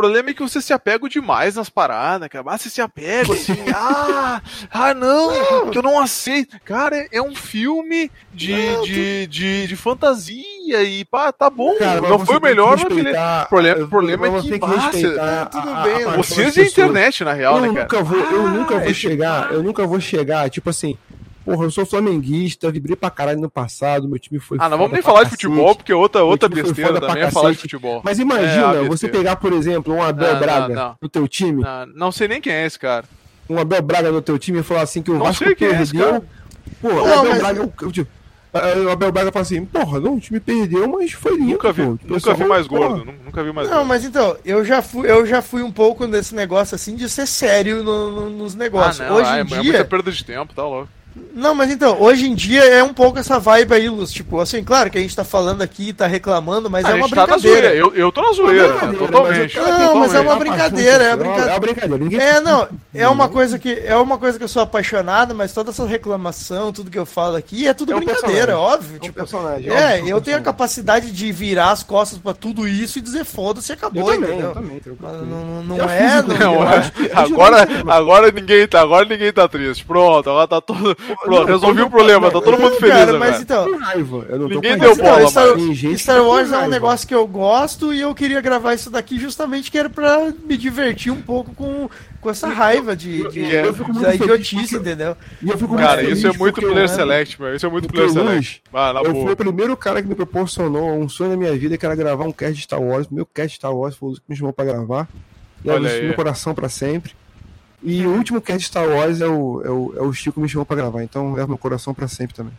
problema é que você se apega demais nas paradas, cara. Ah, você se apega assim, ah, ah, não, que eu não aceito. Cara, é um filme de, não, de, de, de, fantasia e pá, tá bom. Cara, não foi o melhor, mas o problema, problema é que, que pá, você, tudo bem. Vocês de internet, na real, eu né, cara? Nunca vou, eu nunca vou ah, chegar, eu nunca vou chegar, tipo assim, Porra, eu sou flamenguista, vibrei pra caralho no passado, meu time foi. Ah, não vamos nem falar de futebol, porque outra, outra besteira também é falar de futebol. Mas imagina, é, você pegar, por exemplo, um Abel não, Braga não, não. no teu time. Não, não sei nem quem é esse cara. Um Abel Braga no teu time e falar assim que o não Vasco sei quem perdeu. É esse. Pô, o Abel mas... Braga. Eu, o Abel Braga fala assim, porra, não, o time perdeu, mas foi lindo. Nunca vi, nunca vi mais gordo, nunca vi mais Não, gordo. mas então, eu já fui, eu já fui um pouco nesse negócio assim de ser sério no, no, nos negócios. Ah, não, Hoje em é, dia. É muita perda de tempo, tá louco. Não, mas então, hoje em dia é um pouco essa vibe aí, Luz. Tipo, assim, claro que a gente tá falando aqui, tá reclamando, mas ah, é uma brincadeira. Tá eu, eu tô na zoeira, totalmente. Não, totalmente. mas é uma brincadeira, é uma brincadeira. É, uma brincadeira. é, não, é uma coisa que é uma coisa que eu sou apaixonado, mas toda essa reclamação, tudo que eu falo aqui é tudo é brincadeira, óbvio. É um tipo, personagem, é, óbvio, eu tenho a capacidade de virar as costas pra tudo isso e dizer foda-se acabou, eu também, entendeu? Eu também, eu também. Não, não é, não, agora, agora ninguém tá, agora ninguém tá triste. Pronto, agora tá todo, pronto, resolvi o problema, tá todo mundo feliz cara, mas então, raiva. Eu não Ninguém deu bola, Star, Star Wars é um negócio que eu gosto e eu queria gravar isso daqui justamente que era pra me divertir um pouco com, com essa raiva de, de, de, de da idiotice, entendeu? cara, isso é muito player select, mano. Isso é muito player select. Ah, eu fui o primeiro cara que me proporcionou um sonho na minha vida, que era gravar um cast de Star Wars. Meu cast de Star Wars foi o que me chamou pra gravar. E Olha isso no coração pra sempre. E o último cast de Star Wars é o, é o, é o Chico me chamou pra gravar, então é meu coração pra sempre também.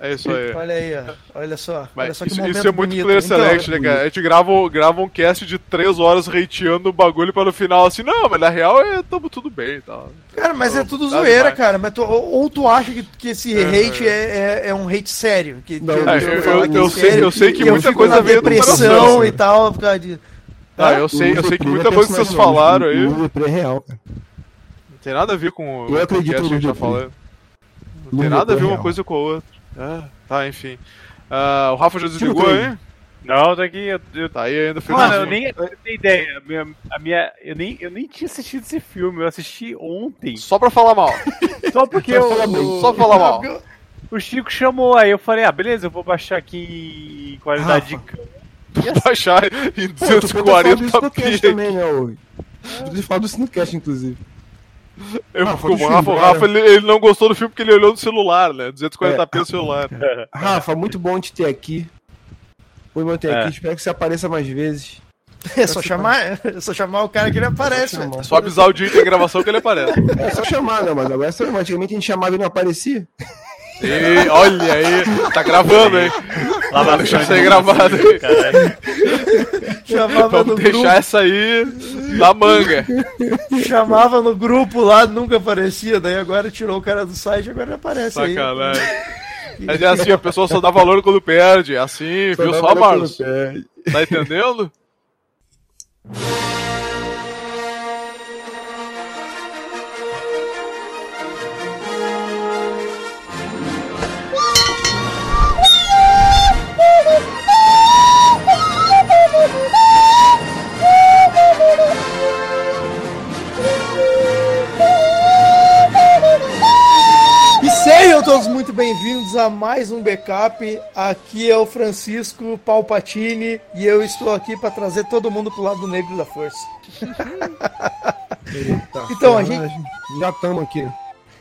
É isso aí. Olha aí, ó. olha só. Mas olha só que isso, isso é muito bonito. player então, select, né, cara? A gente grava, grava um cast de 3 horas hateando o bagulho para no final assim, não, mas na real é tamo tudo bem e tá. tal. Cara, mas é tudo zoeira, demais. cara. Mas tu, ou, tu acha que, que esse é, hate é, é, é, um hate sério? Que, não, que, eu, eu, eu, sei, eu sei que, que muita coisa veio depressão e tal, por causa de. Ah, eu sei, eu sei que muita coisa que vocês falaram aí. O é real, cara tem nada a ver com eu acredito que a gente tá falando. Não tem nada a ver uma coisa com a outra. É, tá, enfim. Uh, o Rafa já desligou aí? Não, tá aqui. Eu, eu... Tá aí ainda Mano, eu nem eu tenho ideia. A minha, a minha, eu, nem, eu nem tinha assistido esse filme, eu assisti ontem. Só pra falar mal. Só porque eu. Só pra falar mal. O Chico chamou, aí eu falei, ah, beleza, eu vou baixar aqui em qualidade Rafa. de. Vou baixar em 240 p. também, né, hoje. Podia falar do Cinecast, inclusive. Eu, Rafa, como, Rafa, o Rafa ele, ele, não gostou do filme porque ele olhou no celular, né? 240p é, no celular. Rafa, muito bom te ter aqui. Muito bom te ter é. aqui. Espero que você apareça mais vezes. É só chamar, é só chamar o cara que ele aparece. É só avisar o dia de gravação que ele aparece. É só chamar, né? Mas agora é antigamente a gente chamava e não aparecia. E, olha aí, tá gravando, hein? Lá vai deixar isso aí gravado. Chamava Vamos no deixar grupo. essa aí na manga. Chamava no grupo lá, nunca aparecia, daí agora tirou o cara do site, agora aparece Sacanagem. aí. Mas é assim, a pessoa só dá valor quando perde. É assim, só viu só, Marlos? Tá entendendo? todos muito bem-vindos a mais um backup. Aqui é o Francisco Palpatini e eu estou aqui para trazer todo mundo pro lado negro da força. Eita, então a gente já estamos aqui.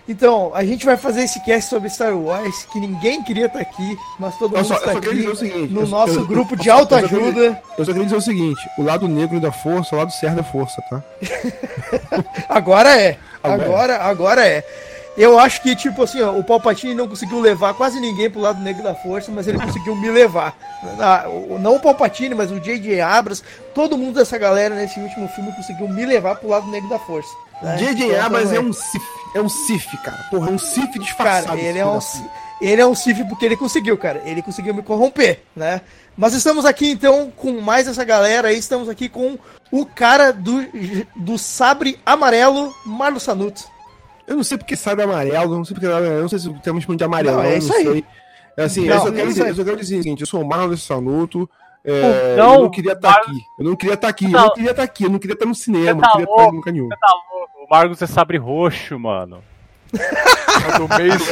Então, a gente vai fazer esse cast sobre Star Wars, que ninguém queria estar aqui, mas todo mundo só, está aqui seguinte, no nosso eu, grupo de autoajuda. Eu só queria dizer o seguinte, o lado negro da força, o lado certo da força, tá? agora é. Agora, agora é. Eu acho que, tipo assim, ó, o Palpatine não conseguiu levar quase ninguém pro lado negro da força, mas ele conseguiu me levar. Ah, não o Palpatine, mas o J.J. Abrams, todo mundo dessa galera nesse último filme conseguiu me levar pro lado negro da força. Né? J.J. Então, Abrams é um Sif, é um Sif, cara. Porra, é um Sif disfarçado. Cara, ele é um, ele é um Sif porque ele conseguiu, cara. Ele conseguiu me corromper, né? Mas estamos aqui então com mais essa galera aí, estamos aqui com o cara do, do sabre amarelo, Marlo Sanuto. Eu não sei porque sai do amarelo, não sei porque eu não sei se temos muito de amarelo, não, é isso aí. Sei. É assim, não, eu, só quero dizer, eu só quero dizer o seguinte, eu sou o Marlon Sanuto, É, não, eu não queria estar tá aqui. Eu não queria estar tá aqui. Tá, eu não queria estar tá aqui. Eu não queria estar no cinema. eu não queria estar nunca nenhum. Você tá louco. O Marcos é sabre roxo, mano. do Mace,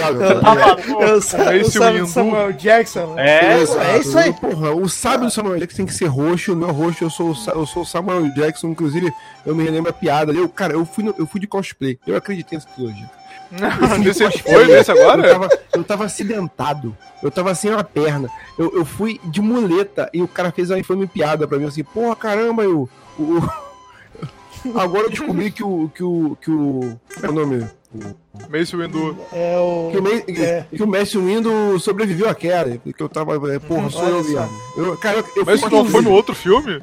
eu, o Samuel Jackson. É, é, é isso aí. Porra, o sábio do Samuel Jackson tem que ser roxo, o meu roxo, eu sou, eu sou o Samuel Jackson, inclusive eu me lembro a piada. Eu, cara, eu fui, no, eu fui de cosplay, eu acreditei nessa trilogia. Foi nesse agora? Eu tava, eu tava acidentado. Eu tava sem uma perna. Eu, eu fui de muleta e o cara fez uma infame piada pra mim assim, porra, caramba, eu. O, agora eu descobri que o. que o. que o. Qual é o nome? Mace Windu. É o. Que o, Mace, é. que o Mace Windu sobreviveu à queda. Porque eu tava. É, porra, sou eu, viado. Eu, cara, eu, eu Mas não foi no outro filme?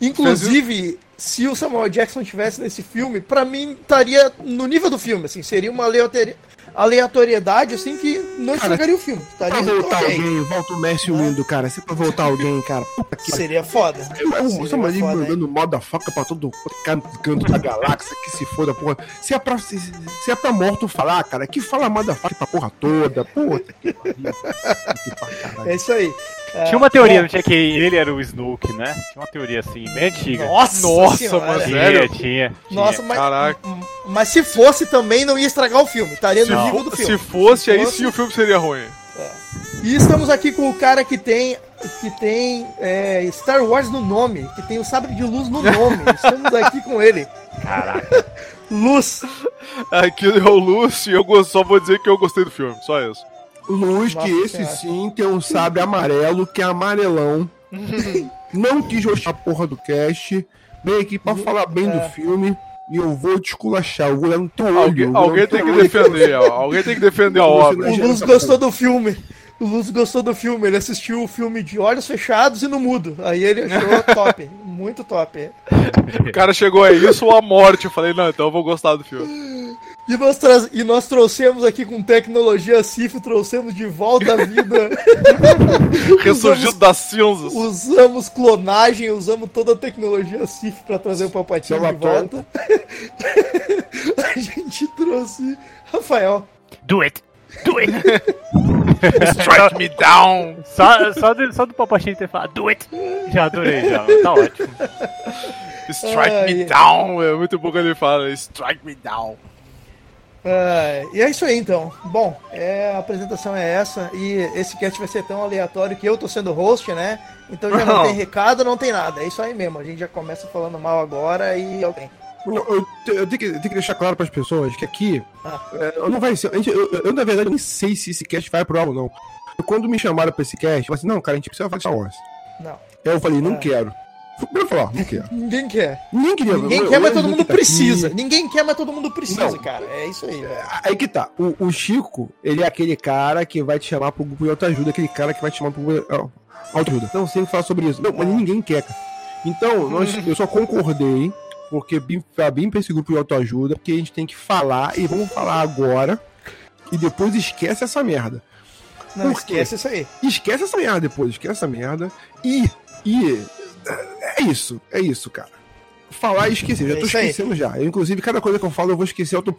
Inclusive, se o Samuel Jackson tivesse nesse filme, para mim estaria no nível do filme, assim, seria uma aleatória, aleatoriedade, assim, que não estragaria o filme. Estaria pra voltar okay. alguém, volta o Messi Windu, cara, se pra voltar alguém, cara, puta que... Seria foda. Seria Estamos ali mandando moda-foca pra todo canto da galáxia, que se foda, porra. Se é pra, se, se é pra morto falar, cara, que fala moda-foca pra porra toda, puta que pariu. É isso aí. Tinha uma teoria, não tinha que ele era o Snoke, né? Tinha uma teoria assim, bem antiga. Nossa, Nossa mano? Tinha, tinha. Nossa, mas, Caraca. mas se fosse também não ia estragar o filme, estaria no nível do filme. Se fosse, se aí fosse... sim o filme seria ruim. É. E estamos aqui com o cara que tem que tem é, Star Wars no nome, que tem o sabre de luz no nome. estamos aqui com ele. Caraca. Luz. Aqui é o Luz e eu só vou dizer que eu gostei do filme, só isso. Luz, Nossa que esse sim tem um sabre amarelo, que é amarelão. não quis gostar a porra do cast. Vem aqui pra falar bem é. do filme. E eu vou te esculachar, eu vou olhar no teu olho. Alguém, alguém tem que defender, ó. Alguém tem que defender a obra. O Luz gostou do filme. O Luz gostou do filme, ele assistiu o filme de olhos fechados e no mudo. Aí ele achou top, muito top. O cara chegou a isso ou a morte. Eu falei, não, então eu vou gostar do filme. E nós, e nós trouxemos aqui com tecnologia CIF, trouxemos de volta a vida. Ressurgiu das cinzas. Usamos clonagem, usamos toda a tecnologia CIF para trazer o Papatinho de volta. a gente trouxe Rafael. Do it! Do it! Strike me down! Só, só, do, só do Papatinho ter falado do it! Já adorei, já. Tá ótimo. Strike me down! É muito bom quando ele fala Strike me down. Uh, e é isso aí então. Bom, é, a apresentação é essa. E esse cast vai ser tão aleatório que eu tô sendo host, né? Então já não, não tem recado, não tem nada. É isso aí mesmo. A gente já começa falando mal agora e alguém. Eu, eu, eu, tenho que, eu, tenho que, deixar claro para as pessoas que aqui ah. é, não vai ser. Gente, eu, na verdade, nem sei se esse cast vai pro ar ou não. Quando me chamaram pra esse cast, eu falei assim: não, cara, a gente precisa fazer Star Wars. Não. Eu falei: não é. quero. Eu falar, não quer. Ninguém quer. Ninguém queria. Ninguém quer, mas todo mundo precisa. Ninguém quer, mas todo mundo precisa, não. cara. É isso aí, velho. Aí que tá. O, o, Chico, ele é aquele cara que vai te chamar pro grupo de autoajuda, aquele cara que vai te chamar pro grupo de autoajuda. Não sei falar sobre isso. Não, mas ninguém quer, cara. Então, nós, eu só concordei, porque pra bem pra esse grupo de autoajuda, que a gente tem que falar, e vamos falar agora, e depois esquece essa merda. Não, esquece isso aí. Esquece essa merda depois, esquece essa merda. E, e é isso, é isso, cara. Falar e esquecer, já tô é esquecendo já. Eu, inclusive, cada coisa que eu falo, eu vou esquecer. Eu tô...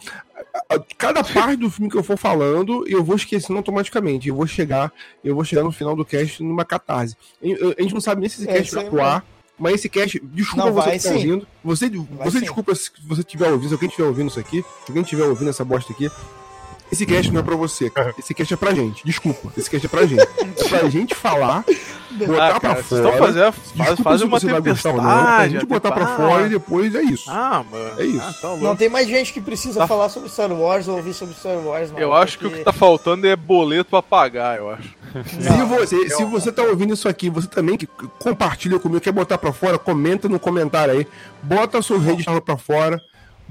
Cada parte do filme que eu for falando, eu vou esquecendo automaticamente. Eu vou chegar, eu vou chegar no final do cast numa catarse. A gente não sabe nem se esse é, cast vai atuar. Mas esse cast, desculpa não, você que tá ouvindo. Você, você desculpa se você estiver ouvindo, se alguém estiver ouvindo isso aqui, se alguém estiver ouvindo essa bosta aqui. Esse cast não é pra você, cara. Esse cast é pra gente. Desculpa, esse cast é pra gente. É pra gente falar, botar ah, pra fora. Fazendo, faz, faz uma tempestade. Não, a gente botar pra fora e depois é isso. Ah, mano. É isso. Ah, tá não tem mais gente que precisa tá. falar sobre Star Wars ou ouvir sobre Star Wars, não. Eu acho porque... que o que tá faltando é boleto pra pagar, eu acho. Se você, se você tá ouvindo isso aqui, você também que compartilha comigo, quer botar pra fora, comenta no comentário aí. Bota a sua rede pra fora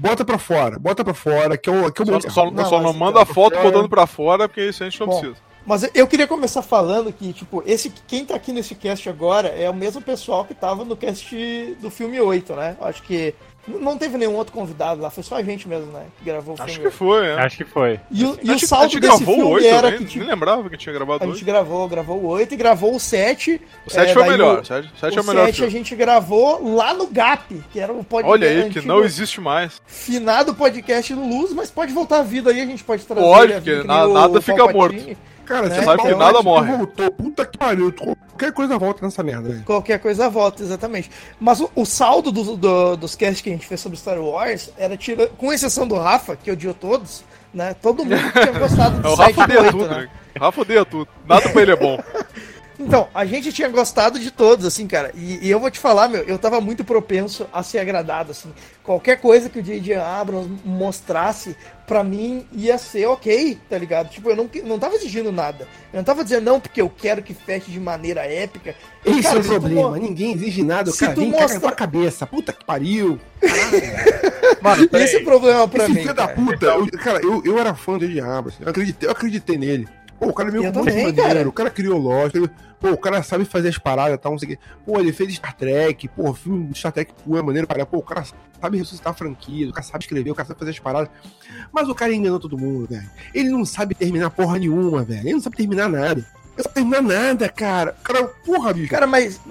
Bota pra fora, bota pra fora, que é o, que o só, só, não, só não manda a foto fora. botando pra fora, porque isso a gente não Bom, precisa. Mas eu queria começar falando que, tipo, esse, quem tá aqui nesse cast agora é o mesmo pessoal que tava no cast do filme 8, né? Acho que não teve nenhum outro convidado lá, foi só a gente mesmo, né? Que gravou o filme. Acho que foi, é. Acho que foi. E, o, e o saldo desse filme 8 era também? que. Tipo, nem lembrava que tinha gravado A gente gravou, gravou o 8 e gravou o 7. O 7 é, foi o melhor. O 7, 7 é o melhor. O 7 a gente gravou lá no GAP, que era o podcast. Olha aí, que não existe mais. Finado podcast no Luz, mas pode voltar à vida aí, a gente pode trazer. Pode, porque na, nada fica morto. Cara, né? você sabe que nada morre. Voltou, puta que pariu. Qualquer coisa volta nessa merda. Véio. Qualquer coisa volta, exatamente. Mas o, o saldo do, do, dos casts que a gente fez sobre Star Wars era, tira, com exceção do Rafa, que odiou todos, né? Todo mundo tinha gostado do é, o Rafa odeia tudo, né? Rafa odeia tudo. Nada pra ele é bom. Então, a gente tinha gostado de todos, assim, cara. E, e, eu vou te falar, meu, eu tava muito propenso a ser agradado, assim. Qualquer coisa que o J.J. Abrams mostrasse, pra mim, ia ser ok, tá ligado? Tipo, eu não, não tava exigindo nada. Eu não tava dizendo, não, porque eu quero que feche de maneira épica. Esse cara, é o problema, tu... ninguém exige nada, o cara vem mostra... com a cabeça. Puta que pariu. Mano, esse é o problema pra Esse mim. Filho da puta, eu, cara, eu, eu era fã do J.J. Abrams. Eu acreditei, eu acreditei nele. Pô, o cara é meio também, cara. o cara criou lógica, pô, o cara sabe fazer as paradas e tal, não sei o quê. Pô, ele fez Star Trek, pô, filme de Star Trek pô, é maneiro para pô, o cara sabe ressuscitar franquias, o cara sabe escrever, o cara sabe fazer as paradas. Mas o cara enganou todo mundo, velho. Ele não sabe terminar porra nenhuma, velho. Ele não sabe terminar nada. Ele não sabe terminar nada, cara. O cara, porra, bicho. Cara, mas.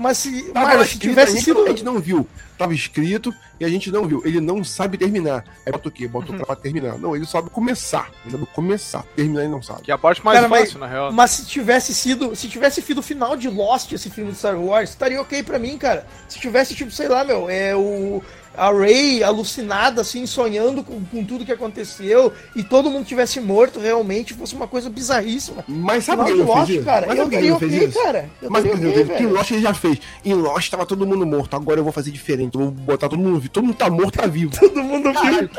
Mas se, tá mas, se tivesse a gente, sido. A gente não viu. Tava escrito e a gente não viu. Ele não sabe terminar. Aí bota o quê? Bota uhum. o cara pra terminar. Não, ele sabe começar. Ele sabe começar. Terminar ele não sabe. Que é a parte mais cara, fácil, mas, na real. Mas se tivesse sido. Se tivesse sido o final de Lost, esse filme de Star Wars, estaria ok pra mim, cara. Se tivesse, tipo, sei lá, meu, é o a Ray alucinada, assim, sonhando com, com, tudo que aconteceu e todo mundo tivesse morto realmente, fosse uma coisa bizarríssima. Mas sabe o que Lost, fez cara? Mas eu daria ok, isso? cara. Eu Mas o que ele fez? Em Lost ele já fez. Em Lost tava todo mundo morto, agora eu vou fazer diferente. Eu vou botar todo mundo vivo. Todo mundo tá morto, tá vivo. todo mundo vivo.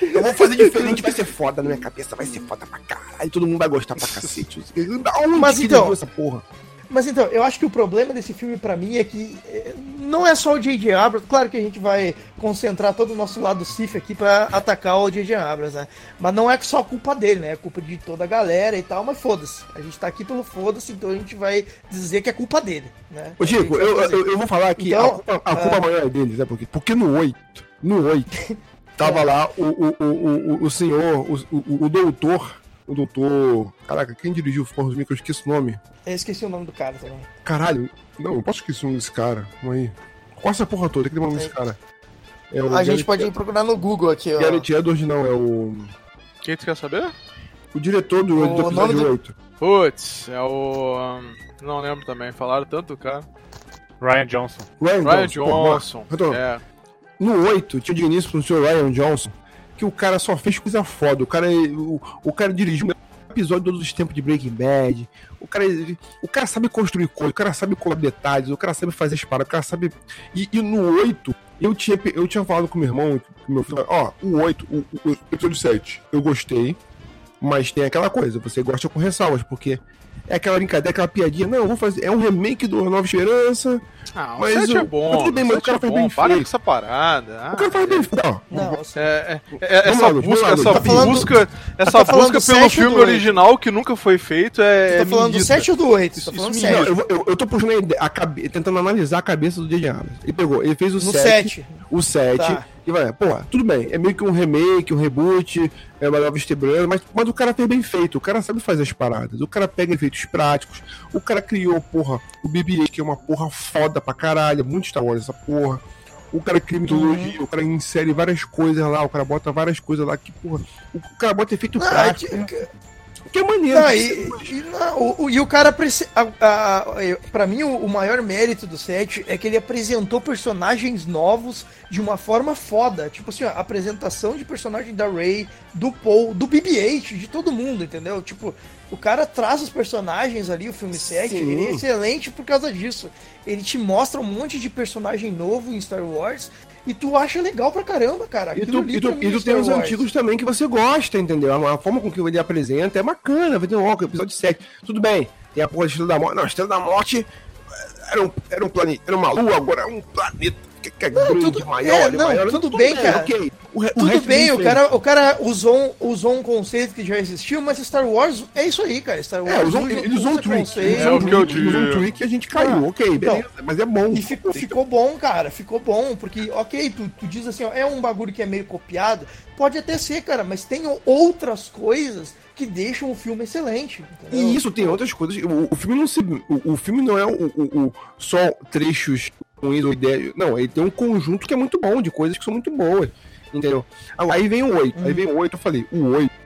Eu vou fazer diferente, vai ser foda na minha cabeça, vai ser foda pra caralho. Todo mundo vai gostar pra cacete. Mas então, essa porra? Mas então, eu acho que o problema desse filme para mim é que eh, não é só o J.J. Abrams, claro que a gente vai concentrar todo o nosso lado Sif aqui para atacar o J.J. Abrams, né? Mas não é só culpa dele, né? É culpa de toda a galera e tal, mas foda-se. A gente tá aqui pelo foda-se, então a gente vai dizer que é culpa dele, né? Ô, Chico, eu, eu, eu, vou falar aqui, então, a culpa, a culpa uh... maior é deles, né? Porque, porque no 8, no 8, tava é. lá o, o, o, o, o senhor, o, o, o doutor o doutor. Caraca, quem dirigiu o Forros Micro? Eu esqueci o nome. Eu esqueci o nome do cara também. Caralho, não, eu posso esquecer o nome desse cara. Vamos aí. Qual essa porra toda? Que tem o nome desse cara? É o a gente pode ir procurar no Google aqui, ó. Garrett Edwards não, é o. Quem tu quer saber? O diretor do, o do episódio do... 8. Putz, é o. Um, não lembro também, falaram tanto, cara. Ryan Johnson. Ryan, Ryan Johnson. Johnson. é. No 8, tinha o Digníssimo pro senhor Ryan Johnson que o cara só fez coisa foda. O cara, o, o cara dirigiu um episódio todos os tempos de Breaking Bad. O cara, o cara sabe construir coisa, o cara sabe colar detalhes, o cara sabe fazer as paradas, o cara sabe. E, e, no 8, eu tinha, eu tinha falado com meu irmão, com meu filho, ó, o 8, o, o episódio 7, eu gostei, mas tem aquela coisa, você gosta com ressalvas, porque é aquela brincadeira, aquela piadinha. Não, vou fazer. É um remake do Nova Esperança. Ah, mas o 7 é bom. Mas tudo bem, mas o cara é faz bom, bem para com essa parada. Ah, o cara faz bem feito. Não, não é, é, é, essa busca, essa tá busca, essa tá busca pelo filme original que nunca foi feito é. Você tá falando do 7 ou do 8? Tá falando isso, não, eu, eu, eu, tô puxando a, a, tentando analisar a cabeça do J.J. Abrams. Ele pegou, ele fez o 7. O 7. Tá. E vai, pô, tudo bem, é meio que um remake, um reboot, é uma nova estebrando, mas, mas o cara fez bem feito, o cara sabe fazer as paradas, o cara pega efeitos práticos, o cara criou, porra, o BB-8, que é uma porra foda pra caralho, é muito Star Wars essa porra. O cara cria mitologia, uhum. o cara insere várias coisas lá, o cara bota várias coisas lá que, porra, o cara bota efeito ah, prático. Que, que é maneiro. Não, e, e, não, o, e, o cara, para mim, o, o, maior mérito do set é que ele apresentou personagens novos de uma forma foda. Tipo assim, ó, a apresentação de personagem da Ray, do Paul, do BB-8, de todo mundo, entendeu? Tipo, o cara traz os personagens ali, o filme 7, ele é excelente por causa disso. Ele te mostra um monte de personagem novo em Star Wars e tu acha legal pra caramba, cara. e tu, e tu, e tu tem os antigos também que você gosta, entendeu? A, forma com que ele apresenta é bacana. Vai ter um óculos, episódio 7. Tudo bem, tem a porra da Estrela da Morte. Não, a Estrela da Morte era um, era um planeta, era uma lua, agora é um planeta que é não, grande, tudo, maior, é, não, maior. Tudo, tudo bem, cara. Okay. O, o tudo bem, o cara, o cara usou, usou um conceito que já existiu, mas Star Wars é isso aí, cara. Star Wars. É, usou, ele usou um tweak. É o que eu digo. Usou um tweak e a gente caiu, ah, ok, então, beleza. Então, mas é bom. E ficou, ficou bom, cara. Ficou bom, porque, ok, tu, tu diz assim, ó, é um bagulho que é meio copiado. Pode até ser, cara, mas tem outras coisas que deixam o filme excelente. Entendeu? E isso tem outras coisas. O, o filme não se, o, o filme não é o, o, só trechos ruins ou ideias. Não, ele tem um conjunto que é muito bom, de coisas que são muito boas. Entendeu? Aí vem o 8. Aí vem o 8, eu falei, o 8.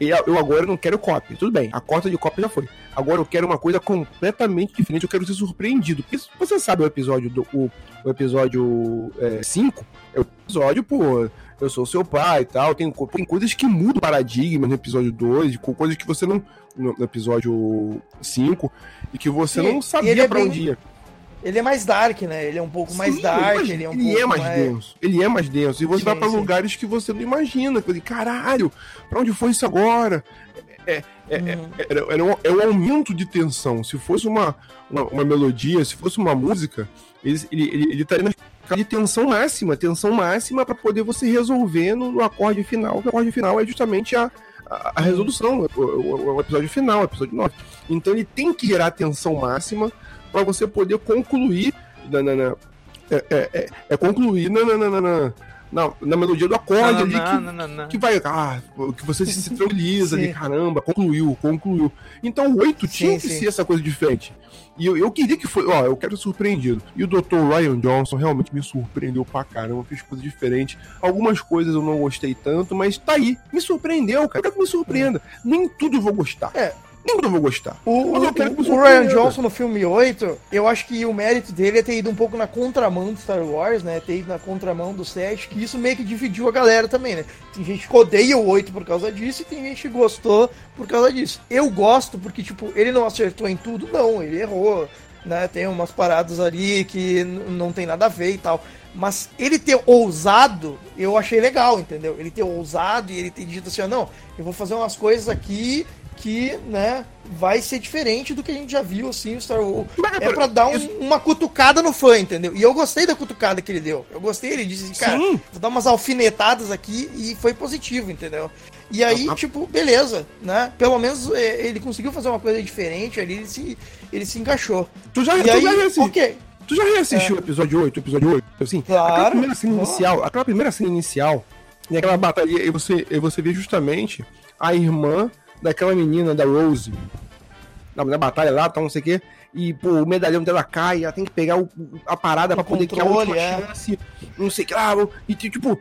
Eu agora não quero cópia. Tudo bem, a cota de cópia já foi. Agora eu quero uma coisa completamente diferente. Eu quero ser surpreendido. Porque você sabe o episódio do. O, o episódio 5 é, é o episódio, pô. Eu sou seu pai e tal. Tem, tem coisas que mudam o paradigma no episódio 2, com coisas que você não. No, no episódio 5, e que você e, não sabia é pra bem... onde ia. Ele é mais dark, né? Ele é um pouco Sim, mais dark, ele é um ele é mais, mais, denso. Ele é mais denso. E você sim, vai para lugares que você não imagina. Caralho, pra onde foi isso agora? É, é, hum. é, é, um, é um aumento de tensão. Se fosse uma, uma, uma melodia, se fosse uma música, ele, ele, ele, ele estaria na de tensão máxima, tensão máxima para poder você resolver no, no, acorde final. O acorde final é justamente a, a, a resolução, o, o, o, episódio final, o episódio 9. Então ele tem que gerar tensão máxima para você poder concluir na, na, na é, é, é, é, concluir na, na, na, na, na, na melodia do acorde ali que, que vai. Ah, que você se tranquiliza ali, caramba, concluiu, concluiu. Então o 8 tinha sim, que sim. ser essa coisa diferente. E eu, eu queria que foi, ó, eu quero ser surpreendido. E o Dr. Ryan Johnson realmente me surpreendeu pra caramba, fez coisas diferentes. Algumas coisas eu não gostei tanto, mas tá aí. Me surpreendeu, cara. Eu quero que me surpreenda. Nem tudo eu vou gostar. É, nem eu vou gostar. O, o, o Ryan Johnson no filme 8, eu acho que o mérito dele é ter ido um pouco na contramão do Star Wars, né? Ter ido na contramão do 7, que isso meio que dividiu a galera também, né? Tem gente que odeia o 8 por causa disso e tem gente que gostou por causa disso. Eu gosto porque, tipo, ele não acertou em tudo, não, ele errou, né? Tem umas paradas ali que não tem nada a ver e tal. Mas ele ter ousado, eu achei legal, entendeu? Ele ter ousado e ele ter dito assim, não, eu vou fazer umas coisas aqui que, né, vai ser diferente do que a gente já viu, assim, o Star Wars. É pra dar um, uma cutucada no fã, entendeu? E eu gostei da cutucada que ele deu. Eu gostei, ele disse, cara, Sim. vou dar umas alfinetadas aqui e foi positivo, entendeu? E aí, ah, tipo, beleza, né? Pelo menos é, ele conseguiu fazer uma coisa diferente ali, ele se, ele se encaixou. Tu já, e tu aí, já reassistiu, okay. tu já reassistiu é. o episódio 8, o episódio 8? Assim, claro. Aquela primeira cena inicial, aquela primeira cena inicial, e aquela batalha, e você, e você vê justamente a irmã daquela menina, da Rose, na, na batalha lá, tal, não sei o quê, e pô, o medalhão dela cai, ela tem que pegar o, a parada para poder criar uma é. chance, não sei o que lá, e tipo,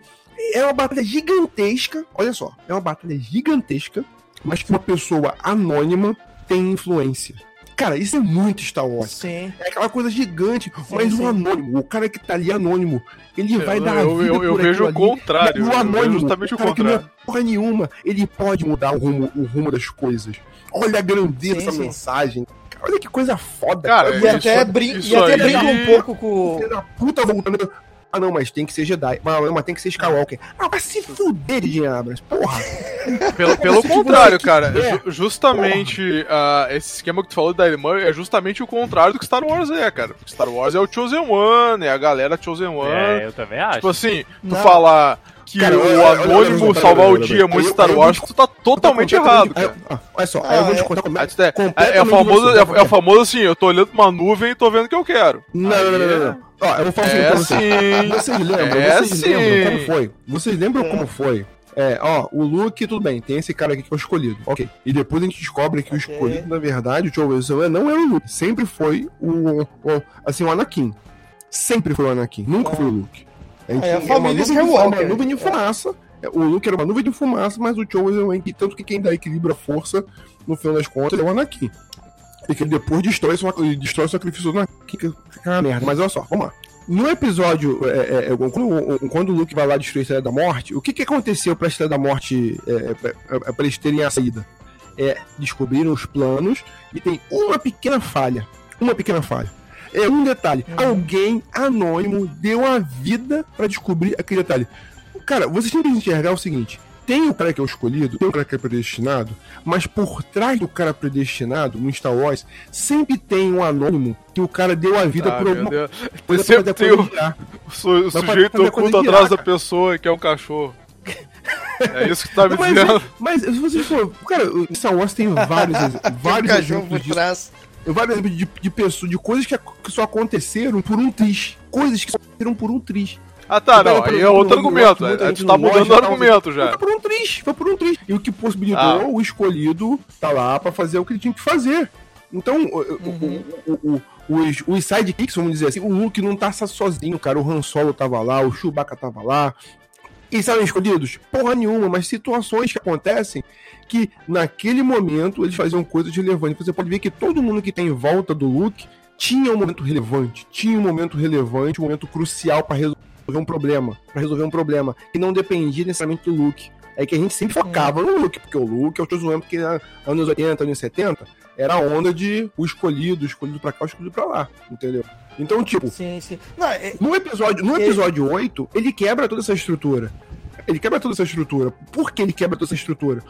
é uma batalha gigantesca, olha só, é uma batalha gigantesca, mas que uma pessoa anônima tem influência. Cara, isso é muito Star Wars. Sim. É aquela coisa gigante, sim, mas sim. o anônimo, o cara que tá ali anônimo, ele eu, vai dar eu, a vida eu, eu, eu vejo o contrário. O anônimo, justamente o, contrário. Que não é porra nenhuma, ele pode mudar o rumo, o rumo das coisas. Olha a grandeza dessa mensagem. Olha que coisa foda. Cara, cara. E, até, brin e até brinca um pouco com. Filho da puta voltando ah, não, mas tem que ser Jedi. Mas, mas tem que ser Skywalker. Ah, vai se fuder, de Abrams, porra. Pelo, pelo contrário, cara. Ju justamente uh, esse esquema que tu falou da irmã é justamente o contrário do que Star Wars é, cara. Porque Star Wars é o Chosen One, é a galera Chosen One. É, eu também acho. Tipo assim, tu não. falar que cara, o anônimo salvar o dia muito Star Wars, tu tá totalmente errado. Olha só, aí eu vou te contar como é. É, é, famoso, é, é famoso assim, eu tô olhando pra uma nuvem e tô vendo o que eu quero. Não, não, não, não. Ó, eu vou falar assim, é pra sim. Vocês lembram? É vocês sim. lembram como foi? Vocês lembram é. como foi? É, ó, o Luke, tudo bem, tem esse cara aqui que foi escolhido. Ok. E depois a gente descobre que okay. o escolhido, na verdade, o Joe Wilson não é o Luke. Sempre foi o, o assim, o Anakin. Sempre foi o Anakin. Nunca é. foi o Luke. É a família é uma nuvem, uma nuvem de fumaça. É. O Luke era uma nuvem de fumaça, mas o Joe é tanto que quem dá equilíbrio a força, no final das contas, é o Anakin. E que ele depois destrói, destrói o sacrifício do Anakin, que é uma merda. Mas olha só, vamos lá. No episódio, é, é, é quando, quando, o Luke vai lá destruir a Estrela da Morte, o que, que aconteceu pra Estrela da Morte, é, é pra, é, pra eles terem a saída? É, descobriram os planos e tem uma pequena falha. Uma pequena falha. É um detalhe. Uhum. Alguém anônimo deu a vida para descobrir aquele detalhe. Cara, vocês têm que enxergar o seguinte: tem o cara que é o escolhido, tem o cara que é predestinado, mas por trás do cara predestinado, no Star Wars, sempre tem um anônimo que o cara deu a vida ah, por alguma coisa. Sempre tem o, o, su o sujeito oculto atrás da pessoa, que é um cachorro. É isso que tá me mas, dizendo. Mas, se você for. Cara, o Star Wars tem vários, vários exemplos disso. Trás. Vários exemplos de, de pessoas, de coisas que, que só aconteceram por um triz. Coisas que só aconteceram por um triz. Ah tá, não, aí é outro argumento. A gente tá mudando o argumento já. Foi por um triz, foi por um triz. E o que possibilitou ah. o escolhido tá lá pra fazer o que ele tinha que fazer. Então, uhum. o, o, o, os, os sidekicks, vamos dizer assim, o Luke não tá sozinho, cara. O Han Solo tava lá, o Chewbacca tava lá, E saem escolhidos? Porra nenhuma, mas situações que acontecem que naquele momento eles faziam coisas relevantes. Você pode ver que todo mundo que tem em volta do Luke tinha um momento relevante, tinha um momento relevante, um momento crucial para resolver um problema, para resolver um problema que não dependia necessariamente do Luke. É que a gente sempre focava no Luke, porque o Luke, eu estou zoando porque anos 80, anos 70, era a onda de o escolhido, o escolhido pra cá, o escolhido pra lá, entendeu? Então, tipo, sim, sim. Não, é... no episódio, no episódio é... 8, ele quebra toda essa estrutura. Ele quebra toda essa estrutura. Por que ele quebra toda essa estrutura?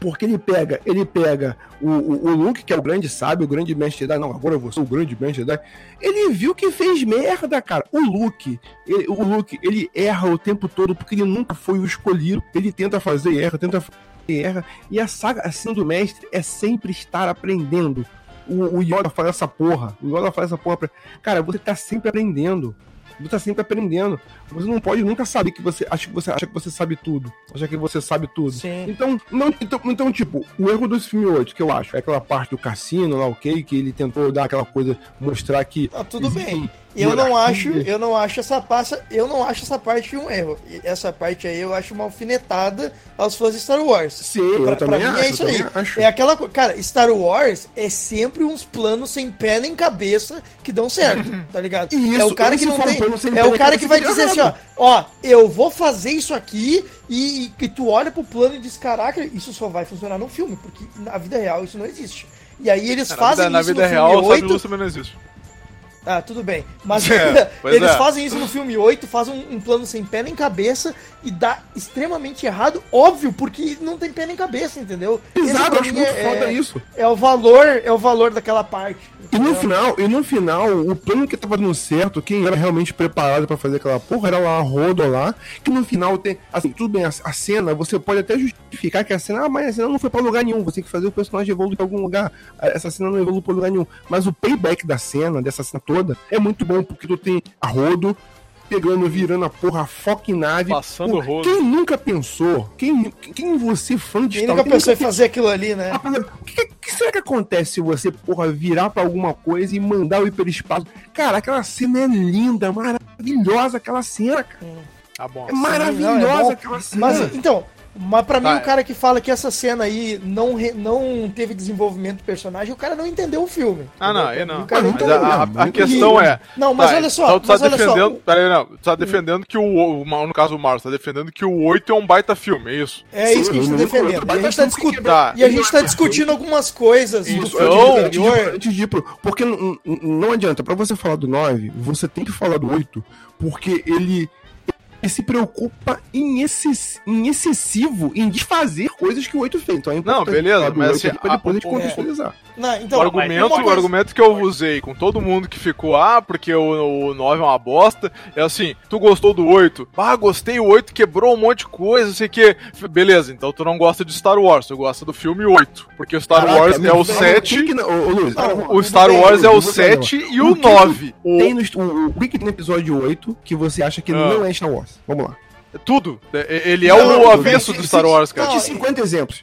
Porque ele pega, ele pega o, o, o, Luke, que é o grande sábio, o grande mestre Jedi. Não, agora eu vou ser o grande mestre Jedi. Ele viu que fez merda, cara. O Luke, ele, o Luke, ele erra o tempo todo porque ele nunca foi o escolhido. Ele tenta fazer erra, tenta fazer erra. E a saga assim do mestre é sempre estar aprendendo. O, o Yoda faz essa porra. O Yoda faz essa porra. Pra... Cara, você tá sempre aprendendo. Você tá sempre aprendendo. Você não pode nunca saber que você acha que você acha que você sabe tudo. Acha que você sabe tudo. Sim. Então, não, então, então, tipo, o erro desse filme 8, que eu acho, é aquela parte do cassino lá, ok, que ele tentou dar aquela coisa, mostrar que. Ah, tudo bem. Eu não acho, eu não acho essa passa, eu não acho essa parte um erro. Essa parte aí eu acho uma alfinetada aos fãs de Star Wars. Sim, pra, eu também pra mim é acho, é isso aí. Acho. É aquela, cara, Star Wars é sempre uns planos sem pé nem cabeça que dão certo, tá ligado? Isso, é o cara que não tem, é o cara que vai dizer assim, ó, ó, eu vou fazer isso aqui e, e, tu olha pro plano e diz, caraca, isso só vai funcionar no filme, porque na vida real isso não existe. E aí eles cara, fazem na isso vida, na vida real, 8, Lúcio não existe. Ah, tudo bem. Mas é, eles é. fazem isso no filme 8, fazem um, um, plano sem pé nem cabeça e dá extremamente errado, óbvio, porque não tem pé nem cabeça, entendeu? Exato, acho muito é, foda isso. É o valor, é o valor daquela parte. E no final, e no final, o plano que tava dando certo, quem era realmente preparado para fazer aquela porra era lá a Rodo lá, que no final tem, assim, tudo bem, a, a, cena, você pode até justificar que a cena, ah, mas a cena não foi para lugar nenhum, você tem que fazer o personagem evoluir pra algum lugar. Essa cena não evolui pra lugar nenhum. Mas o payback da cena, dessa cena toda, toda, é muito bom, porque tu tem a rodo, pegando, virando a porra, a foca nave. Passando o rodo. Quem nunca pensou? Quem, quem você, fã de Quem Star nunca pensou em fazer aquilo ali, né? O que, que, será que acontece se você, porra, virar pra alguma coisa e mandar o hiperespaço? Cara, aquela cena é linda, maravilhosa, aquela cena, cara. Hum. Tá bom. É maravilhosa não, é aquela cena. Mas, então, mas pra mim, tá. o cara que fala que essa cena aí não, re, não teve desenvolvimento do personagem, o cara não entendeu o filme. Ah, não, aí não. Mas a, a, a, questão é. Não, mas tá, olha só. Então tu tá defendendo. Peraí, não. Tu tá defendendo que o. No caso, o Marcos, tá defendendo que o 8 é um baita filme, é isso? É isso que a gente tá defendendo. E a gente tá, discutindo, tá. e a gente tá discutindo algumas coisas isso. do anterior. Antes de ir pro. Porque não adianta, pra você falar do 9, você tem que falar do 8, porque ele se preocupa em, excess, em excessivo em desfazer coisas que o 8 fez. Então é Não, beleza, mas assim, depois a, gente contextualizar. É. Não, então, o argumento, coisa... o argumento que eu usei com todo mundo que ficou, ah, porque o, o 9 é uma bosta, é assim, tu gostou do 8? Ah, gostei, o 8 quebrou um monte de coisa, sei que. Beleza, então tu não gosta de Star Wars, tu gosta do filme 8. Porque o Star Caraca, Wars é o 7. Que, ô, Luiz, não, o Star Wars é o 7 e o 9. Tem no, o, o que tem no episódio 8 que você acha que ah. não é Star Wars? Vamos lá. Tudo. Ele é não, o avesso do Star Wars, cara. Não, 50 exemplos.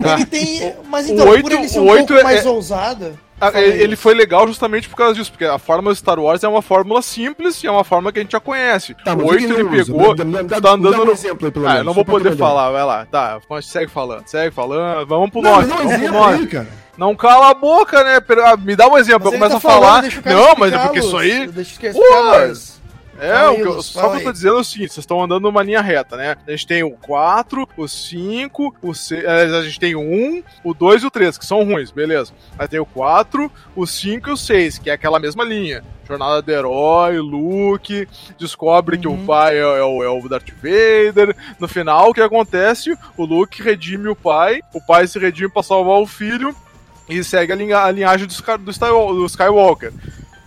Ele tem. Mas então, o 8, por ele ser um 8 pouco é, mais ousada. ele foi legal justamente por causa disso, porque a fórmula Star Wars é uma fórmula simples e é uma fórmula que a gente já conhece. Tá, o 8 ele pegou, dá, dá, tá andando no... exemplo aí, pelo Ah, eu não vou poder falar, vai lá. Tá, segue falando, segue falando. Vamos pro 9. Não, vamos pro 9. cara. Não cala a boca, né? Ah, me dá um exemplo, eu começo tá a falar. Não, mas é porque isso aí. Deixa eu é, o que eu, só que eu tô dizendo é o seguinte: vocês estão andando numa linha reta, né? A gente tem o 4, o 5, o 6. A gente tem o 1, o 2 e o 3, que são ruins, beleza. Aí tem o 4, o 5 e o 6, que é aquela mesma linha. Jornada do herói, Luke, descobre uhum. que o uhum. pai é, é, o, é o Darth Vader. No final, o que acontece? O Luke redime o pai, o pai se redime pra salvar o filho e segue a, linha, a linhagem do, do, do Skywalker.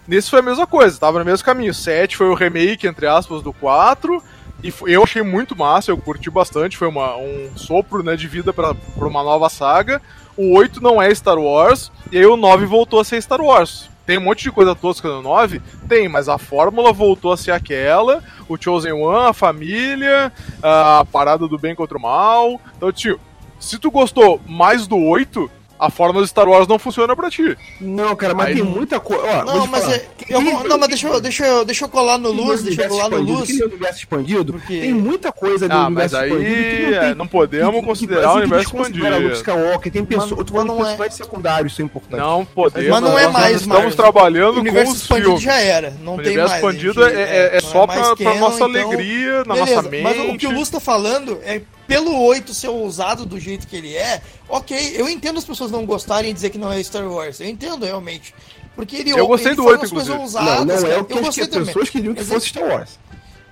Nesse foi a mesma coisa, tava no mesmo caminho. 7 foi o remake, entre aspas, do 4. E eu achei muito massa, eu curti bastante, foi uma, um sopro né, de vida para uma nova saga. O 8 não é Star Wars, e aí o 9 voltou a ser Star Wars. Tem um monte de coisa tosca no 9? Tem, mas a fórmula voltou a ser aquela, o Chosen One, a família, a parada do bem contra o mal. Então, tio, se tu gostou mais do 8, a forma do Star Wars não funciona pra ti. Não, cara, mas Aí, tem muita coisa. Não, mas é, eu, não, mas deixa eu, deixa eu, deixa eu colar no Luz, deixa eu colar no Luz. Aquele universo expandido, Porque... tem muita coisa do ah, universo mas aí expandido. Não, tem, não podemos considerar o universo expandido. Luke Skywalker, tem pessoas, eu falando personagens é... secundários, isso é importante. Não podemos. Mas não é mais, Estamos trabalhando com os filmes. já era, não tem mais. O universo expandido é, é, é só pra, pra nossa então, alegria, na nossa mente. Mas o que o Luz tá falando é pelo 8 ser ousado do jeito que ele é, ok, eu entendo as pessoas não gostarem e dizer que não é Star Wars. Eu entendo realmente. Porque ele Eu gostei ele do 8, inclusive. Ousadas, não, não é o que, as pessoas queriam que fosse Star Wars.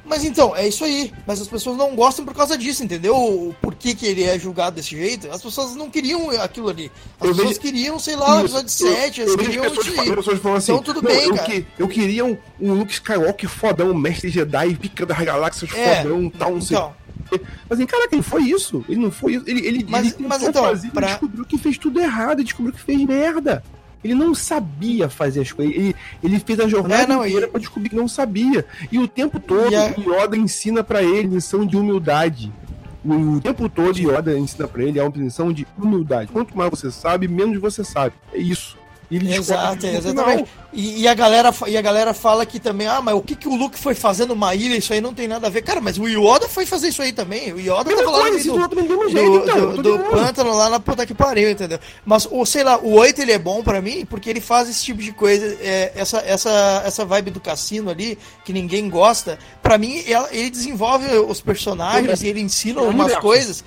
Mas então, é isso aí. Mas as pessoas não gostam por causa disso, entendeu? Por que, que ele é julgado desse jeito? As pessoas não queriam aquilo ali. As eu pessoas vejo... queriam, sei lá, o episódio 7, elas queriam pessoas, de... pessoas falam assim, Então tudo não, bem, eu cara. Que, eu queria um, um Luke Skywalker fodão, mestre Jedi, pica das galáxias é, fodão, tal, não sei. Então, mas, assim, cara, ele foi isso. Ele não foi isso. Ele, ele, mas, ele mas então, fazer, pra... descobriu que fez tudo errado, descobriu que fez merda. Ele não sabia fazer as coisas. Ele, ele fez a jornada é, não, inteira e... pra descobrir que não sabia. E o tempo todo, a... Yoda ensina para ele lição de humildade. O tempo todo, Yoda ensina para ele a lição de humildade. Quanto mais você sabe, menos você sabe. É isso. Ele Exato, exatamente. E, e, a galera, e a galera fala que também, ah, mas o que, que o Luke foi fazer numa ilha, isso aí não tem nada a ver. Cara, mas o Yoda foi fazer isso aí também. O Yoda tava lá no do, do, jeito, então, do, do pântano lá na puta que pariu, entendeu? Mas, ou sei lá, o 8 ele é bom para mim porque ele faz esse tipo de coisa, é, essa, essa, essa vibe do cassino ali, que ninguém gosta. para mim, ele desenvolve os personagens e ele ensina umas coisas.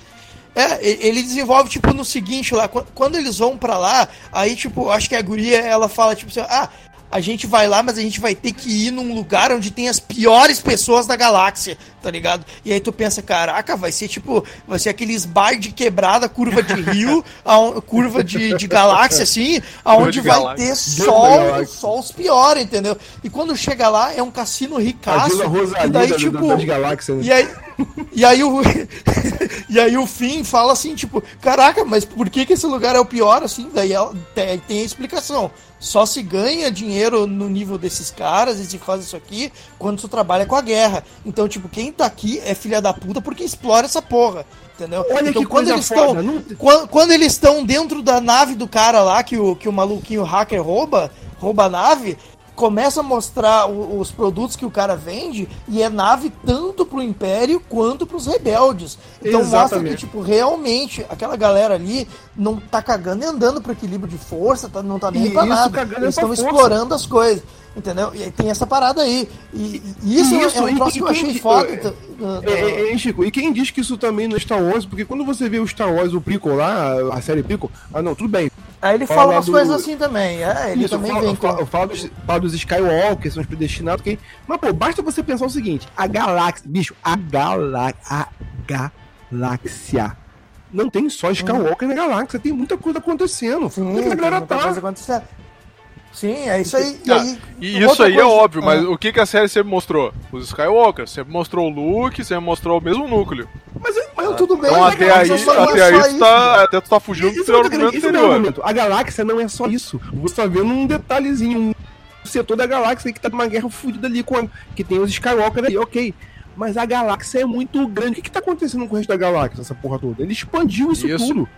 É, ele desenvolve, tipo, no seguinte lá, quando eles vão para lá, aí, tipo, acho que a guria, ela fala, tipo assim, ah, a gente vai lá, mas a gente vai ter que ir num lugar onde tem as piores pessoas da galáxia, tá ligado? E aí tu pensa, caraca, vai ser tipo, vai ser aqueles bar de quebrada, curva de rio, a, curva de, de galáxia, assim, aonde vai galáxia. ter só, só os piores, entendeu? E quando chega lá, é um cassino ricaço. E daí, tipo. Galáxia, né? E aí. E aí o e aí o fim fala assim, tipo, caraca, mas por que que esse lugar é o pior assim? Daí ela, tem, tem a explicação. Só se ganha dinheiro no nível desses caras e se faz isso aqui quando tu trabalha com a guerra. Então, tipo, quem tá aqui é filha da puta porque explora essa porra. Entendeu? Olha então, quando eles estão não... quando, quando, eles estão dentro da nave do cara lá que o, que o maluquinho hacker rouba, rouba a nave, começa a mostrar o, os produtos que o cara vende e é nave tanto pro Império quanto pros rebeldes. Então Exatamente. mostra que, tipo, realmente aquela galera ali não tá cagando e andando pro equilíbrio de força, tá, não tá nem e pra nada. Eles estão explorando as coisas. Entendeu? E tem essa parada aí. E, e isso, isso, é um troço que eu achei foda. Então, é, é, é, Chico, e quem diz que isso também não é Star Wars? Porque quando você vê o Star Wars, o Prequel lá, a série Prequel, ah não, tudo bem. Aí ele fala, fala umas do... coisas assim também. É, ele isso, também eu falo, vem com... Eu falo dos, falo dos Skywalker, são os predestinados. Okay? Mas, pô, basta você pensar o seguinte: a galáxia, bicho, a galáxia. A galáxia. Não tem só Skywalker hum. na galáxia, tem muita coisa acontecendo. Sim, Onde é que a galera tá? Sim, é isso aí. E, aí, e isso aí é coisa... é óbvio, mas ah. o que, que a série sempre mostrou? Os Skywalker, sempre mostrou o Luke, sempre mostrou o mesmo núcleo. Mas, mas tudo bem, então, até aí, até aí tu tá, até tu tá fugindo do seu argumento anterior. A galáxia não é só isso. Você tá vendo um detalhezinho, um setor da galáxia que tá numa guerra fudida ali, com, que tem os Skywalker ali, ok. Mas a galáxia é muito grande. O que, que tá acontecendo com o resto da galáxia, essa porra toda? Ele expandiu isso, isso. tudo.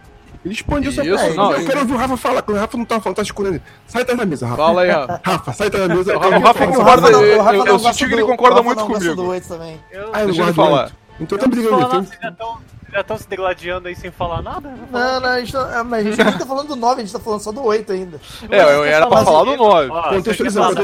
Ele expandiu essa Isso, não, eu quero ouvir o Rafa falar, o Rafa não tá falando, tá escondendo. Sai atrás da mesa, Rafa. Fala aí, Rafa. Rafa, sai atrás da mesa. O Rafa concorda, eu, eu senti que ele concorda muito comigo. Ah, eu não falar. Então tá brigando. Já estão se degladiando aí sem falar nada? Não, não, a gente, tá, é, mas a gente nem tá falando do 9, a gente tá falando só do 8 ainda. É, eu era pra falar do 9. Contextualizando,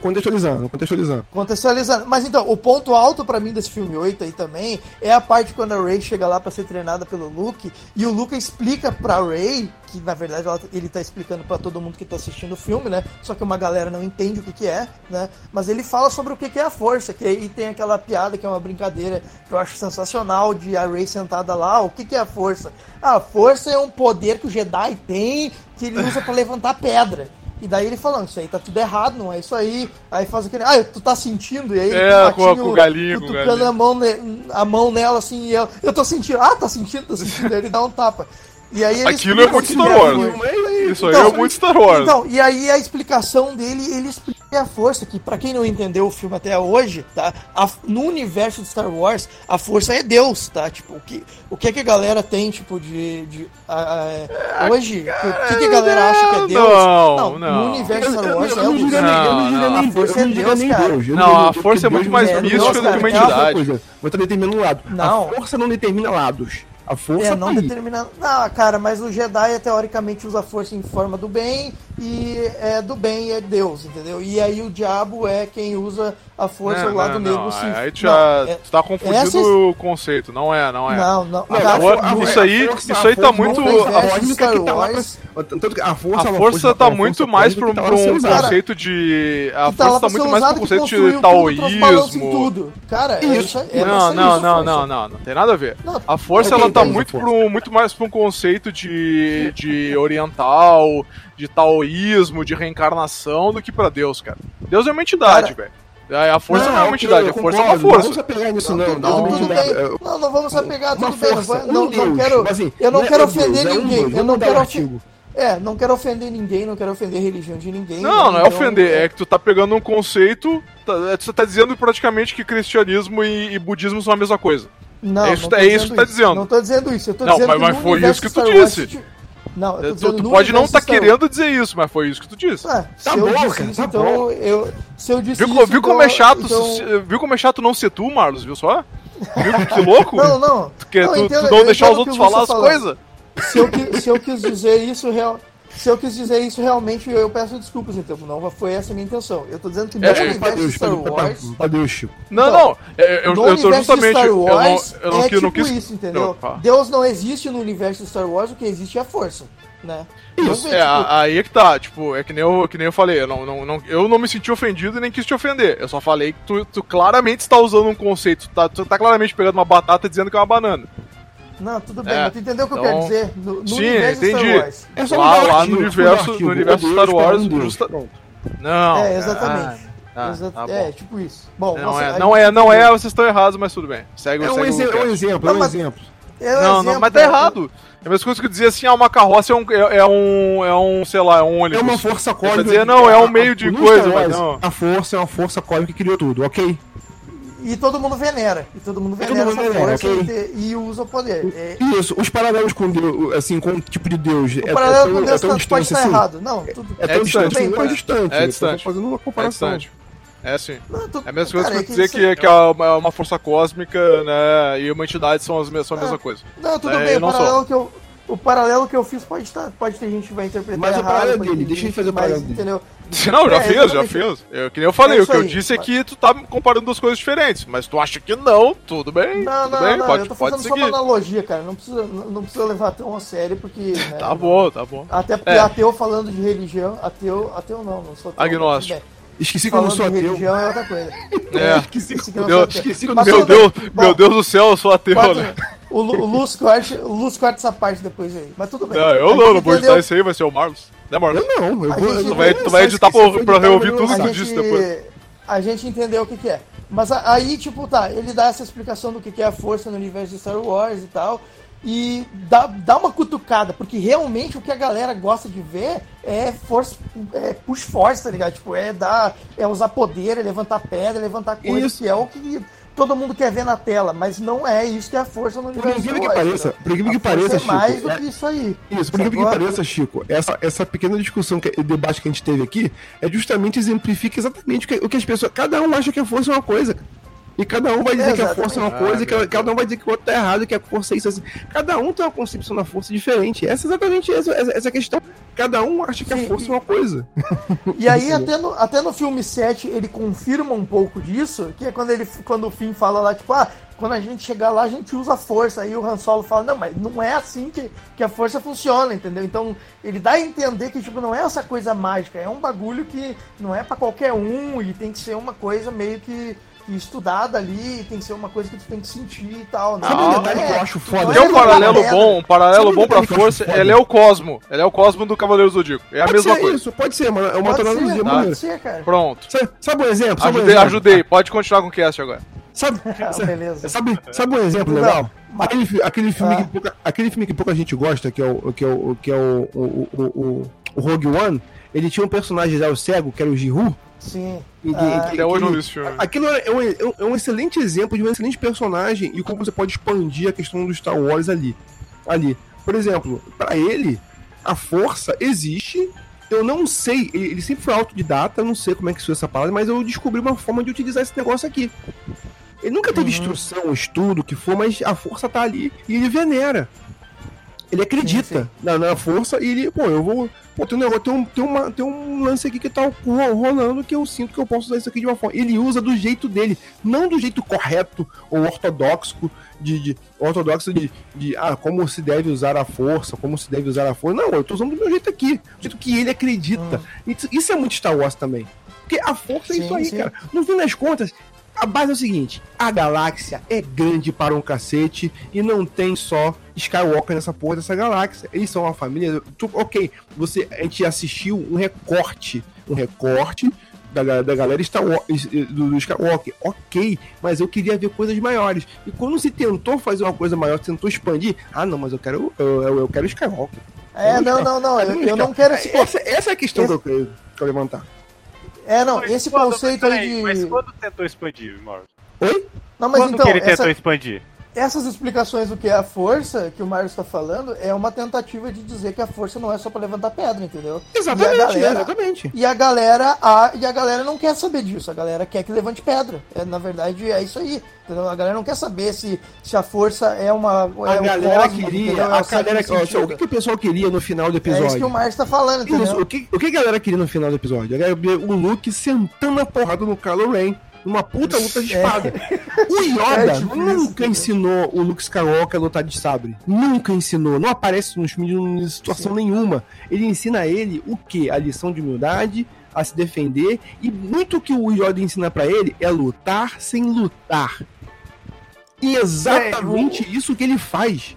contextualizando, contextualizando. Contextualizando. Mas então, o ponto alto pra mim desse filme 8 aí também é a parte quando a Ray chega lá pra ser treinada pelo Luke e o Luke explica pra Ray que na verdade ela, ele tá explicando para todo mundo que tá assistindo o filme, né? Só que uma galera não entende o que, que é, né? Mas ele fala sobre o que, que é a força, que aí tem aquela piada que é uma brincadeira que eu acho sensacional de a Rey sentada lá. O que, que é a força? Ah, a força é um poder que o Jedi tem que ele usa para levantar pedra. E daí ele falando, isso aí tá tudo errado, não é isso aí. Aí faz aquele, ah, tu tá sentindo? E aí é, com, com o galinho, com o galinho. A mão, a mão nela assim, e ela, eu tô sentindo, ah, tá sentindo, tá sentindo. aí ele dá um tapa. E aí Aquilo é muito Star Wars. Isso aí então, é muito Star Wars. Então, e aí a explicação dele, ele explica a força, que para quem não entendeu o filme até hoje, tá? A, no universo de Star Wars, a força é Deus, tá? Tipo, o que, o que, que a galera tem, tipo, de. de a, a, hoje, o que, que a galera acha que é Deus? Não, não. não. No universo de Star Wars é Deus. Não, a força é Deus, cara. Não, a força é muito mais mística do que uma entidade. Mas tá determinando um lado. Não. A força não determina lados. A força é, não tá determina. Não, cara, mas o Jedi teoricamente usa a força em forma do bem e é do bem é Deus, entendeu? E aí o diabo é quem usa a força não, do lado não, negro. Sim. Aí tu já é, tá confundindo essa... o conceito, não é, não é. Não, não. não cara, a, isso aí, força, isso aí tá muito a força que tá Wars, a força, a força tá muito mais para um conceito de a força tá muito mais um conceito de taoísmo. Cara, isso. Não, não, não, não, não, não tem nada a ver. A força ela tá muito para muito mais para um conceito de de oriental, de taoísmo, de reencarnação do que para Deus, cara. Deus é uma entidade, velho. É, a força não, não é uma entidade, a força é uma força. Não vamos apegar nisso, não. Não, não, tudo bem. Não, não vamos apegar, tudo bem. Força, não, um não, quero, assim, eu não, quero ofender ninguém. eu não quero ofender. É, não quero ofender ninguém, não quero ofender a religião de ninguém. Não, não é ofender, é... é que tu tá pegando um conceito, tá, é, tu tá dizendo praticamente que cristianismo e, e budismo são a mesma coisa. Não, é isso, é isso que tu tá dizendo. Não tô dizendo isso, eu tô não, dizendo mas, que mas foi isso que tu disse. Não, eu tu, tu pode não estar tá querendo dizer isso, mas foi isso que tu disse. Ah, tá bom, cara, isso, tá então bom. Eu, se eu disse viu, isso, viu como é então, chato, então... viu como é chato não ser tu, Marlos, viu só? Viu que louco? não, não. Tu, quer, não, tu, entendo, tu não deixar os outros falar as coisas? Se eu, se eu quis dizer isso, real, se eu quis dizer isso realmente, eu peço desculpas, então. Não foi essa a minha intenção. Eu tô dizendo que no é, Deus, Star Wars. Deus, Chico. Não, então, não. É, eu, eu tô justamente. Star Wars eu não, eu não, é eu não tipo quis. Isso, entendeu? Não, Deus não existe no universo de Star Wars, o que existe é a força. Né? Isso, ver, é, tipo... aí é que tá, tipo, é que nem eu, que nem eu falei, eu não, não, não, eu não me senti ofendido e nem quis te ofender. Eu só falei que tu, tu claramente está usando um conceito, tu tá, tu tá claramente pegando uma batata dizendo que é uma banana. Não, tudo bem, é, mas tu entendeu o que então... eu quero então, dizer? No, no Sim, entendi. É só lá, lá no universo, no universo Star Wars. Justa... Não. É, exatamente. Ah, Exa tá é, tipo isso. Bom, não, você, é, não, é, não é, vocês estão errados, mas tudo bem. Segue, é um, segue exemplo, é um exemplo, é um exemplo. É um não, exemplo, não, mas tá errado. É a mesma coisa que dizer assim, ah, uma carroça é um, é, é, um, é um, sei lá, é um ônibus. É uma força cósmica. dizer, não, é um meio de coisa, mas não. A força é uma força cósmica que criou tudo, ok? E todo mundo venera. E todo mundo venera todo mundo venera, okay. e, usa o poder. É... Isso, os paralelos com Deus, assim, com o tipo de Deus. O é, paralelo é tão, com Deus é tão distante, pode estar assim. errado. Não, tudo, é, é tão distante, bem, não é distante. É distante. fazendo uma comparação. É É sim. Não, tô... É a mesma coisa cara, que dizer que, que, é uma força cósmica né, e uma entidade são, as, são a mesma coisa. Não, tudo é, bem, o paralelo que eu o paralelo que eu fiz pode estar, pode ter gente que vai interpretar Mas errado, o paralelo dele, deixa ele fazer o paralelo dele. Não, já é, fez, já fez. Eu, que nem eu falei, é o que eu disse é que tu tá comparando duas coisas diferentes, mas tu acha que não, tudo bem. Não, tudo não, bem, não, pode, eu tô fazendo só uma analogia, cara. Não precisa, não precisa levar tão a sério, porque. Né, tá bom, tá bom. Até porque é. ateu falando de religião, ateu, ateu não, não sou ateu. Agnóstico. Esqueci que eu não sou ateu. religião é outra coisa. É. Esqueci, esqueci que eu não sou ateu. Esqueci que eu não meu Deus, meu Deus do céu, eu sou ateu, né? O, o Luz corta, o Luz corta essa parte depois aí. Mas tudo bem. Não, eu não, não vou editar isso aí, vai ser o Marlos. Né, Marlos? Eu não, eu vou. Tu vai, tu vai editar pra, pra reouvir tudo que tu disse depois. A gente entendeu o que, que é. Mas aí, tipo, tá, ele dá essa explicação do que, que é a força no universo de Star Wars e tal e dá, dá uma cutucada, porque realmente o que a galera gosta de ver é força, é push force, tá ligado? Tipo, é dar, é usar poder, é levantar pedra, é levantar coisa, isso. que é o que todo mundo quer ver na tela, mas não é isso que é a força no universo. Por incrível que pareça, por incrível que pareça, é Chico, mais do é... que isso aí. Isso, por incrível que pareça, Chico, essa, essa pequena discussão, que, debate que a gente teve aqui, é justamente exemplifica exatamente o que, o que as pessoas, cada um acha que a força é uma coisa. E cada um vai dizer que a força é uma coisa, que cada um vai dizer que o outro tá errado, que a força é isso assim. Cada um tem uma concepção da força diferente. Essa é exatamente essa, essa questão. Cada um acha que a força é uma coisa. E aí, até no, até no filme 7, ele confirma um pouco disso, que é quando, ele, quando o Finn fala lá, tipo, ah, quando a gente chegar lá, a gente usa a força. Aí o Han Solo fala, não, mas não é assim que, que a força funciona, entendeu? Então, ele dá a entender que, tipo, não é essa coisa mágica, é um bagulho que não é para qualquer um e tem que ser uma coisa meio que estudada ali, tem que ser uma coisa que tu tem que sentir e tal. Né? Sabe um detalhe é, que eu acho foda? Tem um paralelo bom, um paralelo bom pra força, ela é o Cosmo. Ela é o Cosmo do Cavaleiro Zodíaco. É a pode mesma coisa. Isso, pode ser, mano. É uma analogia tá. Pode ser, cara. Pronto. Sabe, sabe um exemplo? Sabe ajudei, um exemplo? ajudei. Pode continuar com o cast agora. Sabe, ah, sabe, sabe um exemplo legal? Aquele, aquele, filme ah. que pouca, aquele filme que pouca gente gosta, que é o, que é o, que é o, o, o, o, o Rogue One, ele tinha um personagem já, o cego, que era o Jihu, Sim. E, ah, até hoje não vi esse filme. Aquilo é um, é um excelente exemplo de um excelente personagem e como você pode expandir a questão do Star Wars ali. ali. Por exemplo, para ele, a força existe. Eu não sei, ele sempre foi autodidata, não sei como é que se essa palavra, mas eu descobri uma forma de utilizar esse negócio aqui. Ele nunca teve uhum. instrução, estudo, o que for, mas a força tá ali e ele venera. Ele acredita sim, sim. Na, na, força e ele, pô, eu vou. Pô, tem um negócio, tem um, tem, uma, tem um lance aqui que tá rolando que eu sinto que eu posso usar isso aqui de uma forma. Ele usa do jeito dele, não do jeito correto ou ortodoxo de, de ortodoxo de, de ah, como se deve usar a força, como se deve usar a força. Não, eu tô usando do meu jeito aqui, do jeito que ele acredita. Hum. Isso, isso, é muito Star Wars também. Porque a força sim, é isso aí, sim. cara. No fim das contas, a base é o seguinte: a galáxia é grande para um cacete e não tem só Skywalker nessa porra dessa galáxia. Eles são uma família. Ok, você, a gente assistiu um recorte, um recorte da, da galera Star Wars, do, do Skywalker. Ok, mas eu queria ver coisas maiores. E quando se tentou fazer uma coisa maior, tentou expandir, ah não, mas eu quero, eu, eu, eu quero Skywalker. É, não, não, não, eu, eu não quero esse... essa, essa é a questão esse... que eu quero levantar. É, não, mas esse quando, conceito aí de. Mas quando tentou expandir, Morris? Oi? Não, mas quando então, que ele tentou essa... expandir? Essas explicações do que é a força, que o Mario está falando, é uma tentativa de dizer que a força não é só para levantar pedra, entendeu? Exatamente, e galera, exatamente. E a galera, a, e a galera não quer saber disso, a galera quer que levante pedra. É, na verdade, é isso aí. Entendeu? A galera não quer saber se, se a força é uma. A é galera queria. Entendeu? A galera, ó, o que, que, o pessoal queria no final do episódio? É isso que o Mario está falando, entendeu? Isso, o, que, o que a galera queria no final do episódio? O Luke sentando a porrada no Kylo Ren uma puta luta de espada. É. O Yoda é, nunca ensinou o Luke Skywalker a lutar de sabre. Nunca ensinou. Não aparece nos filmes em situação Sim. nenhuma. Ele ensina a ele o que? A lição de humildade, a se defender. E muito que o Yoda ensina para ele é lutar sem lutar. E exatamente é, isso que ele faz.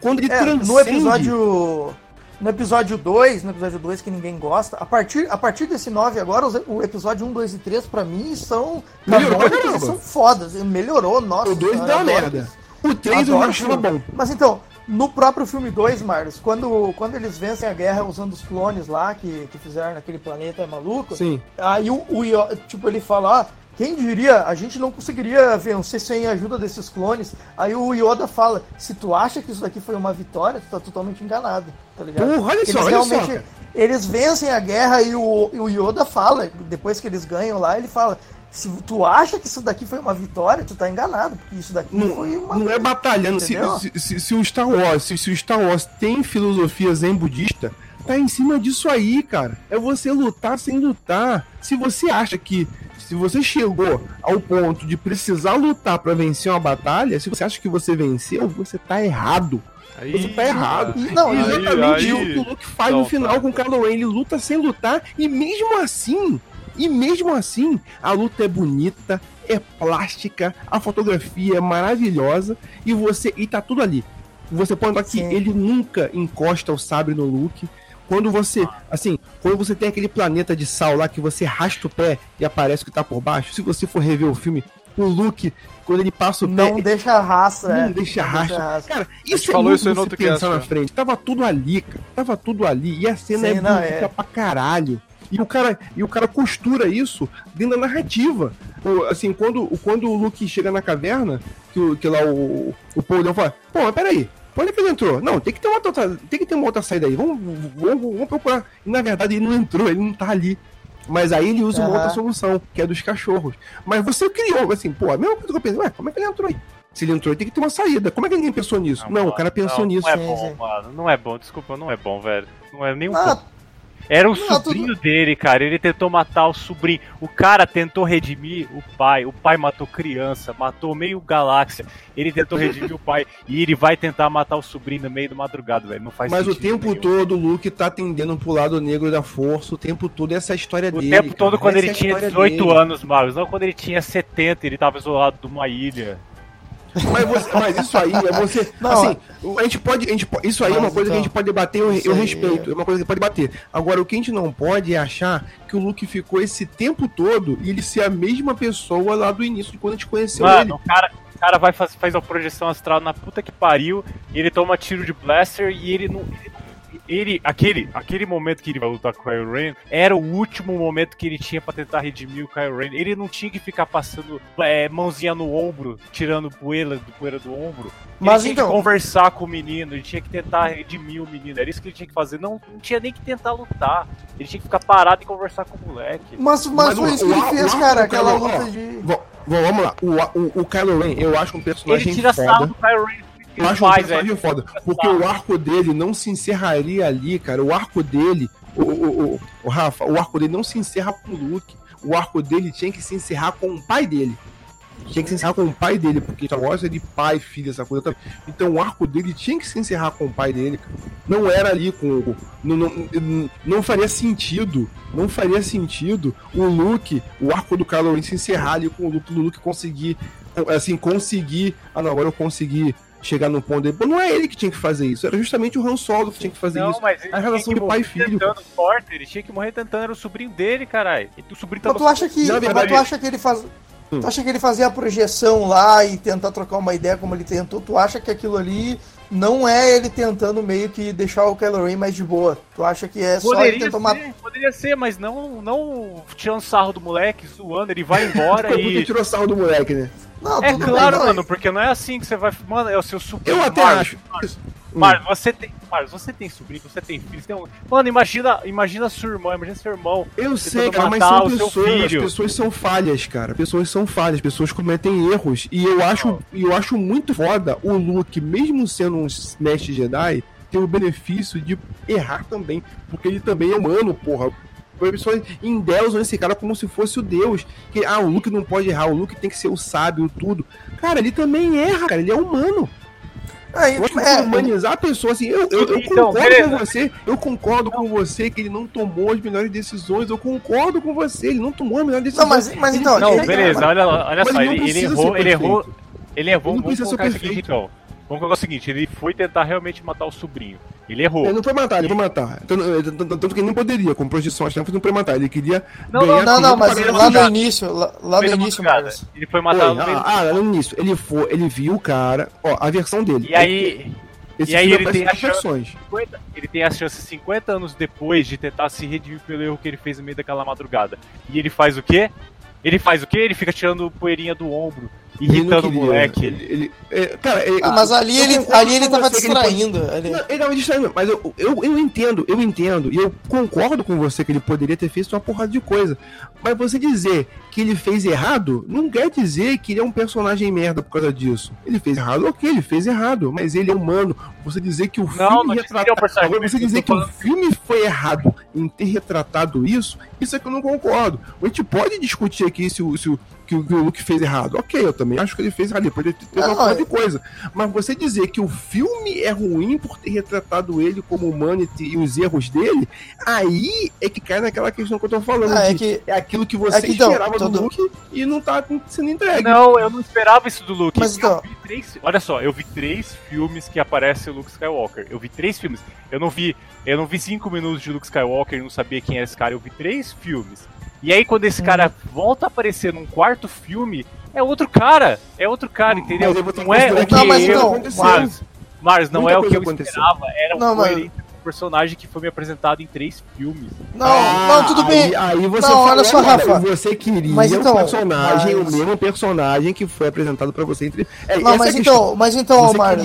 Quando ele é, transcende... No episódio no episódio 2, no episódio 2 que ninguém gosta, a partir, a partir desse 9 agora, o episódio 1, 2 e 3 pra mim são Melhorou, são fodas. Melhorou, nossa. O 2 deu merda. O 3 eu achava bom. Mas então, no próprio filme 2, Marlos, quando, quando eles vencem a guerra usando os clones lá que, que fizeram naquele planeta maluco, Sim. aí o, o tipo, ele fala, ah, quem diria, a gente não conseguiria vencer sem a ajuda desses clones. Aí o Yoda fala: se tu acha que isso daqui foi uma vitória, tu tá totalmente enganado, tá ligado? Olha eles só, realmente, olha só, Eles vencem a guerra e o, e o Yoda fala, depois que eles ganham lá, ele fala: se tu acha que isso daqui foi uma vitória, tu tá enganado, porque isso daqui não, foi uma. Não é batalhando. Se, se, se, o Star Wars, se, se o Star Wars tem filosofia zen budista, tá em cima disso aí, cara. É você lutar sem lutar. Se você acha que se você chegou ao ponto de precisar lutar para vencer uma batalha, se você acha que você venceu, você tá errado. Aí, você tá errado. Não, aí, exatamente aí, o que o Luke faz não, no final tá. com o Kylo Ren. Ele luta sem lutar e mesmo assim, e mesmo assim, a luta é bonita, é plástica, a fotografia é maravilhosa e você e tá tudo ali. Você pode notar que ele nunca encosta o sabre no Luke. Quando você, assim, quando você tem aquele planeta de sal lá que você rasta o pé e aparece o que tá por baixo, se você for rever o filme, o Luke, quando ele passa o não pé. Deixa raça, não é. deixa raça. Cara, isso é falou isso outro pensar na frente. Tava tudo ali, cara. Tava tudo ali. E a cena Sim, é bonita é. pra caralho. E o cara, e o cara costura isso dentro da narrativa. Assim, quando, quando o Luke chega na caverna, que, que lá o, o Paul fala, pô, mas peraí, É que ele entrou? Não, tem que ter uma outra, tem que ter uma outra saída aí. Vamos, vamos, vamos procurar. E na verdade ele não entrou, ele não tá ali. Mas aí ele usa uhum. uma outra solução, que é dos cachorros. Mas você criou, assim, pô, a mesma coisa que eu pensei, ué, como é que ele entrou aí? Se ele entrou, tem que ter uma saída. Como é que ninguém pensou nisso? Não, não mano, o cara pensou não, nisso. Não é bom, mano. Não é bom, desculpa, não é bom, velho. Não é nem um ah, pouco. Era o sobrinho tudo... dele, cara. Ele tentou matar o sobrinho. O cara tentou redimir o pai. O pai matou criança, matou meio galáxia. Ele tentou redimir o pai. E ele vai tentar matar o sobrinho no meio do madrugada, velho. Não faz Mas o tempo nenhum. todo o Luke tá tendendo pro lado negro da força. O tempo todo essa é a história o dele. O tempo todo cara. quando essa ele é tinha 18 dele. anos, Marcos. Não quando ele tinha 70, ele tava isolado de uma ilha. Mas, você, mas, isso aí é você. Não, assim, a gente pode. A gente, isso aí é uma coisa então, que a gente pode debater, eu, eu respeito. É uma coisa que pode bater. Agora, o que a gente não pode é achar que o Luke ficou esse tempo todo e ele ser a mesma pessoa lá do início, de quando a gente conheceu Mano, ele. O cara, o cara vai faz, faz uma projeção astral na puta que pariu, e ele toma tiro de blaster e ele não. Ele, ele, aquele, aquele momento que ele vai lutar com o Kylo Ren era o último momento que ele tinha para tentar redimir o Kylo Ren. Ele não tinha que ficar passando é, mãozinha no ombro, tirando poeira do poeira do ombro. Ele Mas tinha então... que conversar com o menino, ele tinha que tentar redimir o menino. Era isso que ele tinha que fazer. Não, não tinha nem que tentar lutar. Ele tinha que ficar parado e conversar com o moleque. Mas, mas, mas foi isso que ele fez, cara, aquela luta de. Vamos lá, o, o, o Kylo Ren, eu acho um personagem ele tira foda. Sarro do Kylo Ren eu acho faz, um personagem foda. Porque o arco dele não se encerraria ali, cara. O arco dele, o, o, o, o Rafa, o arco dele não se encerra com o Luke. O arco dele tinha que se encerrar com o pai dele. Tinha que se encerrar com o pai dele, porque Star Wars é de pai filho, essa coisa também. Então o arco dele tinha que se encerrar com o pai dele. Não era ali com. Não, não, não faria sentido. Não faria sentido o Luke, o arco do Kylo Ren se encerrar ali com o Luke, o Luke conseguir. Assim, conseguir. Ah, não, agora eu consegui chegar no ponto dele. Não é ele que tinha que fazer isso, era justamente o Han Solo que tinha que fazer não, isso. Mas a relação de pai e filho. Forte, ele tinha que morrer tentando, era o sobrinho dele, caralho. E o sobrinho tava... Mas tu acha que, verdade... tu acha que ele faz... Hum. Tu acha que ele fazia a projeção lá e tentar trocar uma ideia como ele tentou? Tu acha que aquilo ali não é ele tentando meio que deixar o Kylo Ren mais de boa? Tu acha que é poderia só ele tentar matar? Poderia ser, mas não, não tirando sarro do moleque, zoando, ele vai embora e... tirou sarro do moleque, né? Não, é claro, bem, mano, porque não é assim que você vai. Mano, é o seu sobrinho. Eu até acho. Marlos, você tem. Marlos, você tem sobrinho, você tem filho. Você tem um... Mano, imagina, imagina sua irmã, imagina seu irmão. Eu sei, cara, mas são pessoas. As pessoas são falhas, cara. Pessoas são falhas, pessoas cometem erros. E eu acho, eu acho muito foda o Luke, mesmo sendo um mestre Jedi, ter o benefício de errar também. Porque ele também é humano, porra pessoas endeusam esse cara como se fosse o Deus. Que, ah, o Luke não pode errar, o Luke tem que ser o sábio, tudo. Cara, ele também erra, cara, ele é humano. Aí, é, humanizar a pessoa assim, eu, eu, eu então, concordo beleza. com você, eu concordo com você que ele não tomou as melhores decisões, eu concordo com você, ele não tomou as melhores decisões. Não, mas, mas então, não, beleza, olha, olha só, ele, ele, errou, ele errou, ele errou, ele aqui então. Vamos colocar o seguinte, ele foi tentar realmente matar o sobrinho. Ele errou. Ele não foi matar, ele foi matar. Tanto, tanto que ele não poderia, com projeção acho que não foi matar. Ele queria. Não, não, não, não mas lá no início, lá, lá no início, Marcos. Ele foi matar no meio. Ah, lá no início. Ele foi, ele viu o cara, ó, a versão dele. E aí. Esse e aí ele tem, a chance, 50, ele tem a chance 50 anos depois de tentar se redimir pelo erro que ele fez no meio daquela madrugada. E ele faz o quê? Ele faz o quê? Ele fica tirando poeirinha do ombro irritando o moleque. Ele, ele, é, cara, ele, ah, mas ali ele, ali ele tava distraindo. Ele, não, ele tava distraindo, mas eu, eu, eu entendo, eu entendo, e eu concordo com você que ele poderia ter feito uma porrada de coisa. Mas você dizer que ele fez errado, não quer dizer que ele é um personagem merda por causa disso. Ele fez errado, ok, ele fez errado, mas ele é humano. Você dizer que o não, filme retrata... Agora, você dizer que o filme foi errado em ter retratado isso, isso é que eu não concordo. A gente pode discutir aqui se o, se o que, o, que o Luke fez errado. Ok, eu também acho que ele fez errado. Ele pode ter uma coisa de coisa. Mas você dizer que o filme é ruim por ter retratado ele como humano e, e os erros dele, aí é que cai naquela questão que eu tô falando. Ah, é, que, é aquilo que você é que, então, esperava do Luke e não tá sendo entregue. Não, eu não esperava isso do Luke. Mas então... Três, olha só, eu vi três filmes que aparece o Luke Skywalker. Eu vi três filmes. Eu não vi, eu não vi cinco minutos de Luke Skywalker e não sabia quem era esse cara. Eu vi três filmes. E aí, quando esse cara hum. volta a aparecer num quarto filme, é outro cara. É outro cara, entendeu? Não é o que não, mas não, Mars, Mars, não é o que eu esperava. Era um não, coerente personagem que foi me apresentado em três filmes. Não, ah, não, tudo bem. Aí, aí você não, olha só, Rafa. Você queria mas então, um personagem, mas... o mesmo personagem que foi apresentado para você entre. É, não, mas, é então, mas então, Mário,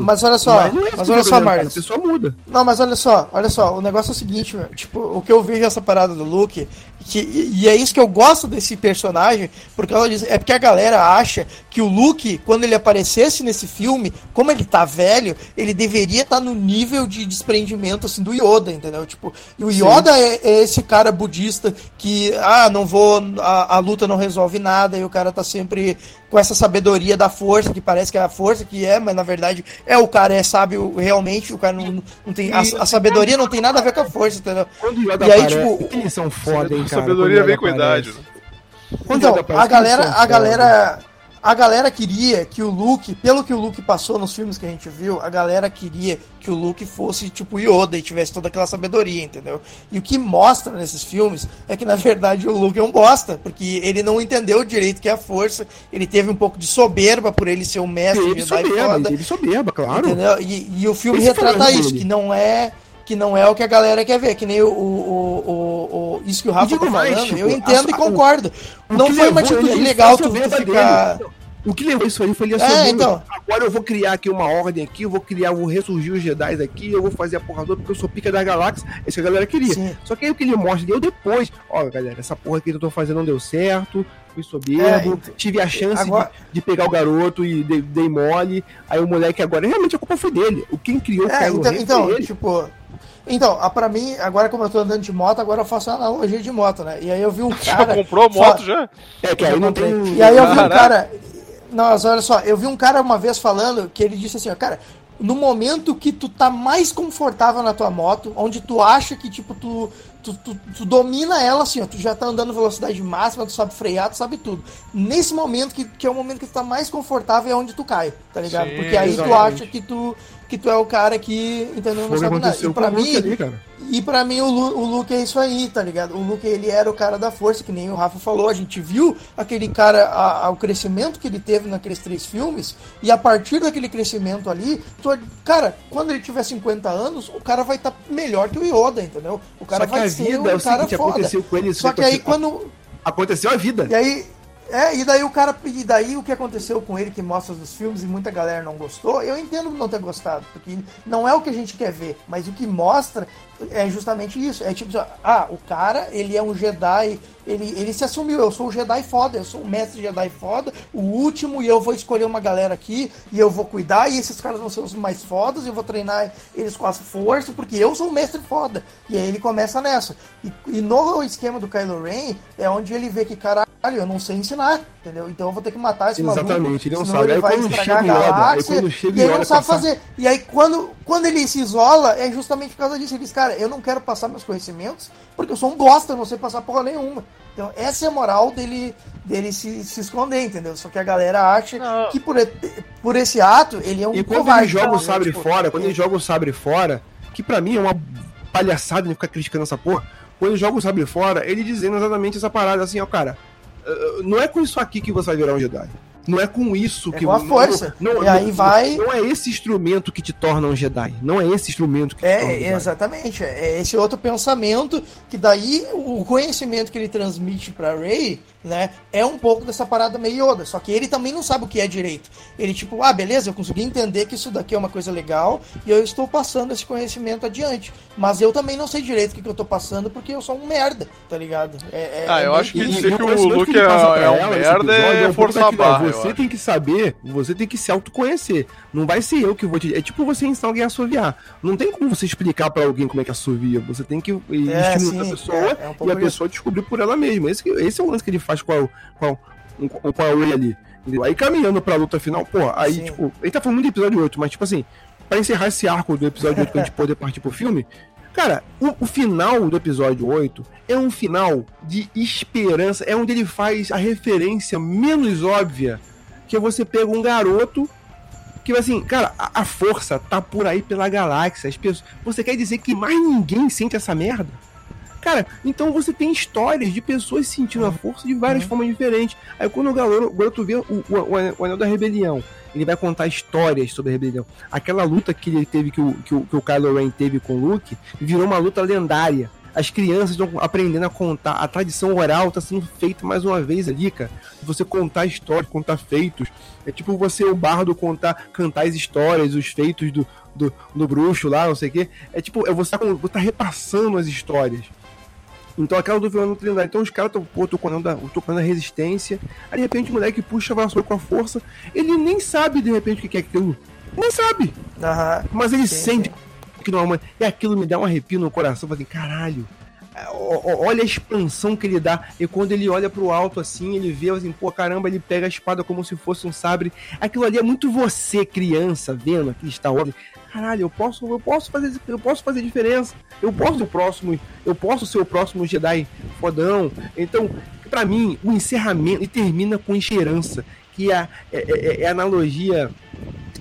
mas olha só, mas, é mas olha só, Mário. A pessoa muda. Não, mas olha só, olha só, o negócio é o seguinte, meu, tipo, o que eu vejo essa parada do Luke que, e é isso que eu gosto desse personagem, porque é porque a galera acha que o Luke, quando ele aparecesse nesse filme, como ele tá velho, ele deveria estar tá no nível de desprendimento assim do Yoda, entendeu? Tipo, e o Yoda é, é, esse cara budista que, ah, não vou, a, a, luta não resolve nada, e o cara tá sempre com essa sabedoria da força, que parece que é a força que é, mas na verdade é o cara é sábio realmente, o cara não, não tem. A, a sabedoria não tem nada a ver com a força, entendeu? Quando o Yoda e aí, aparece, tipo. Eles são foda, hein, cara? Sabedoria vem com idade. Né? Então, a galera, a galera a galera queria que o Luke, pelo que o Luke passou nos filmes que a gente viu, a galera queria que o Luke fosse tipo Yoda e tivesse toda aquela sabedoria, entendeu? E o que mostra nesses filmes é que na verdade o Luke é um bosta, porque ele não entendeu direito que é a força, ele teve um pouco de soberba por ele ser um mestre ele Jedi soberba, foda. Ele soberba, claro. Entendeu? E, e o filme Esse retrata isso, que não é que não é o que a galera quer ver, que nem o, o, o, o isso que o Rafa tá falando, tipo, eu entendo a, e concordo. não foi uma atitude legal tu, tu ficar... Dele. O que levou isso aí foi ele. É, então. Agora eu vou criar aqui uma ordem aqui, eu vou criar, eu vou ressurgir os Jedi aqui, eu vou fazer a porra toda porque eu sou pica da galáxia. Isso que a galera queria. Sim. Só que aí o que ele mostra deu depois. Ó, galera, essa porra aqui que eu tô fazendo não deu certo. Fui soberbo, é, então, tive a chance agora... de, de, pegar o garoto e dei, dei, mole. Aí o moleque agora, realmente a culpa foi dele. O quem criou é, o então, então ele. tipo, então, pra mim, agora como eu tô andando de moto, agora eu faço uma analogia de moto, né? E aí eu vi um cara. Já comprou moto já? É, que aí não tem. E aí eu vi um cara. Nossa, olha só, eu vi um cara uma vez falando que ele disse assim, ó, cara, no momento que tu tá mais confortável na tua moto, onde tu acha que, tipo, tu, tu, tu, tu, domina ela assim, ó, tu já tá andando velocidade máxima, tu sabe frear, tu sabe tudo. Nesse momento, que, que é o momento que tu tá mais confortável, é onde tu cai, tá ligado? Sim, Porque aí exatamente. tu acha que tu, que tu é o cara que, entendeu? Não sabe nada. E pra mim, ali, e pra mim o, Lu, o Luke é isso aí, tá ligado? O Luke, ele era o cara da força, que nem o Rafa falou. A gente viu aquele cara, a, a, o crescimento que ele teve naqueles três filmes, e a partir daquele crescimento ali, tu, cara, quando ele tiver 50 anos, o cara vai estar tá melhor que o Yoda, entendeu? O cara vai ser um é cara foda. Só que aí quando... Aconteceu a vida. E aí, é, e daí o cara. E daí o que aconteceu com ele, que mostra nos filmes e muita galera não gostou, eu entendo não ter gostado, porque não é o que a gente quer ver, mas o que mostra é justamente isso. É tipo, ah, o cara, ele é um Jedi, ele, ele se assumiu, eu sou o Jedi foda, eu sou o mestre Jedi foda, o último, e eu vou escolher uma galera aqui, e eu vou cuidar, e esses caras vão ser os mais fodas, eu vou treinar eles com as forças, porque eu sou o mestre foda. E aí ele começa nessa. E, e no esquema do Kylo Ren, é onde ele vê que, caralho, eu não sei ensinar, entendeu? Então eu vou ter que matar esse Exatamente, maluco, ele não sabe. Ele vai estragar a galáxia, e ele não sabe passar... fazer. E aí quando, quando ele se isola, é justamente por causa disso. Ele diz, cara, eu não quero passar meus conhecimentos, porque eu sou um bosta, eu não sei passar porra nenhuma. Então, essa é a moral dele, dele se, se esconder, entendeu? Só que a galera acha não. que por, por esse ato ele é um E quando covarde, ele joga o sabre tipo, fora, quando ele joga o sabre fora, que para mim é uma palhaçada de ficar criticando essa porra, quando ele joga o sabre fora, ele dizendo exatamente essa parada assim, ó, cara, não é com isso aqui que você vai virar um Jedi. Não é com isso é que. Com a força. Não, não, e aí não, vai. Não é esse instrumento que te torna um Jedi. Não é esse instrumento que é, te torna um Jedi. Exatamente. É esse outro pensamento que daí o conhecimento que ele transmite para Rey né? É um pouco dessa parada meio Yoda, só que ele também não sabe o que é direito. Ele, tipo, ah, beleza, eu consegui entender que isso daqui é uma coisa legal e eu estou passando esse conhecimento adiante. Mas eu também não sei direito o que, que eu tô passando porque eu sou um merda, tá ligado? É, é, ah, eu é acho que dizer que o Luke é, é um merda é, é forçar a barra. Você tem que saber, você tem que se autoconhecer. Não vai ser eu que vou te. É tipo você ensinar alguém a assoviar. Não tem como você explicar para alguém como é que assovia. Você tem que é, estimular a pessoa é, e a pessoa isso. descobrir por ela mesma. Esse, esse é o lance que ele faz com a, com a, com a Ray ali. Aí caminhando pra luta final, pô, aí, sim. tipo, ele tá falando muito do episódio 8, mas, tipo assim, pra encerrar esse arco do episódio 8 pra gente poder partir pro filme, Cara, o, o, final do episódio 8 é um final de esperança, é onde ele faz a referência menos óbvia, que é você pega um garoto que assim, cara, a, a, força tá por aí pela galáxia. As pessoas, você quer dizer que mais ninguém sente essa merda? Cara, então você tem histórias de pessoas sentindo a força de várias uhum. formas diferentes. Aí quando o garoto, o garoto vê o, o, o, Anel da Rebelião, ele vai contar histórias sobre a rebelião. Aquela luta que ele teve, que o, que o, que o Kylo Ren teve com o Luke, virou uma luta lendária as crianças estão aprendendo a contar. A tradição oral está sendo feita mais uma vez ali, cara. Você contar histórias, contar feitos. É tipo você, o bardo, contar, cantar as histórias, os feitos do, do, do bruxo lá, não sei o quê. É tipo, é você tá, você tá repassando as histórias. Então aquela do vilão trindade. Então os caras estão tocando, tocando a resistência. Aí de repente o moleque puxa a vassoura com a força. Ele nem sabe de repente o que é aquilo. Nem sabe. Uhum. Mas ele sim, sente sim que não é E aquilo me dá um arrepio no coração. Falei, caralho, olha a expansão que ele dá. E quando ele olha pro alto assim, ele vê assim, pô, caramba, ele pega a espada como se fosse um sabre. Aquilo ali é muito você, criança, vendo aqui está Wars. Caralho, eu posso, eu posso fazer, eu posso fazer diferença. Eu posso ser o próximo, eu posso ser o próximo Jedi fodão. Então, para mim, o encerramento e termina com esperança, que é, é, é, é a analogia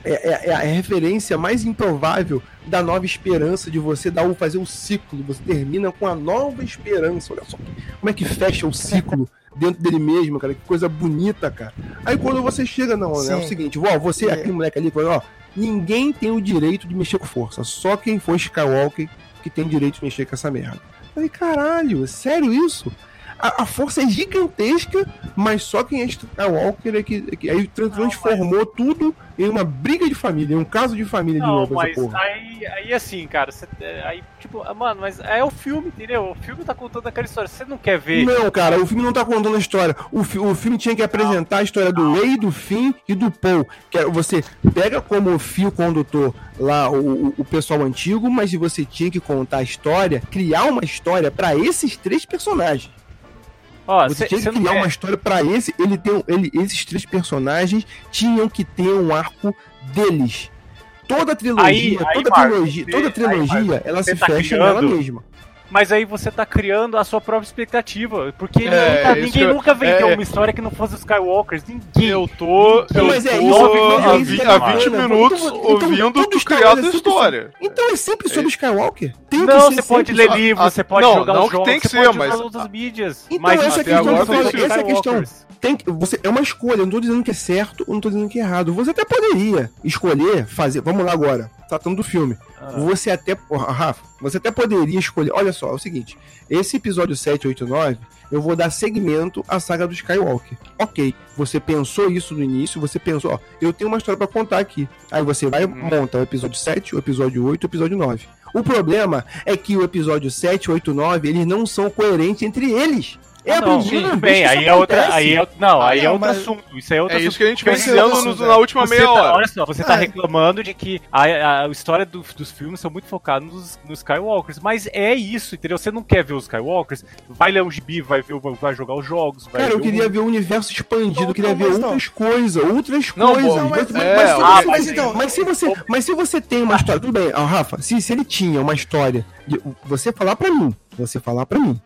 é, é, é, a referência mais improvável da nova esperança de você dar o fazer o ciclo. Você termina com a nova esperança. Olha só como é que fecha o ciclo dentro dele mesmo, cara. Que coisa bonita, cara. Aí quando você chega, não, né? É o seguinte, ó, você, é. aquele moleque ali, ó, ninguém tem o direito de mexer com força. Só quem for Skywalker que tem direito de mexer com essa merda. Eu falei, caralho, sério isso? A, a, força é gigantesca, mas só quem é Skywalker é que, é que aí transformou não, mas... tudo em uma briga de família, em um caso de família não, de novo. Mas aí, aí assim, cara, você, aí, tipo, mano, mas é o filme, entendeu? O filme tá contando aquela história. Você não quer ver. Não, cara, o filme não tá contando a história. O, fi, o filme tinha que apresentar a história do Rey, do Finn e do Paul. Que é, você pega como fio condutor lá o, o pessoal antigo, mas você tinha que contar a história, criar uma história para esses três personagens. Ó, você cê, tinha que criar uma história para esse. Ele tem, ele, esses três personagens tinham que ter um arco deles. Toda a trilogia, aí, toda, aí, trilogia Marcos, toda a trilogia, aí, ela se tá fecha criando, nela mesma mas aí você tá criando a sua própria expectativa. Porque é, nunca, ninguém eu, nunca vendeu é, uma história que não fosse os Skywalkers. Ninguém. Eu tô. Eu mas é isso, há, 20, há 20 minutos então, ouvindo então, tu criar a história. então é sempre sobre é. Skywalker. Tem não, você pode ler livro, você pode não, jogar não os jogos, tem que ser, mas... outras mídias. Então, mas essa, questão, agora, essa é a questão. Tem, você, é uma escolha, eu não tô dizendo que é certo ou não tô dizendo que é errado. Você até poderia escolher fazer. Vamos lá agora, tratando do filme. Ah. Você até. Rafa, você até poderia escolher. Olha só, é o seguinte: esse episódio 7, 8 9, eu vou dar segmento à saga do Skywalker. Ok, você pensou isso no início, você pensou, ó, eu tenho uma história para contar aqui. Aí você vai hum. montar o episódio 7, o episódio 8 o episódio 9. O problema é que o episódio 7, 8 9, eles não são coerentes entre eles. É a não, bem, aí é outra, aí é, não, aí é outro mas... assunto. Isso é outro é assunto. isso que a gente vem dizendo na última meia tá, hora. Olha só, você tá é. reclamando de que a, a, a história do, dos filmes são muito focados nos, nos, Skywalkers, mas é isso, entendeu? Você não quer ver os Skywalkers, vai ler um gibi, vai ver, vai jogar os jogos. Cara, eu queria ver o universo expandido, eu queria ver outras coisas, outras não, coisas. Não, mas, mas, é, mas, ah, mas, então, mas se você, mas se você tem uma história, tudo bem, Rafa, se, se ele tinha uma história, você falar para mim, você falar para mim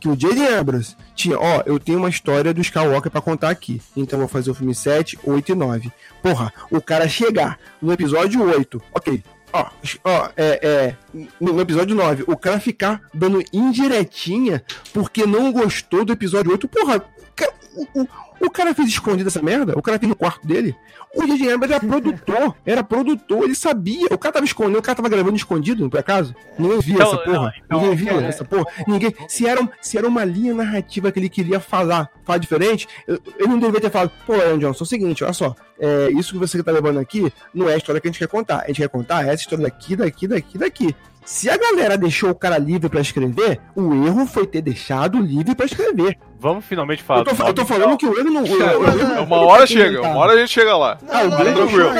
que o J.D. Abrams tinha, ó, eu tenho uma história do Skywalker para contar aqui. Então vou fazer o filme 7, 8 e 9. Porra, o cara chegar no episódio 8, ok. Ó, ó, é, é, no episódio 9, o cara ficar dando indiretinha porque não gostou do episódio 8. Porra, o, o, o cara fez escondido essa merda? O cara fez no quarto dele? O J.J. Abrams era produtor, era produtor, ele sabia. O cara tava escondendo, o cara tava gravando escondido, por acaso? Ninguém via então, essa porra. Não, Ninguém via é, essa porra. Ninguém. Se era, se era uma linha narrativa que ele queria falar, falar diferente, ele não deveria ter falado, pô, Aaron Johnson, é o seguinte, olha só, é, isso que você tá levando aqui não é a história que a gente quer contar. A gente quer contar essa história daqui, daqui, daqui, daqui. Se a galera deixou o cara livre para escrever, o erro foi ter deixado livre para escrever. Vamos finalmente falar. Eu tô, eu tô falando que o erro não. É, uma hora chega, uma hora a gente chega lá. Ah, o Grêmio tranquilo.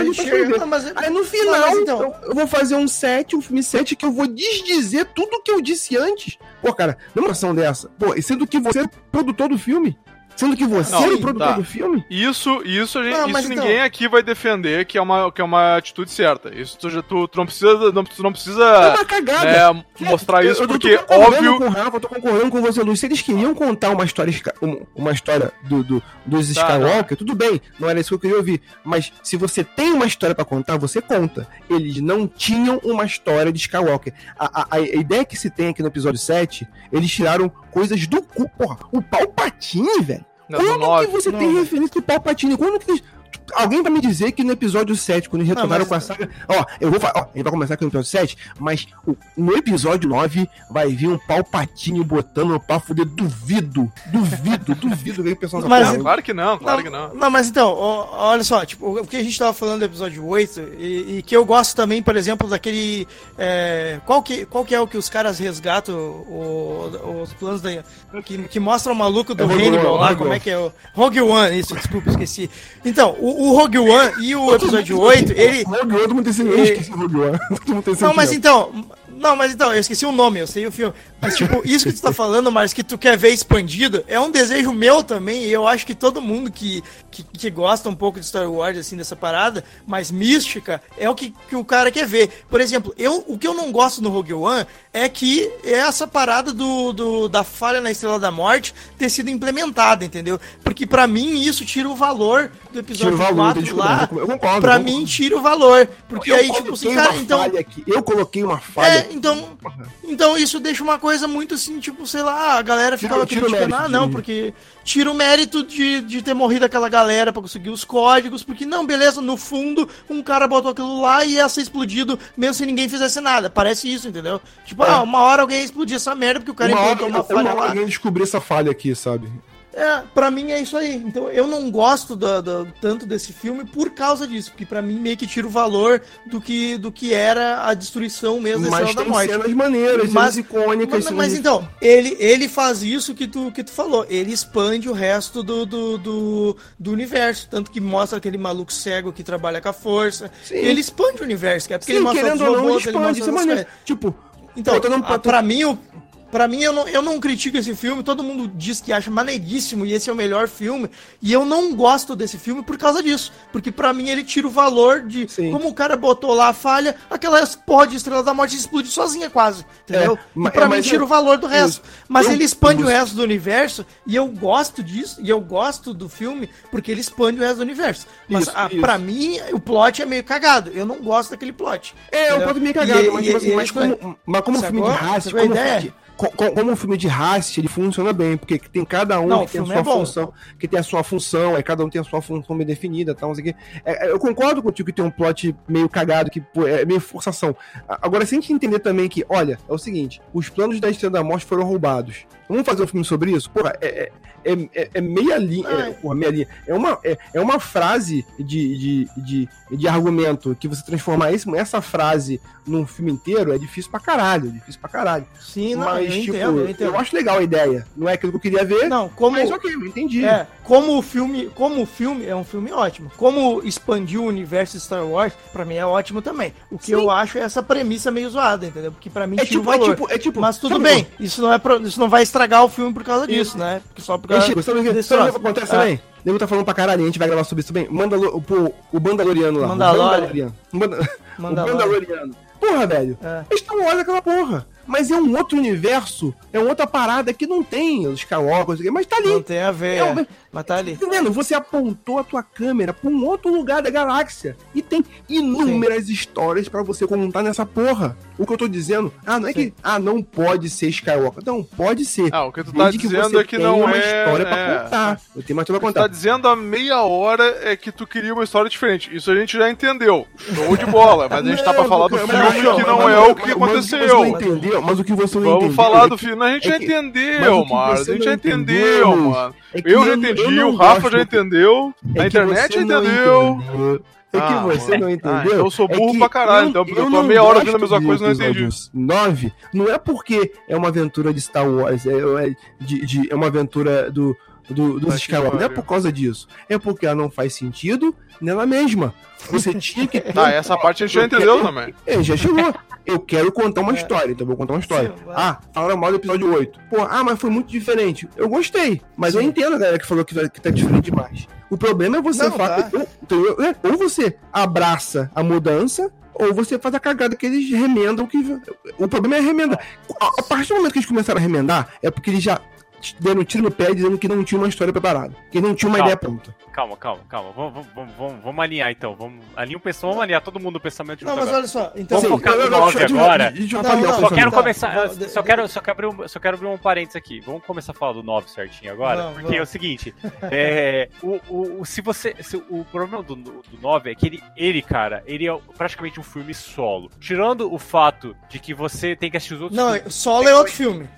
Aí no final, então... eu vou fazer um set, um filme set que eu vou desdizer tudo que eu disse antes. Pô, cara, numa ação dessa, pô, sendo que você é produtor do filme, Sendo que você não, é o produtor tá. do filme? Isso, isso, a gente, não, isso ninguém então... aqui vai defender que é uma, que é uma atitude certa. Isso tu, tu, tu não precisa. Não, tu não precisa é uma cagada. Né, mostrar isso, eu, eu porque óbvio. Com o Rafa, eu tô concordando com você, Luiz. Se eles queriam contar uma história, uma história do, do dos tá, Skywalker, tudo bem, não era isso que eu queria ouvir. Mas se você tem uma história para contar, você conta. Eles não tinham uma história de Skywalker. A, a, a, ideia que se tem aqui no episódio 7, eles tiraram coisas do cu. Porra, o Palpatine, velho. Quando que você tem referência do Palpatine? Quando que alguém vai me dizer que no episódio 7, quando eles retornaram com a saga. Ó, eu vou falar. Ó, a gente vai começar aqui no episódio 7, mas o, no episódio 9 vai vir um palpatinho botando pra fuder. Duvido, duvido, duvido que o pessoal mas, não, Claro que não, claro não, que não. Não, mas então, ó, olha só, tipo, o que a gente tava falando do episódio 8, e, e que eu gosto também, por exemplo, daquele. É, qual, que, qual que é o que os caras resgatam o, os planos da. Que, que mostra o maluco do é Hannibal lá, como é que é o. Rogue One, isso, desculpa, esqueci. Então, o, o Rogue One e o episódio 8, ele. Rogue One, todo mundo tem esse Rogue One. Todo mundo tem esse Não, mas então. Não, mas então, eu esqueci o nome, eu sei o filme. Mas, tipo, isso que tu tá falando, mas que tu quer ver expandido, é um desejo meu também, e eu acho que todo mundo que, que, que, gosta um pouco de Star Wars, assim, dessa parada, mais mística, é o que, que o cara quer ver. Por exemplo, eu, o que eu não gosto no Rogue One é que é essa parada do, do, da falha na Estrela da Morte ter sido implementada, entendeu? Porque para mim isso tira o valor do episódio tira o valor, 4 lá. Eu concordo. Pra mim tira o valor. Porque eu aí, tipo, assim, cara, então... Aqui. Eu coloquei uma falha. Então, então isso deixa uma coisa muito assim, tipo, sei lá, a galera ficava criticando, ah, não, porque tira o mérito de, de ter morrido aquela galera para conseguir os códigos, porque não, beleza, no fundo, um cara botou aquilo lá e ia ser explodido mesmo se ninguém fizesse nada. Parece isso, entendeu? Tipo, é. ah, uma hora alguém ia explodir essa merda porque o cara uma encontrou uma falha uma lá. alguém descobrir essa falha aqui, sabe? É, pra mim é isso aí. Então eu não gosto do, do, tanto desse filme por causa disso, porque pra mim meio que tira o valor do que, do que era a destruição mesmo da Mas tem da Morte. cenas maneiras, mas, icônicas. Mas, mas, então, ele, ele faz isso que tu, que tu falou. Ele expande o resto do, do, do, do universo. Tanto que mostra aquele maluco cego que trabalha com a força. Sim. Ele expande o universo, é porque Sim, ele mostra os robôs, não, ele, expande, ele mostra é. Tipo, então, pra mim, o, Pra mim, eu não, eu não critico esse filme, todo mundo diz que acha maneiríssimo e esse é o melhor filme. E eu não gosto desse filme por causa disso. Porque pra mim ele tira o valor de Sim. como o cara botou lá a falha, aquela porra de Estrela da Morte explode sozinha quase. Entendeu? É, e pra é, mim tira é, o valor do resto. Mas eu, ele expande eu, o resto do universo e eu gosto disso, e eu gosto do filme porque ele expande o resto do universo. Mas isso, a, ah, pra mim, o plot é meio cagado. Eu não gosto daquele plot. É, o plot é meio cagado, e, mas, e, assim, mas, como, mas como filme de raça, como ideia? Como um filme de Rast, ele funciona bem, porque tem cada um não, que tem a sua é função, que tem a sua função, aí cada um tem a sua função bem definida, tal, não é, é, eu concordo contigo que tem um plot meio cagado, que é meio forçação. Agora, se a gente entender também que, olha, é o seguinte, os planos da Estrela da Morte foram roubados. Vamos fazer um filme sobre isso? Porra, é, é, é, é meia linha. É, porra, meia linha. É uma, é, é uma frase de, de, de, de argumento que você transformar esse, essa frase num filme inteiro é difícil pra caralho. É difícil pra caralho. Sim, não, mas, eu tipo, entendo, eu entendo. Eu acho legal a ideia. Não é aquilo que eu queria ver. Não, como. Mas ok, eu entendi. É, como o filme. Como o filme é um filme ótimo. Como expandiu o universo Star Wars, pra mim é ótimo também. O que Sim. eu acho é essa premissa meio zoada, entendeu? Porque pra mim é tipo, valor. É tipo, é tipo, Mas tudo bem, isso não, é pro, isso não vai estragar o filme por causa disso, isso. né? Porque só por causa Chico, sabe, o que acontece também? Ah. Nego tá falando pra caralho, a gente vai gravar sobre isso também. Mandalor, o, o Mandaloriano lá. Mandaloriano. O Mandaloriano. Mandaloriano. Porra, velho. É. Star Wars é aquela porra mas é um outro universo, é uma outra parada que não tem os Skywalker, mas tá ali. Não tem a ver, é, é. mas tá ali. Entendendo? Você apontou a tua câmera pra um outro lugar da galáxia e tem inúmeras Sim. histórias para você contar nessa porra. O que eu tô dizendo, ah, não é Sim. que, ah, não pode ser Skywalker. Não, pode ser. Ah, o que tu tá dizendo é que não uma é... história pra é. contar. Eu tenho uma história pra contar. Tu tá dizendo a meia hora é que tu queria uma história diferente. Isso a gente já entendeu. Show de bola. Mas a gente tá pra falar do filme que não é o que aconteceu. Entendeu? Mas o que você não Vamos entendeu. falar do filme. A gente é já entendeu, mano. A gente já entendeu, mano. Eu já entendi, o Rafa já entendeu, a internet já entendeu. É que ah, você mano. não entendeu. Ah, eu sou burro é pra caralho, então, porque eu, eu tô meia hora vendo a mesma coisa e não entendi. 9 não é porque é uma aventura de Star Wars, é, é, de, de, é uma aventura do, do, dos Skywalker. Não é por causa disso. É porque ela não faz sentido nela mesma. Você tinha que ter. Ah, essa parte a gente já entendeu também. É, já chegou. Eu quero contar uma é. história, então vou contar uma história. Sim, ah, falaram mal do episódio 8. Pô, ah, mas foi muito diferente. Eu gostei, mas Sim. eu entendo a galera que falou que, que tá diferente demais. O problema é você falar. Tá. Ou, é, ou você abraça a mudança, ou você faz a cagada que eles remendam que. O problema é a remenda. A, a partir do momento que eles começaram a remendar, é porque eles já dando um tiro no pé dizendo que não tinha uma história preparada. Que não tinha uma calma, ideia pronta. Calma, calma, calma. Vamos, vamos, vamos, vamos alinhar então. Vamos alinhar o pessoal, vamos alinhar todo mundo o pensamento de Não, mas agora. olha só. Então, vamos focar no 9 agora. só quero começar. Só quero, só, quero abrir um, só quero abrir um parênteses aqui. Vamos começar a falar do 9 certinho agora. Não, porque não. é o seguinte: é, o, o, se você. Se, o problema do, do 9 é que ele, ele, cara, ele é praticamente um filme solo. Tirando o fato de que você tem que assistir os outros. Não, filmes, solo é outro filme.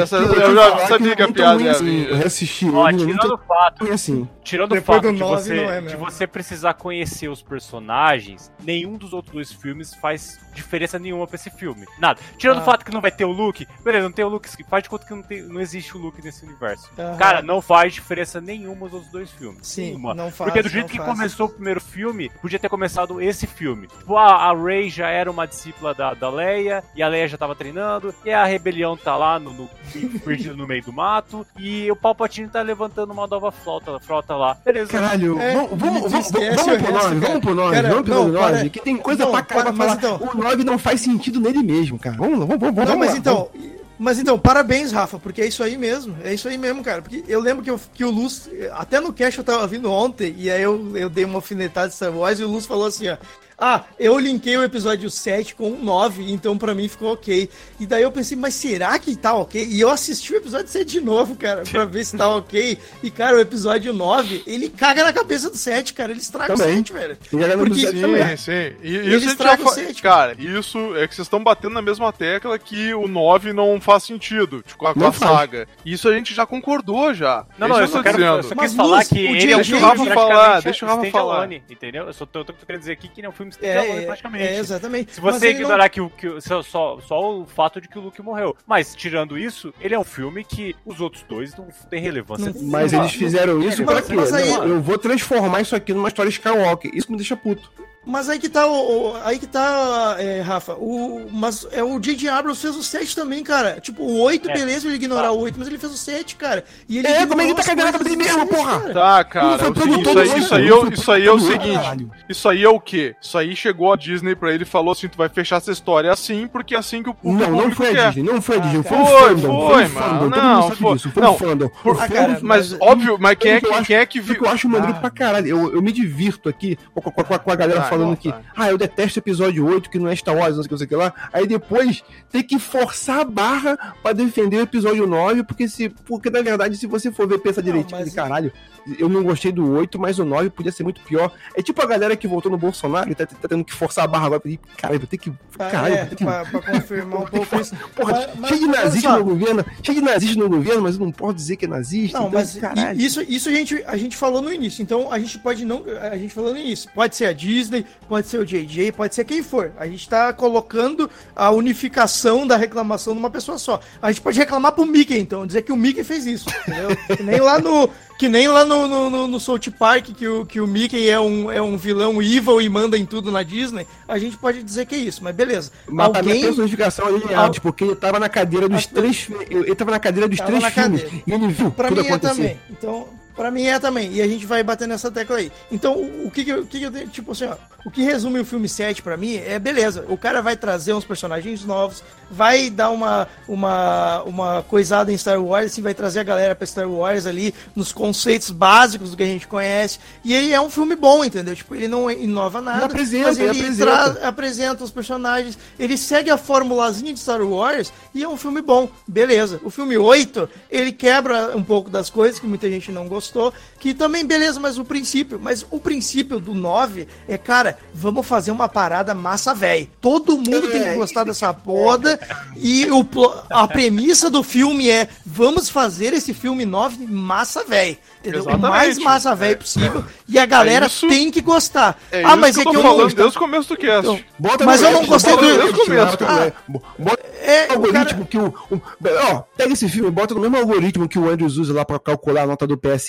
Essa, eu já sabia que a piada ia vir. Eu reassisti. Ó, tirando o fato. assim. Tirando o fato de você, é de você precisar conhecer os personagens, nenhum dos outros dois filmes faz diferença nenhuma pra esse filme. Nada. Tirando ah. o fato que não vai ter o Luke, beleza, não tem o Luke, faz de conta que não, tem, não existe o Luke nesse universo. Uhum. Cara, não faz diferença nenhuma os outros dois filmes. Sim, nenhuma. não faz. Porque do jeito que faz. começou o primeiro filme, podia ter começado esse filme. Tipo, a, a Rey já era uma discípula da, da Leia, e a Leia já tava treinando, e a rebelião tá lá no, no perdido no meio do mato, e o Palpatine tá levantando uma nova frota, frota lá. Beleza. Caralho, é, vamos, vamos, vamos, vamos pro 9, vamos pro 9, vamos pro 9, que tem coisa não, pra caralho pra falar. Então, o 9 não faz sentido nele mesmo, cara. Vamos, vamos, vamos. Não, vamos mas lá, então. Vamos. Mas então, parabéns, Rafa, porque é isso aí mesmo. É isso aí mesmo, cara. Porque eu lembro que, eu, que o Luz, até no cast eu tava vindo ontem, e aí eu, eu dei uma alfinetada de Star Wars e o Luz falou assim: ó. Ah, eu linkei o episódio 7 com o 9, então pra mim ficou ok. E daí eu pensei, mas será que tá ok? E eu assisti o episódio 7 de novo, cara, pra ver se tá ok. E, cara, o episódio 9, ele caga na cabeça do 7, cara. Ele estraga também. o 7, velho. Porque, sim, também. sim. E, ele isso estraga o 7. Cara, isso é que vocês estão batendo na mesma tecla que o 9 não faz sentido tipo, com a, com a saga. Isso a gente já concordou já. Não, é não, eu só, quero, eu só quis falar que ele é um filme falar, deixa o Rafa falar. entendeu? Eu só tô, tô, querendo dizer aqui que ele é filme é, praticamente. É, exatamente. Se você ignorar não... que, o, que só, só, só o fato de que o Luke morreu. Mas, tirando isso, ele é um filme que os outros dois não têm relevância. Não, mas eles fizeram isso pra quê? Eu vou transformar isso aqui numa história Skywalker. Isso me deixa puto. Mas aí que tá, o, o aí que tá, é, Rafa, o, mas é, o J.J. Abrams fez o 7 também, cara. Tipo, o 8, é. beleza, ele ignorar tá. o 8, mas ele fez o 7, cara. E ele é, como é que tá cagando pra mesmo, porra? Cara. Tá, cara. O seguinte, isso, aí, isso, aí, é, isso aí é o seguinte, isso aí é o quê? Isso aí chegou a Disney pra ele e falou assim, tu vai fechar essa história assim, porque é assim que o público Não, não foi a Disney, não foi a Disney, ah, foi o fandom. Foi, mano, não, foi. Foi o fandom. Mas, óbvio, mas quem é que viu? Eu acho maneiro pra caralho, eu me divirto aqui com a galera falando que, ah, eu detesto episódio 8, que não é Star Wars, não sei o que, sei que lá. Aí depois tem que forçar a barra para defender o episódio 9, porque se. Porque na verdade, se você for ver, pensa direitinho, mas... de caralho eu não gostei do 8, mas o 9 podia ser muito pior. É tipo a galera que voltou no Bolsonaro e tá, tá tendo que forçar a barra agora. Caralho, vou ter que. Ah, caralho, é, que, pra, pra, confirmar um pouco isso. Porra, mas, cheio de nazista no governo, cheio de nazista no governo, mas eu não posso dizer que é nazista. Não, então, mas caralho. isso, isso a, gente, a gente falou no início. Então a gente pode não. A gente falou no início. Pode ser a Disney, pode ser o JJ, pode ser quem for. A gente tá colocando a unificação da reclamação numa pessoa só. A gente pode reclamar pro Mickey, então, dizer que o Mickey fez isso, entendeu? Nem lá no, que nem lá no, no, no, no South Park, que o, que o Mickey é um, é um vilão evil e manda em tudo na Disney, a gente pode dizer que é isso, mas beleza. Mas Alguém... a personificação ali é tipo, porque ele tava na cadeira dos a... três. Ele tava na cadeira dos tava três filmes. Cadeira. E ele viu. Pra tudo mim é também. Então, Pra mim é também. E a gente vai bater nessa tecla aí. Então, o, o que, que, eu, que, que eu Tipo assim, ó. O que resume o filme 7 pra mim é beleza. O cara vai trazer uns personagens novos, vai dar uma, uma, uma coisada em Star Wars, assim, vai trazer a galera pra Star Wars ali, nos conceitos básicos do que a gente conhece. E ele é um filme bom, entendeu? Tipo, ele não inova nada. Ele apresenta, mas ele, ele apresenta. apresenta os personagens. Ele segue a formulazinha de Star Wars e é um filme bom. Beleza. O filme 8, ele quebra um pouco das coisas que muita gente não gostou gostou, que também, beleza, mas o princípio, mas o princípio do 9 é, cara, vamos fazer uma parada massa velho. Todo mundo tem que é. gostar dessa poda e o, a premissa do filme é, vamos fazer esse filme 9 massa velho. Entendeu? O mais massa velho é. possível. E a galera é isso, tem que gostar. É ah, mas que é que eu não desde o começo do cast. Então, mas eu não gostei do. Desde o começo, ah, Bota é, o algoritmo cara... que o, o. Ó, pega esse filme, bota no mesmo algoritmo que o Andrews usa lá pra calcular a nota do PS.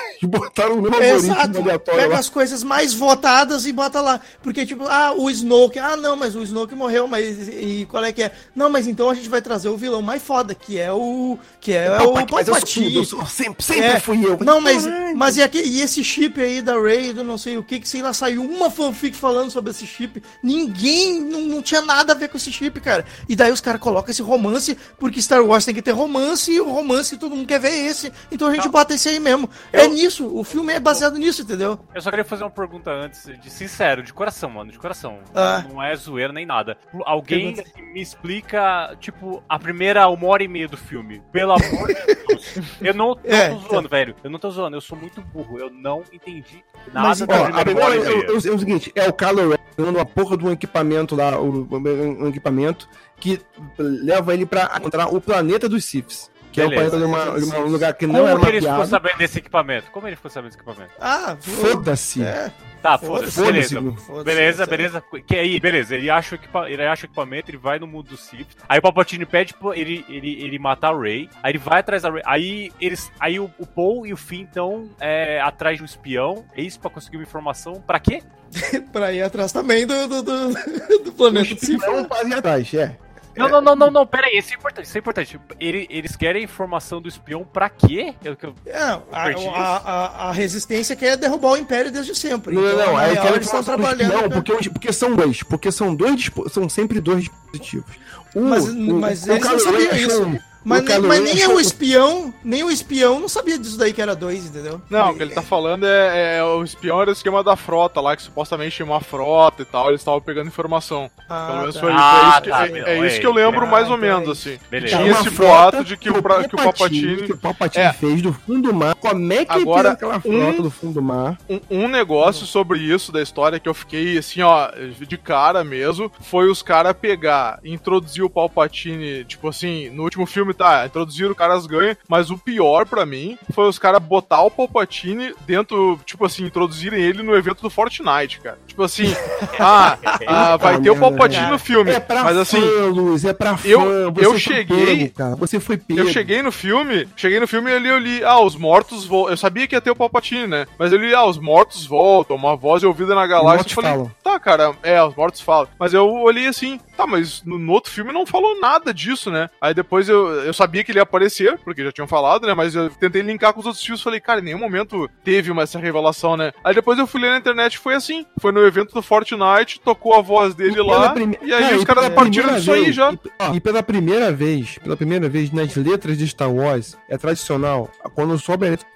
e botaram no mesmo Exato. aleatório. Pega lá. as coisas mais votadas e bota lá. Porque, tipo, ah, o Snoke. Ah, não, mas o Snoke morreu, mas. E qual é que é? Não, mas então a gente vai trazer o vilão mais foda, que é o. Que é o, o Palpatine. sempre, sempre é. fui eu. Não, mas, mas e, aqui, e esse chip aí da Rey, do não sei o que, que sei lá, saiu uma fanfic falando sobre esse chip. Ninguém. Não, não tinha nada a ver com esse chip, cara. E daí os caras colocam esse romance, porque Star Wars tem que ter romance, e o romance todo mundo quer ver esse. Então a gente não. bota esse aí mesmo. É eu... É nisso nisso. O filme é baseado nisso, entendeu? Eu só queria fazer uma pergunta antes, de sincero, de coração, mano, de coração. Ah. Não é zoeira nem nada. Alguém me explica, tipo, a primeira uma hora e meia do filme. Pelo amor de Deus. Eu não, não é, tô zoando, tá. velho. Eu não tô zoando, eu sou muito burro. Eu não entendi nada Mas, da ó, primeira hora e meia. É, é, o seguinte, é o Kylo dando uma porra de um equipamento lá, um, equipamento que leva ele pra encontrar o planeta dos Siths. Que Beleza. é o planeta de, uma, de um lugar que não Como era Como ele ficou sabendo desse equipamento? Como ele ficou sabendo desse equipamento? Ah, foda-se. É. Tá, foda-se. Foda beleza. Foda beleza, beleza. Que aí, beleza. Ele acha, o equipa... ele acha o equipamento, ele vai no mundo do Sith. Aí o Palpatine pede ele, ele, ele matar o Rey. Aí ele vai atrás da Rey. Aí, eles, aí o, o Paul e o Finn estão é, atrás de um espião. É isso pra conseguir uma informação. Pra quê? pra ir atrás também do, do, do, do planeta do Sith. Não, atrás, é. Não, não, não, não, não, pera aí, isso é importante, isso é importante. Ele, eles querem informação do espião pra quê? Eu, eu, é, a, a, a, a, resistência quer derrubar o Império desde sempre. Não, então, não, não, eu quero eles estão trabalhando. Não, porque, porque são dois, porque são dois, são sempre dois dispositivos. Um, mas, o, mas o, eles não sabiam isso. Mas, nem, mas nem o espião, nem o espião não sabia disso daí que era dois, entendeu? Não, o que ele tá falando é, é o espião era o esquema da frota lá, que supostamente tinha uma frota e tal, eles estavam pegando informação. Ah, Pelo menos tá. foi ah, é, isso, tá, é, é, isso que eu lembro mais ou menos, assim. Beleza. Tinha esse boato de que, o, pra, que o Palpatine... Que o Palpatine é. fez do fundo do mar. Como é que Agora, aquela frota um, do fundo do mar? Um, um negócio sobre isso da história que eu fiquei, assim, ó, de cara mesmo, foi os caras pegar, introduzir o Palpatine, tipo assim, no último filme, tá, introduziram o caras ganham, mas o pior para mim foi os caras botar o Palpatine dentro, tipo assim, introduzirem ele no evento do Fortnite, cara. Tipo assim, ah, ah vai ter o Palpatine no filme, é pra mas assim, fã, Luiz, é pra fã, eu, eu cheguei, pego, cara. Você foi pego. Eu cheguei no filme, cheguei no filme e ali eu li, ah, os mortos voltam. Eu sabia que ia ter o Palpatine, né? Mas eu li, ah, os mortos voltam, uma voz ouvida na galáxia. Eu falei, falam. tá, cara, é, os mortos falam. Mas eu olhei assim, tá, mas no, no, outro filme não falou nada disso, né? Aí depois eu, eu sabia que ele ia aparecer, porque já tinham falado, né? Mas eu tentei linkar com os outros filmes e falei, cara, em nenhum momento teve uma, essa revelação, né? Aí depois eu fui ler na internet e foi assim. Foi no evento do Fortnite, tocou a voz dele e lá, prime... e aí os caras partiram disso aí já. E, e, pela primeira vez, pela primeira vez nas letras de Star Wars, é tradicional, quando sobe a letra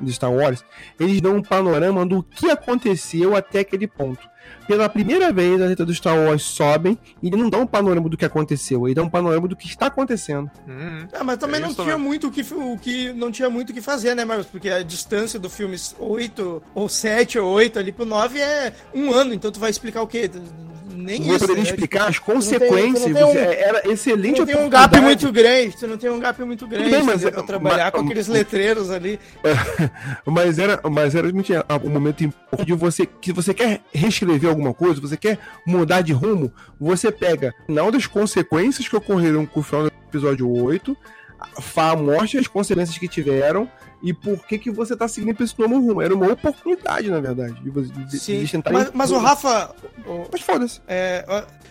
de Star Wars, eles dão um panorama do que aconteceu até aquele ponto pela primeira vez, as letras do Star Wars sobem e ele não dá um panorama do que aconteceu, ele dá um panorama do que está acontecendo. Uhum. É, mas também é não tinha muito o que, o que não tinha muito o que fazer, né, Marcos? Porque a distância do filme 8 ou 7 ou 8 ali pro 9 é um ano, então tu vai explicar o quê? Nem isso. poderia né? explicar as consequências. Tem, um, era excelente. Não tem um gap muito grande. Você não tem um gap muito grande bem, mas, pra trabalhar mas, com aqueles letreiros ali. mas era, mas era o um momento de você que você quer reescrever alguma coisa, você quer mudar de rumo, você pega não das consequências que ocorreram com o final do episódio 8, a morte e as consequências que tiveram e por que que você tá seguindo pra esse novo rumo. Era uma oportunidade, na verdade, de, de, Sim, de. Mas, mas o Rafa... O, mas foda-se. É,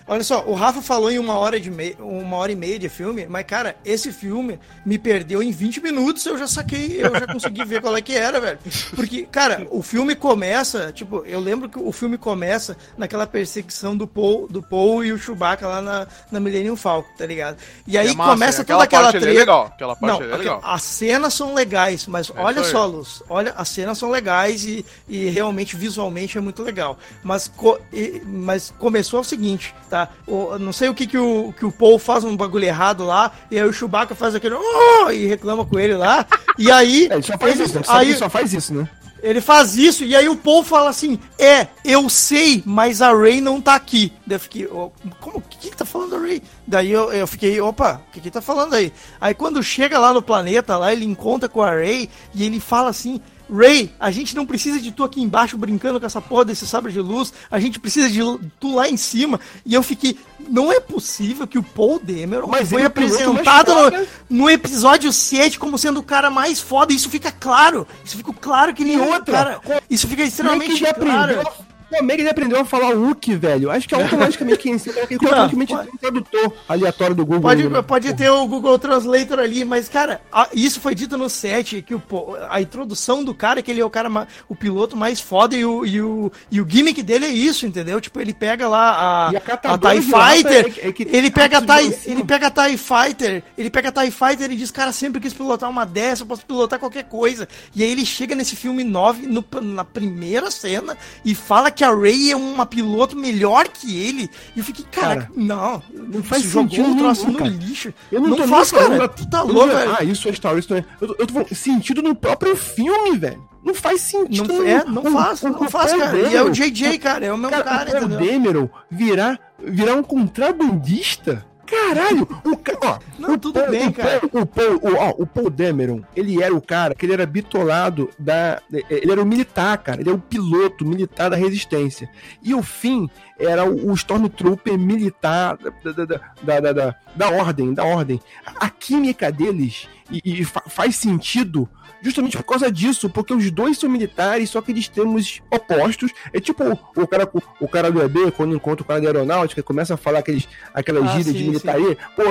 olha só, o Rafa falou em uma hora, de mei, uma hora e meia de filme, mas, cara, esse filme me perdeu em 20 minutos, eu já saquei, eu já consegui ver qual é que era, velho. Porque, cara, o filme começa, tipo, eu lembro que o filme começa naquela perseguição do Paul, do Paul e o Chewbacca lá na, na Millennium Falcon, tá ligado? E aí é massa, começa toda aquela, aquela treta... É legal, aquela parte Não, é legal. As cenas são legais, mas mas é olha só, Luz, olha, as cenas são legais e, e realmente visualmente é muito legal. Mas, co, e, mas começou o seguinte, tá? O, não sei o que, que, o, que o Paul faz um bagulho errado lá, e aí o Chewbacca faz aquele oh! e reclama com ele lá. E aí. É, ele só faz ele, isso, aí, só faz isso, né? Ele faz isso e aí o Paul fala assim: É, eu sei, mas a Ray não tá aqui. Daí eu fiquei, oh, como? O que, que tá falando a Ray? Daí eu, eu fiquei, opa, o que que tá falando aí? Aí quando chega lá no planeta, lá ele encontra com a Ray e ele fala assim: Ray, a gente não precisa de tu aqui embaixo brincando com essa porra desse sabre de luz, a gente precisa de tu lá em cima. E eu fiquei, não é possível que o Paul Dameron Mas foi é apresentado no, no, episódio 7 como sendo o cara mais foda. Isso fica claro. Isso fica claro que nem outro cara. Isso fica extremamente claro. Como é que ele aprendeu a falar Wookie, velho? Acho que é automaticamente quem ensina, é automaticamente um tradutor aleatório do Google. Pode, né? pode ter o Google Translator ali, mas, cara, isso foi dito no set, que o, a introdução do cara, é que ele é o cara, o piloto mais foda e o, e o, e o gimmick dele é isso, entendeu? Tipo, ele pega lá a, a, a TIE Fighter, é, é que, ele, pega a TIE, ele pega a TIE Fighter, ele pega a TIE Fighter e diz, cara, sempre quis pilotar uma dessa, eu posso pilotar qualquer coisa. E aí ele chega nesse filme 9, no, na primeira cena, e fala que que a Ray é uma piloto melhor que ele. E eu fiquei, cara, cara não, não faz sentido um troço no lixo. Eu não, não tô faz, cara. Tu tá louco, velho. Ah, isso é Star Wars também. Eu, eu tô falando, sentido no próprio filme, velho. Não faz sentido. Não, é, não faz, não, não faz, cara. E é o JJ, cara, é o meu cara, cara o Demeron virar, virar um contrabandista Caralho! O ca... ó, Não, o tudo Paul, bem, cara. O Paul, o, ó, o Paul Dameron, ele era o cara que ele era bitolado da. Ele era o militar, cara. Ele era o piloto militar da resistência. E o fim era o, o Stormtrooper militar da, da, da, da, da, ordem, da ordem. A química deles e, e faz sentido justamente por causa disso, porque os dois são militares, só que eles temos opostos. É tipo o, o cara, o, cara do EB, quando encontra o cara da aeronáutica, começa a falar aqueles, aquelas ah, gírias de militaria. Pô,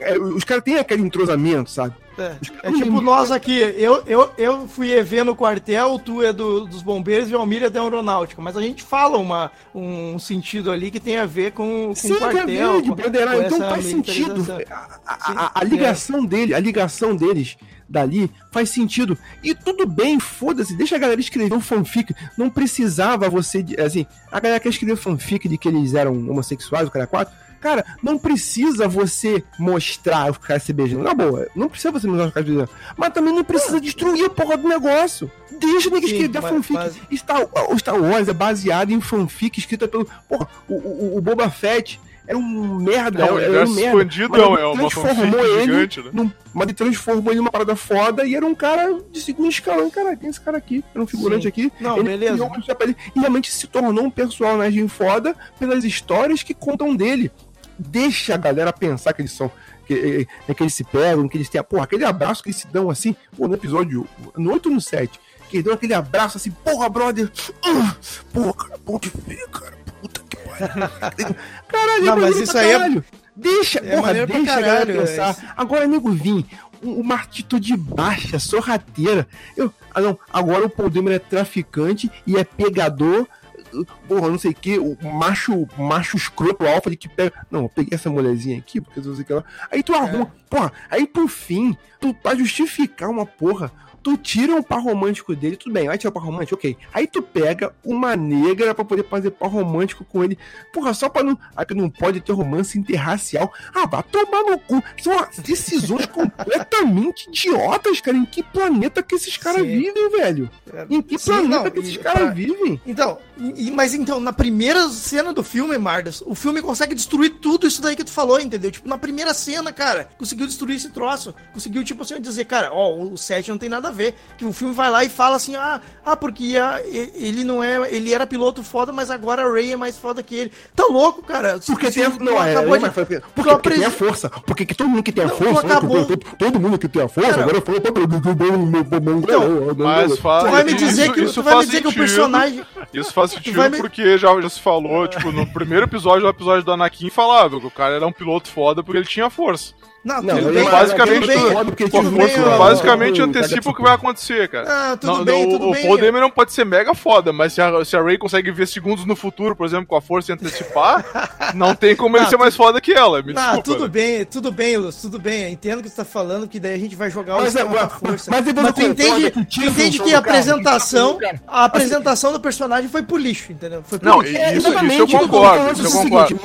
é, os caras têm aquele entrosamento, sabe? É, é tipo nós aqui, eu, eu, eu fui EV no quartel, tu é do, dos bombeiros e o Almir é da aeronáutica, mas a gente fala uma, um sentido ali que tem a ver com, com Sim, o quartel. Com, com então faz sentido. A, a, a, a ligação é. dele, a ligação deles dali faz sentido. E tudo bem, foda-se, deixa a galera escrever um fanfic. Não precisava você. Assim, a galera quer escrever fanfic de que eles eram homossexuais, o cara é quatro Cara, não precisa você mostrar os caras se beijando. Na boa, não precisa você mostrar os caras se beijando. Mas também não precisa destruir a porra do negócio. Deixa ninguém escrever fanfic. Mas... Star, o Star Wars é baseado em fanfic escrita pelo. Porra, o, o, o Boba Fett era um merda. É, um era um merda. Expandido mas é, uma transformou ele gigante, né? num, Mas ele transformou ele numa parada foda e era um cara de segundo escalão. Cara, tem esse cara aqui, era um figurante Sim. aqui. Não, ele beleza. e realmente se tornou um personagem foda pelas histórias que contam dele deixa a galera pensar que eles são. Que, é, que eles se pegam, que eles têm. Porra, aquele abraço que eles se dão assim, pô, no episódio. No 8 ou no 7, que eles dão aquele abraço assim, porra, brother. Uh, porra, cara, bom ver, cara. Caralho, não, mas isso aí é. Deixa, é porra, deixa a galera pensar. É Agora, nego, vim uma atitude baixa, sorrateira. Eu, ah, não, agora o Dameron é traficante e é pegador porra, não sei o que, o macho, macho escroto alfa de que pega. Não, eu peguei essa mulherzinha aqui, porque não sei o que lá. Aí tu arruma, é. porra, aí por fim, tu pra justificar uma porra, tu tira um par romântico dele, tudo bem, vai tirar o par romântico, ok. Aí tu pega uma negra para poder fazer par romântico com ele. Porra, só pra não. Aí que não pode ter romance interracial. Ah, vai tomar no cu. São decisões completamente idiotas, cara. Em que planeta que esses caras vivem, velho? É, em que Sim, planeta não, que esses caras pra... vivem? Então, e, mas então, na primeira cena do filme, Mardas, o filme consegue destruir tudo isso daí que tu falou, entendeu? Tipo, na primeira cena, cara, conseguiu destruir esse troço. Conseguiu, tipo assim, dizer, cara, ó, o set não tem nada a ver. Que o filme vai lá e fala assim, ah, ah porque a, ele não é. Ele era piloto foda, mas agora a Ray é mais foda que ele. Tá louco, cara. Porque tem a, não, é, acabou é, de, porque, porque, porque tem a força. Porque que todo mundo que tem a força. Não, acabou... todo, todo, mundo que tem a força, cara, agora falou então, Mas faz, tu vai me dizer isso, que, isso vai me dizer que o personagem. Isso faz sentido me... porque já, já se falou, tipo, no primeiro episódio, no episódio do Anakin, falava que o cara era um piloto foda porque ele tinha força. Não, não bem, basicamente, tu, tudo bem, basicamente antecipa o que vai acontecer, cara. Ah, tudo não, bem, não, tudo o, bem. O Paul não pode ser mega foda, mas se a, se a Ray consegue ver segundos no futuro, por exemplo, com a força e antecipar, não tem como ele ser mais foda que ela. Me desculpa, tudo né? bem, tudo bem, Luz, tudo bem. Eu entendo o que você tá falando, que daí a gente vai jogar mas, o é, mas, força. Mas, mas tu entende, tu entende que a apresentação, a apresentação do personagem foi pro lixo, entendeu? Foi pro não, lixo. Isso, isso eu concordo, isso eu concordo.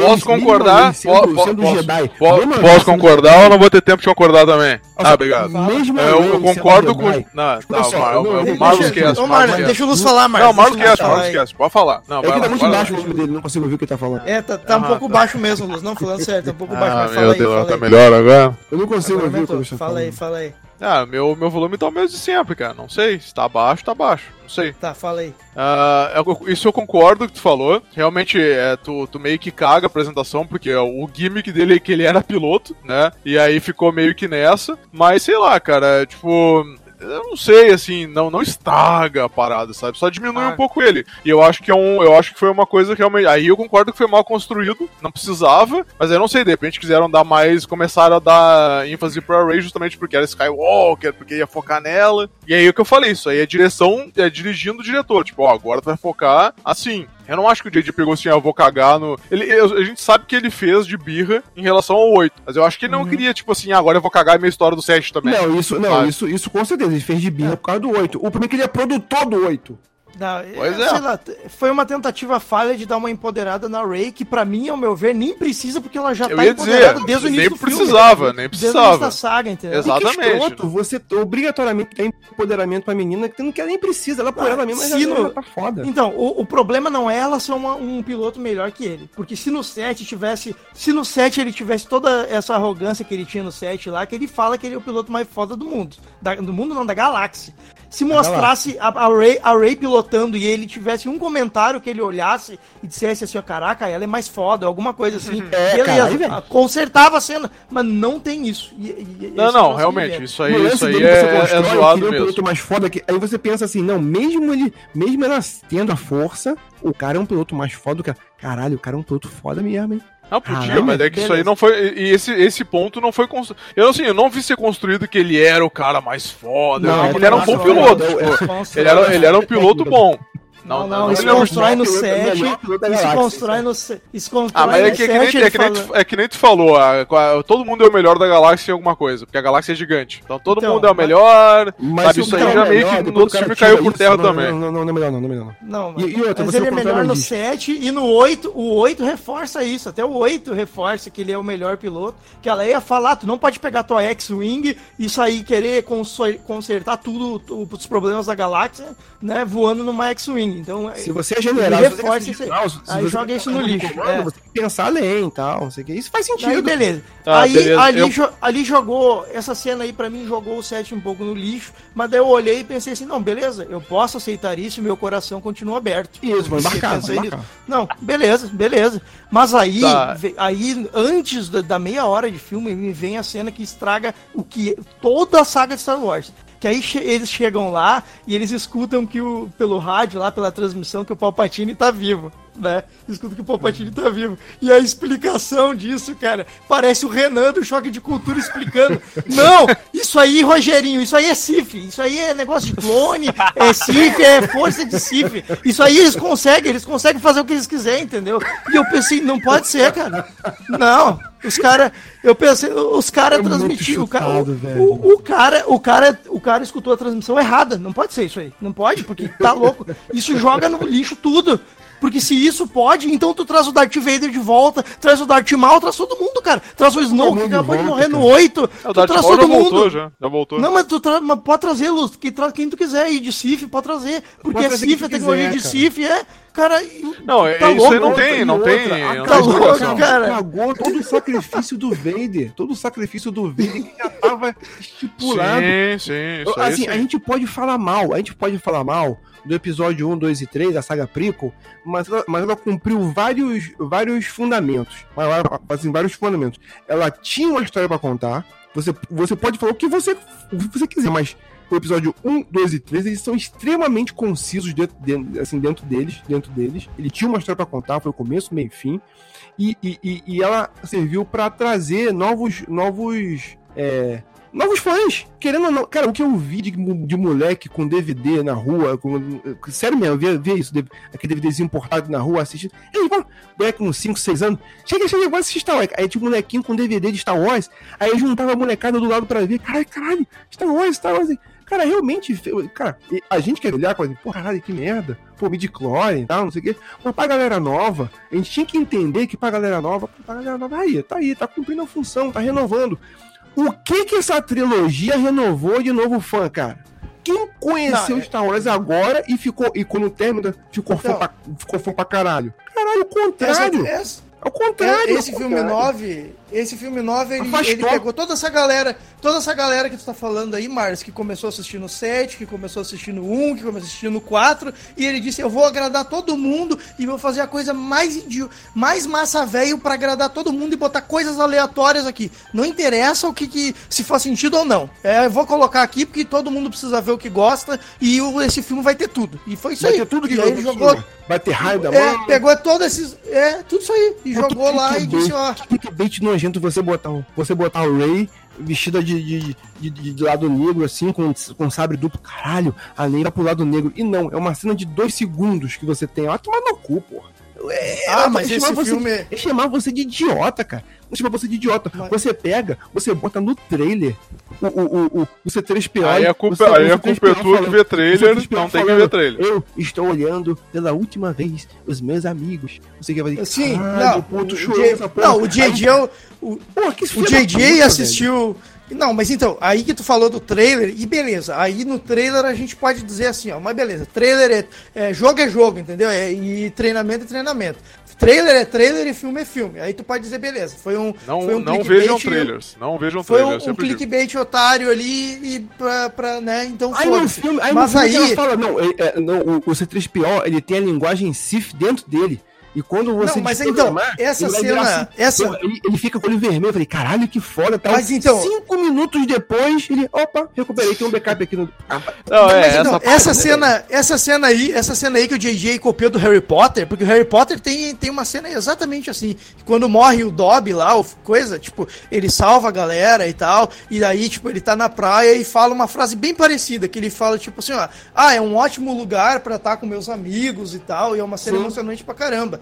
Posso concordar? Posso concordar ou não vou ter tempo de concordar também. Nossa, ah, obrigado. Mesmo é, eu, eu concordo com. Não, só, o Marlos Cast. Deixa o Luz falar, Marlos. Não, Marlos Cast, Marlos Cast, pode falar. Não, é que tá muito baixo o nome dele, não consigo ouvir o que ele tá falando. É, tá, tá um pouco baixo mesmo, Luz. Não, falando sério, tá um pouco baixo. Mas fala aí, fala Tá melhor agora? Eu não consigo ouvir o que ele tá Fala aí, fala aí. Ah, meu, meu volume tá o mesmo de sempre, cara. Não sei. Se tá baixo, tá baixo. Não sei. Tá, fala aí. Uh, isso eu concordo com o que tu falou. Realmente, é, tu, tu meio que caga a apresentação, porque o gimmick dele é que ele era piloto, né? E aí ficou meio que nessa. Mas sei lá, cara, tipo eu não sei, assim, não, não estraga a parada, sabe? Só diminui ah. um pouco ele. E eu acho que é um, eu acho que foi uma coisa que realmente, aí eu concordo que foi mal construído, não precisava, mas eu não sei, de repente quiseram dar mais, começaram a dar ênfase pra Ray justamente porque era Skywalker, porque ia focar nela. E aí o que eu falei, isso aí é direção, é dirigindo o diretor, tipo, ó, agora tu vai focar assim. Eu não acho que o JJ pegou assim, ah, eu vou cagar no. Ele, a gente sabe que ele fez de birra em relação ao 8. Mas eu acho que ele não uhum. queria, tipo assim, ah, agora eu vou cagar a minha história do 7 também. Não, isso, não, isso, isso com certeza. Ele fez de birra por causa do 8. O problema é que ele é produtor do 8. Não, pois é. Lá, foi uma tentativa falha de dar uma empoderada na Ray, que para mim, ao meu ver, nem precisa, porque ela já eu tá empoderada dizer, desde o início nem do precisava, filme. Nem precisava, início da saga, entendeu? Exatamente. E escroto, você obrigatoriamente tem empoderamento pra menina que não quer nem precisa, ela por ah, ela mesma já, no... já tá foda. Então, o, o, problema não é ela ser uma, um piloto melhor que ele, porque se no set tivesse, se no set ele tivesse toda essa arrogância que ele tinha no set lá, que ele fala que ele é o piloto mais foda do mundo, da, do mundo não, da galáxia. Se mostrasse a, a, Ray, a Ray pilotando e ele tivesse um comentário que ele olhasse e dissesse assim, caraca, ela é mais foda, alguma coisa assim. É, beleza, caralho, consertava a cena, mas não tem isso. E, e, não, não, realmente, isso aí, isso aí é, é zoado mesmo. Um mais foda que, aí você pensa assim, não, mesmo ele, mesmo ela tendo a força, o cara é um piloto mais foda do que. Caralho, o cara é um piloto foda mesmo, hein? Não, podia, mas é que beleza. isso aí não foi. E esse, esse ponto não foi construído. Eu assim, eu não vi ser construído que ele era o cara mais foda. Não, ele era um bom piloto. Tipo, ele, era, ele era um piloto bom. Não, não, não, isso constrói no 7. Isso constrói no 7. Isso constrói ah, mas é que, é que, nem, é, que nem tu, é que nem tu falou, a, a, todo mundo é o melhor da galáxia em alguma coisa, porque a galáxia é gigante. Então todo então, mundo é o melhor. Mas sabe, isso aí já meio que no outro filme caiu por terra também. Não, não, não é melhor, não, não é melhor. Não, mas, e, e outra, mas ele é melhor no 7 e no 8, o 8 reforça isso. Até o 8 reforça que ele é o melhor piloto. Que ela ia falar, tu não pode pegar tua X-Wing e sair querer consertar tudo, os problemas da galáxia, né, voando numa X-Wing. Então, se você é generoso, reforça você isso aí. joga isso no lixo. é. Você tem que pensar além e tal, não sei o que. Isso faz sentido. Aí, beleza. Ah, aí beleza. Ali, eu... jo ali jogou, essa cena aí pra mim jogou o set um pouco no lixo, mas daí eu olhei e pensei assim, não, beleza, eu posso aceitar isso e meu coração continua aberto. Isso, vai marcar, vai marcar. Não, beleza, beleza. Mas aí, tá. aí antes da, da meia hora de filme, me vem a cena que estraga o que toda a saga de Star Wars que aí che eles chegam lá e eles escutam que o, pelo rádio, lá pela transmissão, que o Palpatine tá vivo né? Escuta que o Palpatine tá vivo. E a explicação disso, cara, parece o Renan do Choque de Cultura explicando. Não! Isso aí, Rogerinho, isso aí é Sif. Isso aí é negócio de clone, é Sif, é força de Sif. Isso aí eles conseguem, eles conseguem fazer o que eles quiserem, entendeu? E eu pensei, não pode ser, cara. Não. Os caras, eu pensei, os caras é transmitiram, o cara, o, o, cara, o cara, o cara escutou a transmissão errada. Não pode ser isso aí. Não pode, porque tá louco. Isso joga no lixo tudo. Porque se isso pode, então tu traz o Darth Vader de volta, traz o Darth Maul, traz todo mundo, cara. Traz o Snow, que acabou de morrer no 8. É, o Darth traz Maul todo já mundo. voltou, já. Já voltou. Não, mas tu tra... mas pode trazer, Luz, que tra... quem tu quiser aí de Sif, pode trazer. Porque pode é Sif, a tecnologia quiser, de Sif é. Cara, não, é, tá isso louco, aí não tem, não tem. Não tá louco, cara. Cagou todo o sacrifício do Vader. Todo o sacrifício do Vader que já tava estipulado. Sim, sim. Isso assim, sim. a gente pode falar mal, a gente pode falar mal do episódio 1, 2 e 3, da saga Prequel, mas ela, mas ela cumpriu vários, vários fundamentos. Assim, vários fundamentos. Ela tinha uma história para contar. Você, você pode falar o que você, o que você quiser, mas o episódio 1, 2 e 3, eles são extremamente concisos dentro, dentro, assim, dentro deles, dentro deles. Ele tinha uma história para contar, foi o começo, meio e fim. E, e, e ela serviu para trazer novos, novos é, novos fãs, querendo ou não. Cara, o que eu vi de, de moleque com DVD na rua, com, sério mesmo, eu via, isso, aquele DVDzinho importado na rua assistindo. Ei, mano, moleque com 5, 6 anos, chega, chega, vou assistir Star Wars. Aí tinha um molequinho com DVD de Star Wars, aí juntava a molecada do lado pra ver, caralho, caralho, Star Wars, Star Wars. Cara, realmente, cara, a gente quer olhar e pô, caralho, que merda, pô, midi-chlore e tal, não sei o quê. Mas pra galera nova, a gente tinha que entender que pra galera nova, pra galera nova, aí, tá aí, tá cumprindo a função, tá renovando. O que que essa trilogia renovou de novo fã, cara? Quem conheceu não, é- Star Wars agora e ficou e quando termina ficou então, fã pra, ficou fã pra caralho? Caralho, o contrário. Essa, essa, ao contrário. Esse filme 9, esse filme 9, ele, ele, pegou toda essa galera, toda essa galera que tu tá falando aí, Mars, que começou assistindo 7, que começou assistindo 1, que começou assistindo 4, e ele disse: Eu vou agradar todo mundo e vou fazer a coisa mais idio mais massa velho para agradar todo mundo e botar coisas aleatórias aqui. Não interessa o que, que se faz sentido ou não. É, eu vou colocar aqui porque todo mundo precisa ver o que gosta e o, esse filme vai ter tudo. E foi isso vai aí. Ter tudo que e ele jogou. Vai ter raio da é, mão. Pegou todos esses. É, tudo isso aí. E jogou lá e disse: Ó. Clickbait nojento você botar, você botar o Ray vestida de, de, de, de, lado negro, assim, com, com sabre duplo. Caralho, a Leila pro lado negro. E não, é uma cena de dois segundos que você tem. Ela toma no cu, porra. É, ah, mas esse você, filme... É chamar você de idiota, cara. Não chama você de idiota. Mas... Você pega, você bota no trailer o, o, o, o C3PO. Aí a culpa, você, aí a culpa é tua que vê trailer, não tem que ver trailer. Eu estou olhando pela última vez os meus amigos. Você quer fazer. Sim, não, o ponto chorou Não, o JJ, o, o, Pô, o JJ assistiu. Não, mas então, aí que tu falou do trailer, e beleza, aí no trailer a gente pode dizer assim, ó, mas beleza, trailer é, é jogo é jogo, entendeu? É, e treinamento é treinamento. Trailer é trailer e filme é filme. Aí tu pode dizer, beleza, foi um. Não, foi um não vejam trailers. Não vejam foi trailers. Foi um, um clickbait otário ali e pra, pra né? Então aí no filme, aí Mas no filme aí. Fala, não, é, é, não, o, o C3PO ele tem a linguagem Sif dentro dele. E quando você. Não, mas então, essa cena. Assim, essa... Ele, ele, fica com o olho vermelho. Eu falei, caralho, que foda. Tá? Mas então. Cinco minutos depois, ele. Opa, recuperei, tem um backup aqui no. Não, é, mas, então, essa, essa cena, essa cena aí, essa cena aí que o JJ copiou do Harry Potter, porque o Harry Potter tem, tem uma cena exatamente assim. Quando morre o Dobby lá, ou coisa, tipo, ele salva a galera e tal. E daí, tipo, ele tá na praia e fala uma frase bem parecida, que ele fala, tipo assim, ó, ah, é um ótimo lugar para estar tá com meus amigos e tal. E é uma cena Sim. emocionante pra caramba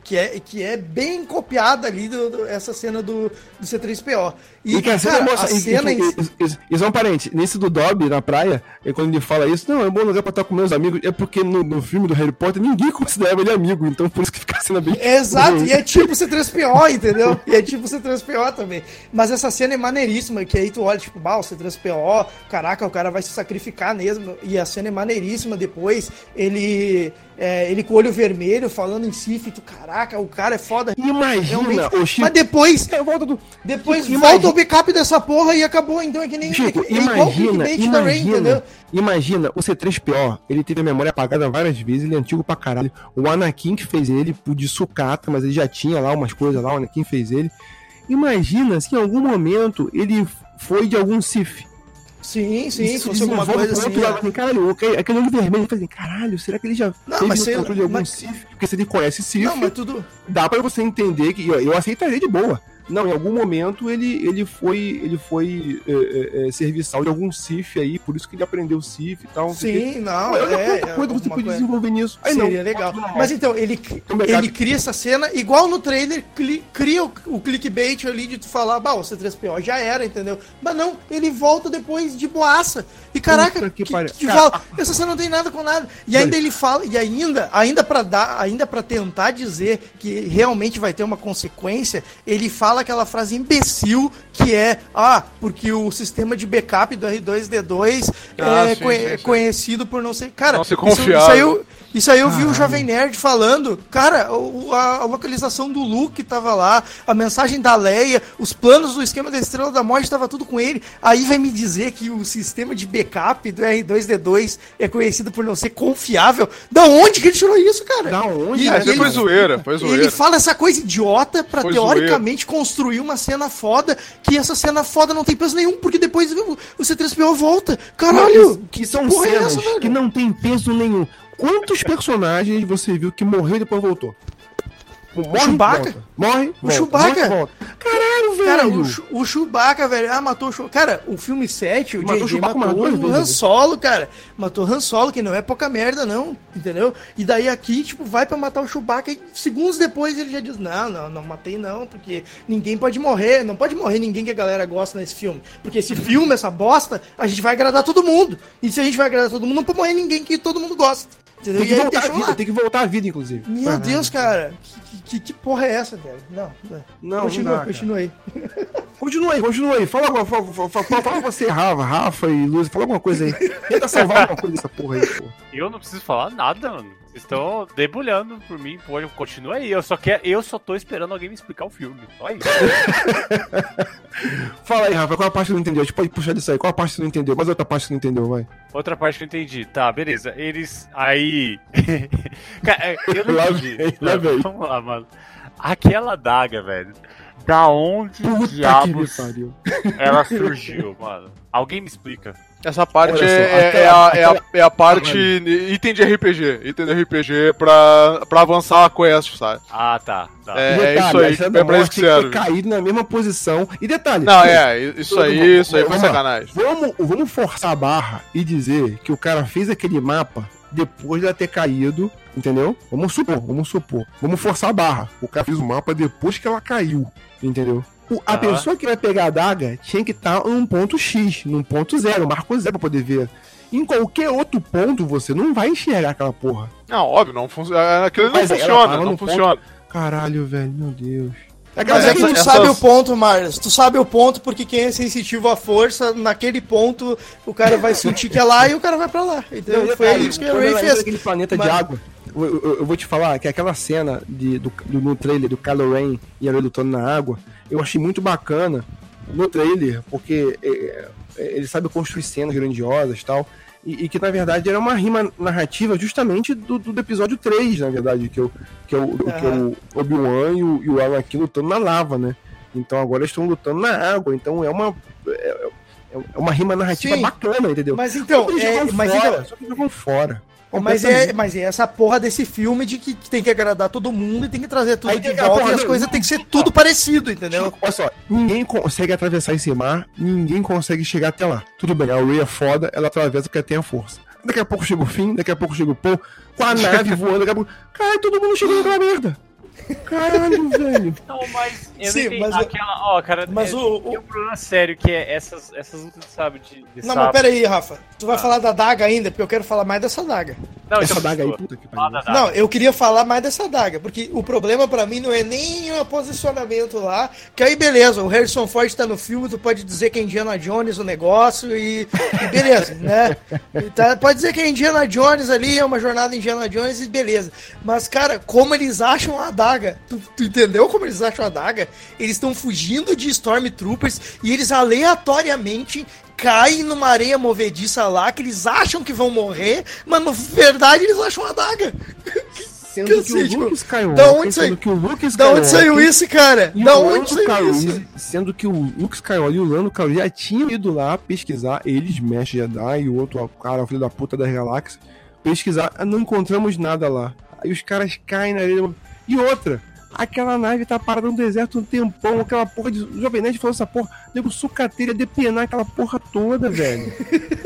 que é, que é bem copiada ali do, do essa cena do, do C3PO. E, e cara, mostra, a cena e, e, só um parente, nesse do Dobby na praia, e quando ele fala isso, não, é um bom lugar pra estar com meus amigos, é porque no, no filme do Harry Potter ninguém considerava ele amigo, então por isso que fica a cena bem. Exato, e é tipo C3PO, entendeu? E é tipo C3PO também. Mas essa cena é maneiríssima, que aí tu olha, tipo, bah, o C3PO, caraca, o cara vai se sacrificar mesmo, e a cena é maneiríssima depois, ele. É, ele com o olho vermelho, falando em Sif, tu, caraca, o cara é foda. Imagina, o Chico... Mas depois. É, volta do... Depois volta o backup dessa porra e acabou. Então é que nem. Chico, é, é imagina, imagina, Rain, entendeu? imagina, o C3PO, ele teve a memória apagada várias vezes, ele é antigo pra caralho. O Anakin que fez ele, de sucata, mas ele já tinha lá umas coisas lá, o Anakin fez ele. Imagina se em algum momento ele foi de algum Sith. Sim, sim, se fosse alguma coisa assim. Lado, assim caralho, aquele olho vermelho, eu falei, caralho, será que ele já não, teve mas o controle de algum mas... Sith? Porque se ele conhece Sith, não, mas tudo... dá pra você entender que eu aceitaria de boa. Não, em algum momento ele, ele foi, ele foi é, é, é serviçal de algum CIF aí, por isso que ele aprendeu CIF e tal. Sim, não, é, é coisa você podia desenvolver nisso. Aí seria não, legal. Mas então, ele, ele cria essa cena, igual no trailer, cria o, o clickbait ali de tu falar, bah, o C3PO já era, entendeu? Mas não, ele volta depois de boaça. E caraca, que, que, que Cara, essa cena não tem nada com nada. E ainda ele fala, e ainda, ainda para dar, ainda para tentar dizer que realmente vai ter uma consequência, ele fala aquela frase imbecil que é, ah, porque o sistema de backup do R2D2 ah, é sim, conhe sim, sim. conhecido por não ser. Cara, não. Isso, isso isso aí eu vi o Jovem Nerd falando, cara, a, localização do Luke tava lá, a mensagem da Leia, os planos do esquema da Estrela da Morte tava tudo com ele. Aí vai me dizer que o sistema de backup do R2D2 é conhecido por não ser confiável. Da onde que ele tirou isso, cara? Da onde? E, é, ele, foi zoeira, foi zoeira. Ele fala essa coisa idiota pra foi teoricamente zoeira. construir uma cena foda, que essa cena foda não tem peso nenhum, porque depois o, o C3PO volta. Caralho! que são é cenas é essa, que não tem peso nenhum. Quantos personagens você viu que morreu e depois voltou? Morre, o Chewbacca? Morre, o Chewbacca? Morre, Caralho, velho. Cara, o, o Chewbacca, velho. Ah, matou o Chewbacca. Cara, o filme 7, o matou JJ matou, matou o Han Solo, cara. Matou o Han Solo, que não é pouca merda, não. Entendeu? E daí aqui, tipo, vai pra matar o Chewbacca e segundos depois ele já diz, não, não, não matei não, porque ninguém pode morrer. Não pode morrer ninguém que a galera gosta nesse filme. Porque esse filme, essa bosta, a gente vai agradar todo mundo. E se a gente vai agradar todo mundo, não pode morrer ninguém que todo mundo gosta. Tem que, voltar a vida, tem que voltar a vida, inclusive. Meu Deus, cara. Que, que, que, porra é essa, velho? Não, não. Continua, não continua aí. Continua aí, continua aí. Fala, fala, fala, fala, fala você, Rafa, Rafa e Luz, fala alguma coisa aí. Tenta salvar alguma coisa dessa porra aí, pô. Eu não preciso falar nada, mano. Estão debulhando por mim, pô, continua aí. Eu só, quer, eu só tô esperando alguém me explicar o filme. Só isso. Fala aí, Rafa, qual a parte que não entendeu? A gente pode puxar disso aí. Qual a parte que não entendeu? A outra parte que não entendeu, vai? Outra parte que eu entendi. Tá, beleza. Eles. Aí. Cara, é, eu não entendi. Lá vem, Vamos lá, mano. Aquela daga, velho. Da onde Puta diabos ela surgiu, mano? Alguém me explica. Essa parte é, aquela, é, a, é, a, é a parte item de RPG. Item de RPG pra, pra avançar a quest, sabe? Ah, tá. tá. É, detalhe, é, isso aí. É pra isso que serve. caído na mesma posição. E detalhe. Não, é, isso aí, isso aí foi sacanagem. Vamos, vamos forçar a barra e dizer que o cara fez aquele mapa depois de ela ter caído, entendeu? Vamos supor, vamos supor. Vamos forçar a barra. O cara fez o mapa depois que ela caiu, entendeu? O, a pessoa que vai pegar a adaga tinha que estar tá num ponto X, num ponto zero, marco zero pra poder ver. Em qualquer outro ponto você não vai enxergar aquela porra. Não, óbvio, não funciona. Aquilo não funciona, não, funciona. Ponto... Caralho, velho, meu Deus. É Mas é que tu essas... sabe o ponto, Marlos. Tu sabe o ponto porque quem é sensitivo à força, naquele ponto, o cara vai sentir que é lá e o cara vai pra lá. Então foi cara, isso que a Ray fez. aquele planeta Mas... de água. Eu, eu, eu, vou te falar que aquela cena de, do, do, no trailer do Kylo Ren e a Ray lutando na água, eu achei muito bacana no trailer, porque é, é, ele sabe construir cenas grandiosas e tal. E, e, que na verdade era uma rima narrativa justamente do, do episódio 3, na verdade, que, eu, que, eu, que o Obi-Wan e o, e o Anakin lutando na lava, né? Então agora eles estão lutando na água, então é uma. É, é uma rima narrativa Sim. bacana, entendeu? Mas então, é, mas fora, então, só que jogam fora. Mas é, mas é essa porra desse filme de que tem que agradar todo mundo e tem que trazer tudo Aí, de volta porra, e as coisas tem que ser tudo parecido, entendeu? Olha só, ninguém consegue atravessar esse mar, ninguém consegue chegar até lá. Tudo bem, a Ray é foda, ela atravessa porque tem a força. Daqui a pouco chega o fim, daqui a pouco chega o Paul, com a nave voando, daqui a pouco. Cara, todo mundo chegou naquela merda. Caralho, velho. Não, mas eu Sim, mas aquela, ó, cara, mas é, o, tem um problema sério que é essas, essas lutas, sabe, de, de Não, mas pera aí, Rafa. Tu vai ah. falar da daga ainda, porque eu quero falar mais dessa daga. Não, essa então, daga aí, puta que pariu. Não, eu queria falar mais dessa daga, porque o problema para mim não é nem o posicionamento lá, que aí beleza, o Harrison Ford tá no filme, tu pode dizer que é Indiana Jones o negócio e, e beleza, né? Tá, pode dizer que é Indiana Jones ali, é uma jornada Indiana Jones e beleza. Mas, cara, como eles acham a daga? Tu, tu entendeu como eles acham a daga? Eles estão fugindo de Stormtroopers e eles aleatoriamente caem numa areia movediça lá que eles acham que vão morrer, mas na verdade eles acham a daga. Sendo que, que o Luke Skywalker, da onde saiu, que o Luke Skywalker, da onde saiu isso, cara? Da onde saiu isso? Sendo que o Luke Skywalker e o Lando Calrissian já tinham ido lá pesquisar, eles, Mestre Jedi e o outro cara, o filho da puta da galáxia, pesquisar, ah, não encontramos nada lá. Aí os caras caem na areia. E outra, Aquela nave tá parada no deserto um tempão, aquela porra de. O Jovem Nerd falou essa porra, nego sucateira depenar aquela porra toda, velho.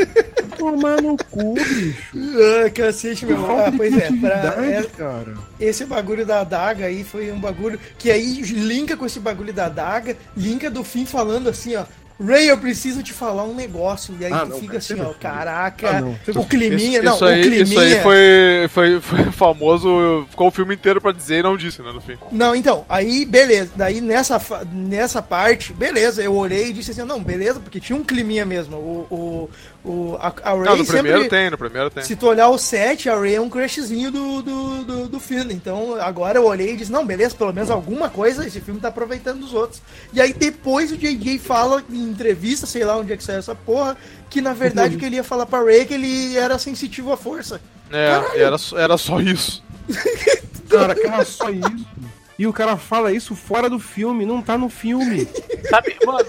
Tomar no cu, bicho. Ah, cacete, meu irmão. Ah, pois é, pra, é, cara. Esse bagulho da adaga aí foi um bagulho que aí linka com esse bagulho da adaga, linka do fim falando assim, ó. Ray, eu preciso te falar um negócio. E aí ah, tu não, fica assim, ó, caraca, ah, o climinha, isso, não, isso aí, o climinha... Isso aí foi, foi, foi famoso, ficou o filme inteiro pra dizer e não disse, né, no fim. Não, então, aí, beleza, daí nessa, nessa parte, beleza, eu olhei e disse assim, não, beleza, porque tinha um climinha mesmo, o, o, o, a, a Ray não, no primeiro sempre, tem, no primeiro tem. Se tu olhar o set, a Ray é um crushzinho do, do, do, do, filme. Então agora eu olhei e disse, não, beleza, pelo menos alguma coisa esse filme tá aproveitando dos outros. E aí depois o JJ fala em entrevista, sei lá onde é que saiu essa porra, que na verdade o que ele ia falar pra Ray é que ele era sensitivo à força. É, era, era só isso. Cara, era só isso. E o cara fala isso fora do filme, não tá no filme. Sabe, mano,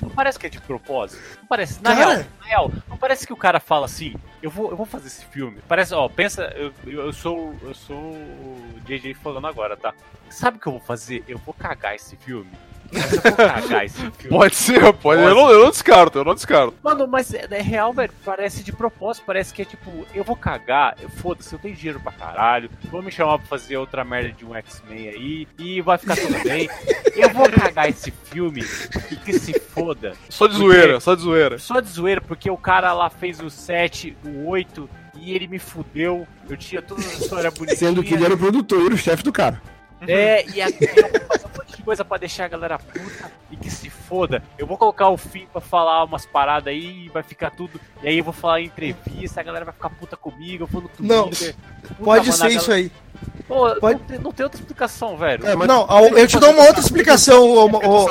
não parece que é de propósito? Não parece. Na, real, na real, não parece que o cara fala assim, eu vou, eu vou fazer esse filme. Parece, ó, pensa, eu, eu sou. Eu sou o JJ falando agora, tá? Sabe o que eu vou fazer? Eu vou cagar esse filme Pode ser, pode. Eu não, eu não descarto, eu não descarto. Mano, mas é, é, real, velho. Parece de propósito, parece que é tipo, eu vou cagar, foda-se, eu tenho dinheiro pra caralho. Vou me chamar pra fazer outra merda de um X-Men aí e vai ficar tudo bem. Eu vou cagar esse filme e que se foda. Só de zoeira, só de zoeira. Só de zoeira, porque o cara lá fez o 7, o 8 e ele me fudeu. Eu tinha toda a história bonitinha. Sendo que ele era o produtor, o chefe do cara. É, e aqui eu vou fazer um monte de coisa pra deixar a galera puta e que se foda. Eu vou colocar o fim pra falar umas paradas aí e vai ficar tudo. E aí eu vou falar em entrevista, a galera vai ficar puta comigo, eu vou no Twitter. Não, pode ser isso aí. Pô, Pode... não, tem, não, tem, outra explicação, velho. É, não, eu te dou uma outra explicação,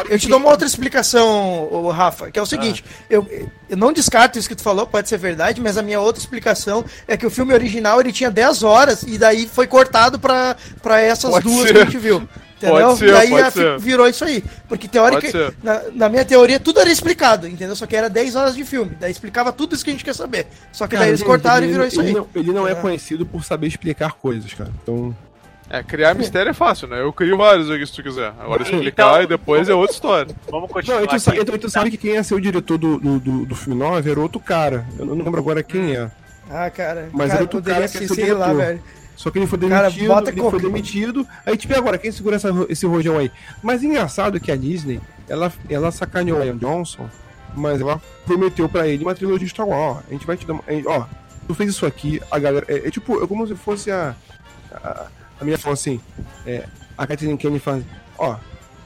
eu te dou uma outra explicação, Rafa, que é o seguinte, ah. eu, eu não descarto isso que tu falou, pode ser verdade, mas a minha outra explicação é que o filme original ele tinha 10 horas e daí foi cortado pra, pra essas pode duas ser. que a gente viu. Entendeu? Pode ser, e aí pode ser. virou isso aí. Porque teórica, na, na, minha teoria, tudo era explicado, entendeu? Só que era 10 horas de filme. Daí explicava tudo isso que a gente quer saber. Só que cara, daí eles cortaram e virou isso aí. Não, ele não é, é conhecido por saber explicar coisas, cara. Então. É, criar mistério é fácil, né? Eu crio vários aqui se tu quiser. Agora explicar então, e depois é outra história. Vamos continuar. Não, tu, aqui. Tu, tu, sabe que quem ia ser o diretor do, do, do, do filme 9 era outro cara. Eu não lembro agora quem é. Ah, cara. Mas cara, era outro cara que ia ser o diretor. Lá, velho. Só que ele foi demitido, cara, ele foi demitido. Aí, tipo, agora, quem segura essa, esse rojão aí? Mas engraçado que a Disney, ela, ela sacaneou o Ian Johnson, mas ela prometeu pra ele uma trilogia de Star Wars. A gente vai te dar. Gente, ó, tu fez isso aqui, a galera. É, é tipo, é como se fosse a. A, a minha falou assim. É, a Catherine Kennedy faz. Ó,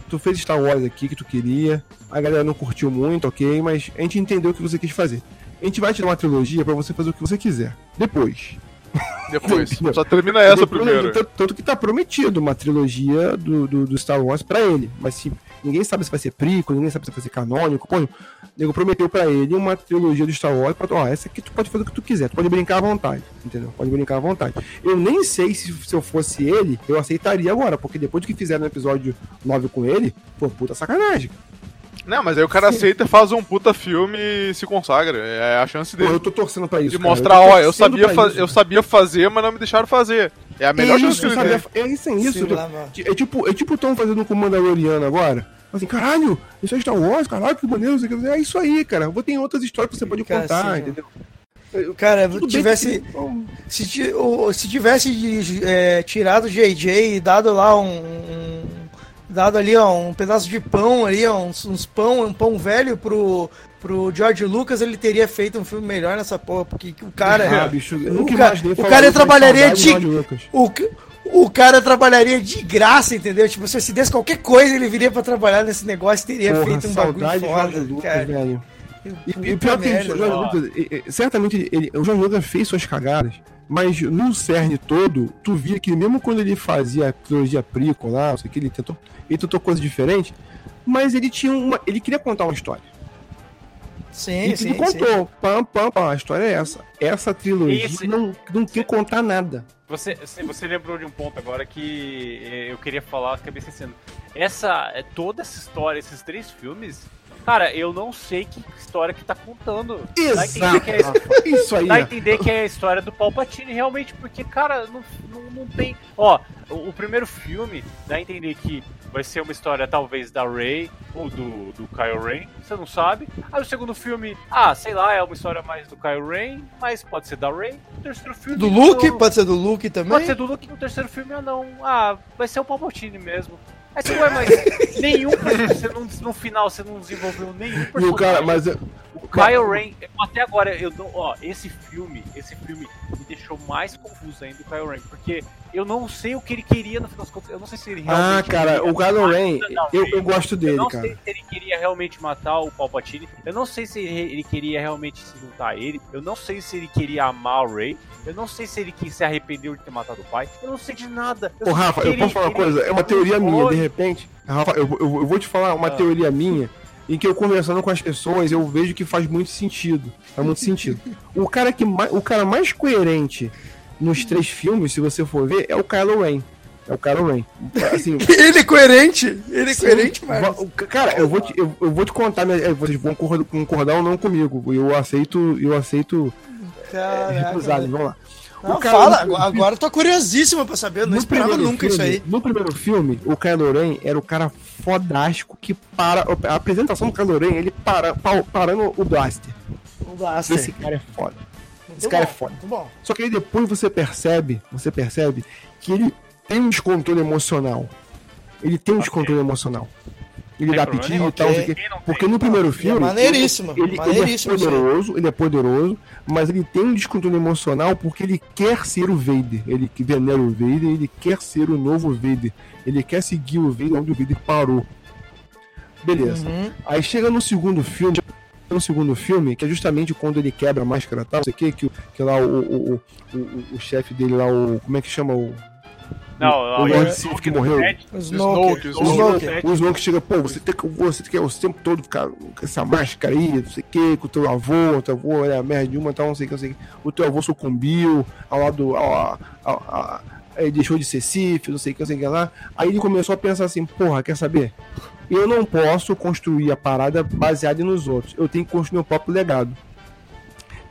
tu fez Star Wars aqui que tu queria, a galera não curtiu muito, ok, mas a gente entendeu o que você quis fazer. A gente vai te dar uma trilogia para você fazer o que você quiser. Depois. Depois. Só termina essa primeiro. Tanto, que tá prometido uma trilogia do, do, do Star Wars para ele. Mas se, ninguém sabe se vai ser prico, ninguém sabe se vai ser canônico. Pô, o nego prometeu para ele uma trilogia do Star Wars. Pra, ó, essa aqui tu pode fazer o que tu quiser. Tu pode brincar à vontade. Entendeu? Pode brincar à vontade. Eu nem sei se, se eu fosse ele, eu aceitaria agora. Porque depois que fizeram no episódio 9 com ele, pô, puta sacanagem. Não, mas aí o cara aceita, faz um puta filme e se consagra. É a chance dele. Pô, eu tô torcendo pra isso. De cara. mostrar, ó, eu, sabia, isso, eu sabia fazer, mas não me deixaram fazer. É a melhor chance que ele tem. É isso, é isso. Sim, é tipo, é tipo o Tom fazendo com o Mandaloriano agora. Assim, caralho, isso é Star Wars, caralho, que maneiro. É isso aí, cara. Vou ter outras histórias que você pode cara, contar, sim, entendeu? Cara, Tudo tivesse. Se, se tivesse é, tirado o JJ e dado lá um dado ali, ó, um pedaço de pão ali, ó, uns, uns pão, um pão velho pro, pro George Lucas, ele teria feito um filme melhor nessa porra, porque o cara. Ah, bicho, o, cara, o cara trabalharia de. O, o cara trabalharia de graça, entendeu? Tipo, se eu desse qualquer coisa, ele viria pra trabalhar nesse negócio e teria porra, feito um bagulho foda, Lucas, cara. Velho. E, e pior que o Jorge Lucas, certamente ele, o Jorge Lucas fez suas cagadas, mas no cerne todo, tu via que mesmo quando ele fazia a trilogia Prico lá, não sei o que, ele tentou, ele tentou coisa diferente, mas ele tinha uma. ele queria contar uma história. Sim, e sim. Ele contou, sim. pam, pam, pam, a história é essa. Essa trilogia Esse... não, não quer contar nada. Você, você lembrou de um ponto agora que eu queria falar, acabei esquecendo. Essa, toda essa história, esses três filmes, Cara, eu não sei que história que tá contando. Exato. É Isso aí. Dá a entender que é a história do Palpatine, realmente, porque, cara, não, não, não tem. Ó, o, o, primeiro filme dá a entender que vai ser uma história, talvez, da Rey ou do, do Kylo Ren, você não sabe. Aí o segundo filme, ah, sei lá, é uma história mais do Kylo Ren, mas pode ser da Rey. O terceiro filme. Do Luke? Não... Pode ser do Luke também? Pode ser do Luke no terceiro filme ou não. Ah, vai ser o Palpatine mesmo. Mas, ué, mas nenhum você não, no final você não desenvolveu nenhum personagem. O cara, mas o Kyle Ren, até agora eu dou, ó, esse filme, esse filme me deixou mais confuso ainda o Kyle Ren, porque eu não sei o que ele queria no final das contas, eu não sei se ele realmente Ah, cara, o Kylo Ren, eu, eu gosto dele, cara. Eu não cara. sei se ele queria realmente matar o Palpatine, eu não sei se ele queria realmente se juntar a ele, eu não sei se ele queria amar o Rey, eu não sei se ele quis se arrependeu de ter matado o pai. Eu não sei de nada. Eu Ô, Rafa, eu posso falar uma coisa? É uma teoria minha, de repente. Rafa, eu, eu, eu vou te falar uma ah. teoria minha em que eu conversando com as pessoas eu vejo que faz muito sentido. Faz muito sentido. O cara que o cara mais coerente nos três filmes, se você for ver, é o Kylo Ren. É o Kylo Ren. Assim, ele é coerente? Ele é sim, coerente, mano. Cara, eu vou te, eu, eu vou te contar, vocês vão concordar ou não comigo. Eu aceito, eu aceito Caraca. vamos lá. Não, cara, fala, no, agora eu tô curiosíssimo pra saber, eu não esperava nunca filme, isso aí. No primeiro filme, o Kylo era o cara fodástico que para. A apresentação do Kylo ele para, parando o Blaster. O Blaster. Esse cara é foda. Muito Esse cara é bom, é foda. Só que aí depois você percebe, você percebe que ele tem um descontrole emocional. Ele tem um okay. descontrole emocional ele dá apetite e tal, porque, porque no primeiro filme. É maneiríssimo, ele, maneiríssimo, ele é poderoso, ele é poderoso, mas ele tem um descontrole emocional porque ele quer ser o Vader. Ele venera o Vader, ele quer ser o novo Vader. Ele quer seguir o Vader onde o Vader parou. Beleza. Uhum. Aí chega no segundo filme, no segundo filme, que é justamente quando ele quebra a máscara e tal, não sei o que, que, que lá o, o, o, o, o chefe dele lá, o. Como é que chama o não, o Lord que morreu. O Snoke. O Snoke. O chega, pô, você tem que você quer o tempo todo ficar com essa máscara aí, não sei o que, com o teu avô, o teu avô era merda de uma, tal, não sei o que, não sei o que. O teu avô sucumbiu ao lado. Ao, ao, ao, ele deixou de ser Sith, não sei o que, não sei o que lá. Aí ele começou a pensar assim, porra, quer saber? Eu não posso construir a parada baseada nos outros. Eu tenho que construir meu próprio legado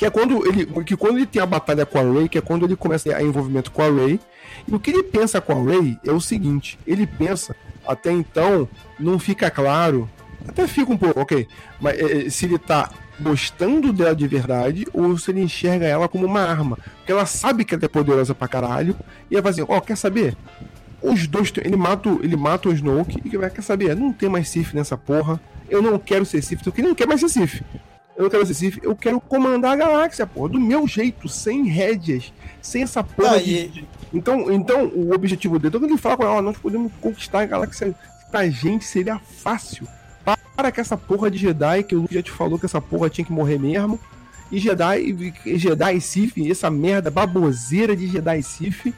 que é quando ele que quando ele tem a batalha com a Ray, que é quando ele começa a envolvimento com a Ray, e o que ele pensa com a Ray é o seguinte: ele pensa, até então, não fica claro, até fica um pouco, ok, mas é, se ele tá gostando dela de verdade ou se ele enxerga ela como uma arma. Porque ela sabe que ela é poderosa pra caralho e ela vai assim: ó, oh, quer saber? Os dois, ele mata, ele mata o Snoke e vai, quer saber? Não tem mais Sif nessa porra. Eu não quero ser Sif, porque não quer mais ser Sif. Eu não quero ser Sif, eu quero comandar a galáxia, porra, do meu jeito, sem rédeas, sem essa porra ah, de, e... Então, então, o objetivo dele, quando ele fala com ela, nós podemos conquistar a galáxia pra gente seria fácil. Para que essa porra de Jedi, que o Luke já te falou que essa porra tinha que morrer mesmo. E Jedi, Jedi Sith, essa merda baboseira de Jedi Sith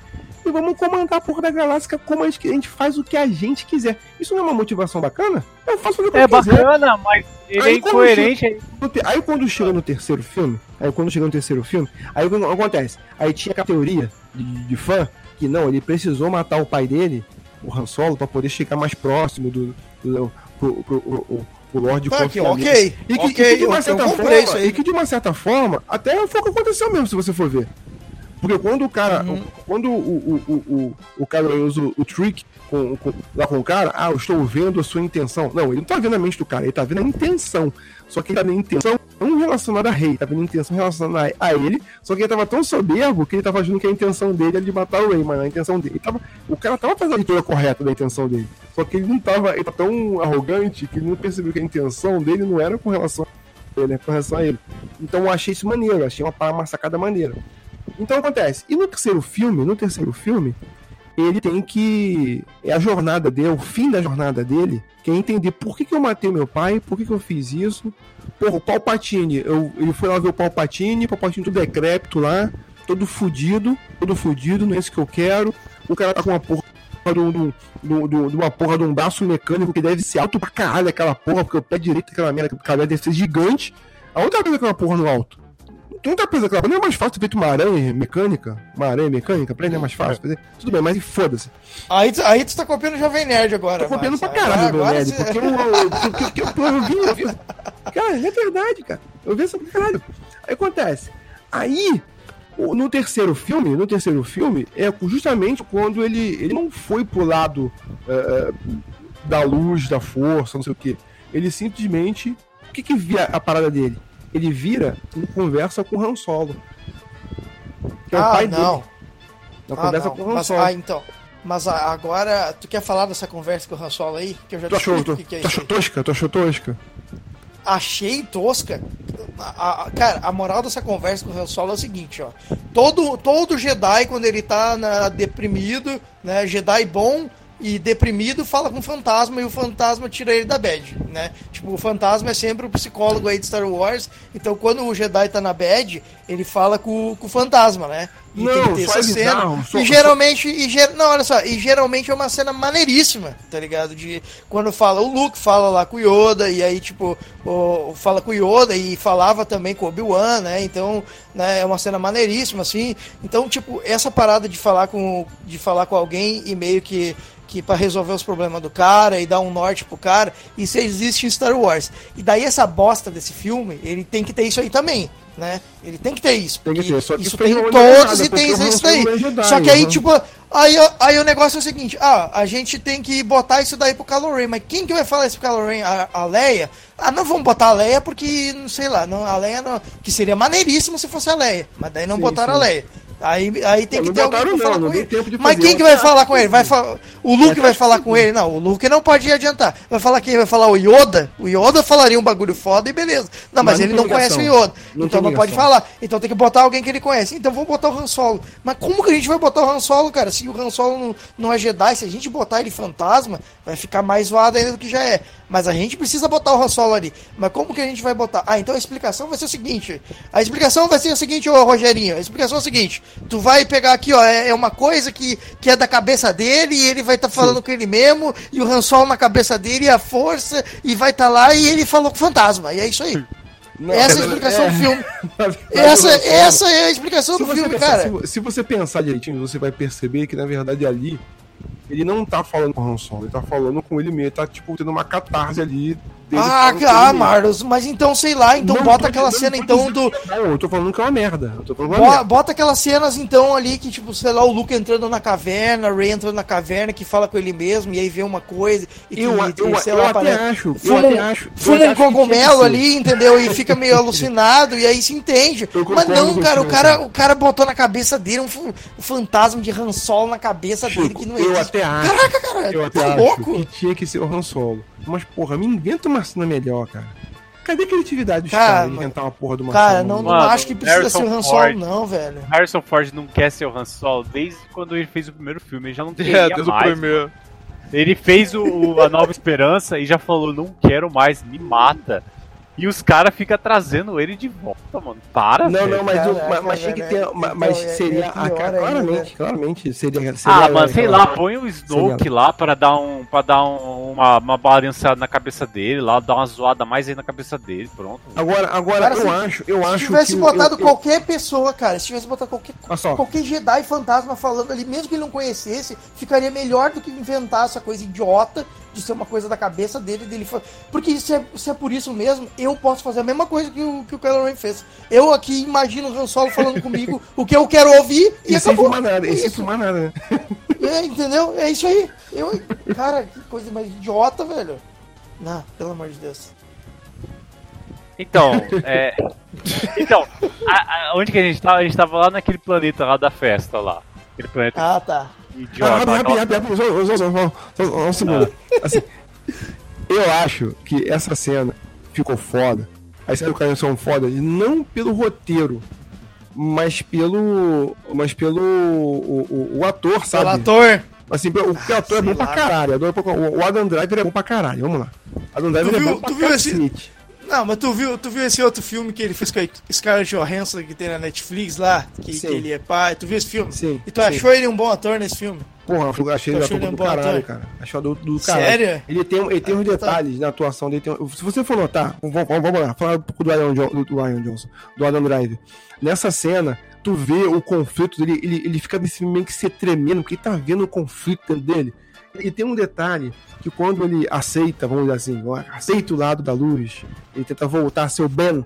e vamos comandar a porra da galáxia como a gente, a gente faz o que a gente quiser. Isso não é uma motivação bacana? Eu faço o que é eu quiser. É bacana, mas ele aí, é incoerente. Chega, aí quando chega no terceiro filme, aí quando chega no terceiro filme, aí o que acontece? Aí tinha aquela teoria de, de fã que não, ele precisou matar o pai dele, o Han Solo, pra poder chegar mais próximo do, do pro, pro, pro, o Lorde tá ok, e que, okay, e que de uma certa forma, e que de uma certa forma, até foi o que aconteceu mesmo, se você for ver. Porque quando o cara. Uhum. Quando o, o, o, o, cara usa o trick com, com, lá com o cara, ah, eu estou vendo a sua intenção. Não, ele não tá vendo a mente do cara, ele tá vendo a intenção. Só que ele tá vendo a intenção não relacionada a rei, tá vendo a intenção relacionada a ele. Só que ele tava tão soberbo que ele tava achando que a intenção dele era de matar o rei, mas a intenção dele. Tava, o cara tava fazendo a leitura correta da intenção dele. Só que ele não tava. Ele tá tão arrogante que ele não percebeu que a intenção dele não era com relação a ele, né, com relação a ele. Então eu achei isso maneiro, achei uma, uma sacada maneira. Então acontece. E no terceiro filme, no terceiro filme, ele tem que. É a jornada dele, o fim da jornada dele, que é entender por que, que eu matei meu pai, por que, que eu fiz isso. Porra, o Palpatine, eu, ele foi lá ver o Palpatine, o Palpatine tudo decrépito lá, todo fudido, todo fudido, não é isso que eu quero. O cara tá com uma porra de, um, uma porra de um braço mecânico que deve ser alto pra caralho aquela porra, porque o pé direito daquela merda, aquela deve ser gigante. Aonde tá vendo aquela porra no alto? Quem tá pensando que não é mais fácil ter feito uma aranha mecânica? Uma aranha mecânica? Pra ele é mais fácil fazer? Tudo bem, mas foda-se. Aí, aí tu tá copiando o Jovem Nerd agora. Tô copiando pra caralho o Jovem Nerd. Você... Porque eu, porque, porque, eu, vi, eu vi. Cara, é verdade, cara. Eu vi essa caralho. Aí acontece. Aí, no terceiro filme, no terceiro filme, é justamente quando ele, ele não foi pro lado é, da luz, da força, não sei o que. Ele simplesmente. O que que via a parada dele? Ele vira e conversa com o Han Solo. Que é ah, o pai não. dele. Ele ah, conversa não. com o Han mas, Solo. Ah, então. Mas agora, tu quer falar dessa conversa com o Han Solo aí? Que eu já tu achou, tu, que é tu achou tosca? Tu achou tosca? Achei tosca. A, a, cara, a moral dessa conversa com o Han Solo é o seguinte, ó. Todo, todo Jedi, quando ele tá na, deprimido, né? Jedi bom, e deprimido fala com o fantasma e o fantasma tira ele da bad, né? Tipo, o fantasma é sempre o psicólogo aí de Star Wars, então quando o Jedi tá na bad, ele fala com, com o fantasma, né? E não, tem que ter essa cena. Não, só, e geralmente, só... e ger... não, olha só, e geralmente é uma cena maneiríssima, tá ligado? De quando fala o Luke fala lá com o Yoda e aí tipo, o, fala com o Yoda e falava também com o Obi-Wan, né? Então, né, é uma cena maneiríssima assim. Então, tipo, essa parada de falar com de falar com alguém e meio que que para resolver os problemas do cara e dar um norte pro cara, isso existe em Star Wars. E daí essa bosta desse filme, ele tem que ter isso aí também, né? Ele tem que ter isso. Tem que ter, só que isso tem em todos e tem isso daí. só que aí, tipo, aí, aí o negócio é o seguinte, ah, a gente tem que botar isso daí pro Kylo Ren, mas quem que vai falar isso pro Kylo Ren? A, a Leia? Ah, não vamos botar a Leia porque, não sei lá, não, a Leia não, que seria maneiríssimo se fosse a Leia, mas daí não sim, botaram sim. a Leia. Aí, aí tem que ter alguém falar não, com ele. Mas quem que vai falar com ele? Vai fa... O Luke vai falar com ele? Não, o Luke não pode adiantar. Vai falar quem? Vai falar o Yoda? O Yoda falaria um bagulho foda e beleza. Não, mas, mas ele não conhece o Yoda. Não então não pode falar. Então tem que botar alguém que ele conhece. Então vamos botar o Han Solo. Mas como que a gente vai botar o Han Solo, cara? Se o Han Solo não, não é Jedi, se a gente botar ele fantasma, vai ficar mais zoado ainda do que já é. Mas a gente precisa botar o Han Solo ali. Mas como que a gente vai botar? Ah, então a explicação vai ser o seguinte. A explicação vai ser o seguinte, ô Rogerinho. A explicação é o seguinte. Tu vai pegar aqui, ó, é, é uma coisa que, que é da cabeça dele e ele vai estar tá falando Sim. com ele mesmo, e o Han Solo na cabeça dele, e a força, e vai estar tá lá e ele falou com o fantasma. E é isso aí. Não, essa é a explicação é, do filme. Essa, essa é a explicação do filme, pensar, cara. Se, se, você pensar direitinho, você vai perceber que, na verdade, ali ele não tá falando com o Han Solo, ele tá falando com ele mesmo, tá tipo tendo uma catarse ali. Ah, ah Marlos, mas então sei lá, então não, bota aquela cena então do. Não, eu tô falando que é uma merda. Eu é uma merda. Bota aquelas cenas então ali que, tipo, sei lá, o Luke entrando na caverna, Ray entrando na caverna, que fala com ele mesmo, e aí vê uma coisa. E eu, que, eu, sei eu lá, até acho. Fuma, eu até acho. Fuma um cogumelo ali, entendeu? E fica meio alucinado, e aí se entende. Mas não, cara, o cara, o cara botou na cabeça dele um, um fantasma de Han Solo na cabeça Chico, dele que não existe. Eu até acho. Caraca, cara. Eu até tá louco? que tinha que ser o Han Solo. Mas, porra, me inventa uma cena melhor, cara. Cadê a criatividade dos caras de inventar uma porra de uma Cara, não, não acho que precisa Harrison ser o Han Solo, Ford. não, velho. Harrison Ford não quer ser o Han Solo desde quando ele fez o primeiro filme. Ele já não queria é, desde mais, o primeiro. Ele fez o, a Nova Esperança e já falou: não quero mais, me mata. E os caras ficam trazendo ele de volta, mano. Para, Não, velho. não, mas, Caraca, mas, mas tinha que ter. Então, mas é, seria. É a, claramente, ainda. claramente. Seria, seria. Ah, mas sei lá, põe o Snoke lá para dar um. para dar um, uma, uma balançada na cabeça dele, lá, dar uma zoada mais aí na cabeça dele, pronto. Agora, agora cara, eu se, acho, eu se acho. Se tivesse botado eu, qualquer eu, pessoa, cara, se tivesse botado qualquer, qualquer Jedi fantasma falando ali, mesmo que ele não conhecesse, ficaria melhor do que inventar essa coisa idiota de ser uma coisa da cabeça dele, dele porque se é, se é por isso mesmo, eu posso fazer a mesma coisa que o, que o Kylo Ren fez. Eu aqui imagino o Han Solo falando comigo o que eu quero ouvir e, e sem fumar nada, e sem fumar nada. Né? É, entendeu? É isso aí. Eu, cara, que coisa mais idiota, velho. Não, pelo amor de Deus. Então, é. Então, a, a, onde que a gente tava? A gente tava lá naquele planeta lá da festa lá. Aquele planeta. Ah, tá. Idiota. Ah, rápido, rápido, rápido, um segundo. Assim, eu acho que essa cena ficou foda. As cenas do Caio são foda, não pelo roteiro, mas pelo. Mas pelo. O, o, o ator, sabe? Pelo ator. Assim, o, o ator é bom pra caralho. O Adam Driver é bom pra caralho. Vamos lá. Adam Driver é bom pra caralho. Não, mas tu viu, tu viu esse outro filme que ele fez com a Scarlett Johansson que tem na Netflix lá? Que, que ele é pai. Tu viu esse filme? Sim. E tu sim. achou ele um bom ator nesse filme? Porra, eu achei ele, um bom caralho, ator? cara. Achou do, do caralho. Sério? Ele tem, ele tem ah, uns tá. detalhes tá. na atuação dele. Tem, se você for notar, vamos, vamos lá, falar um pouco do Ryan, do, do Ryan Johnson, do Adam Drive. Nessa cena, tu vê o conflito dele, ele, ele fica meio que se tremendo, porque ele tá vendo o conflito dentro dele. E tem um detalhe que quando ele aceita, vamos dizer assim, aceita o lado da luz, ele tenta voltar a ser o Ben,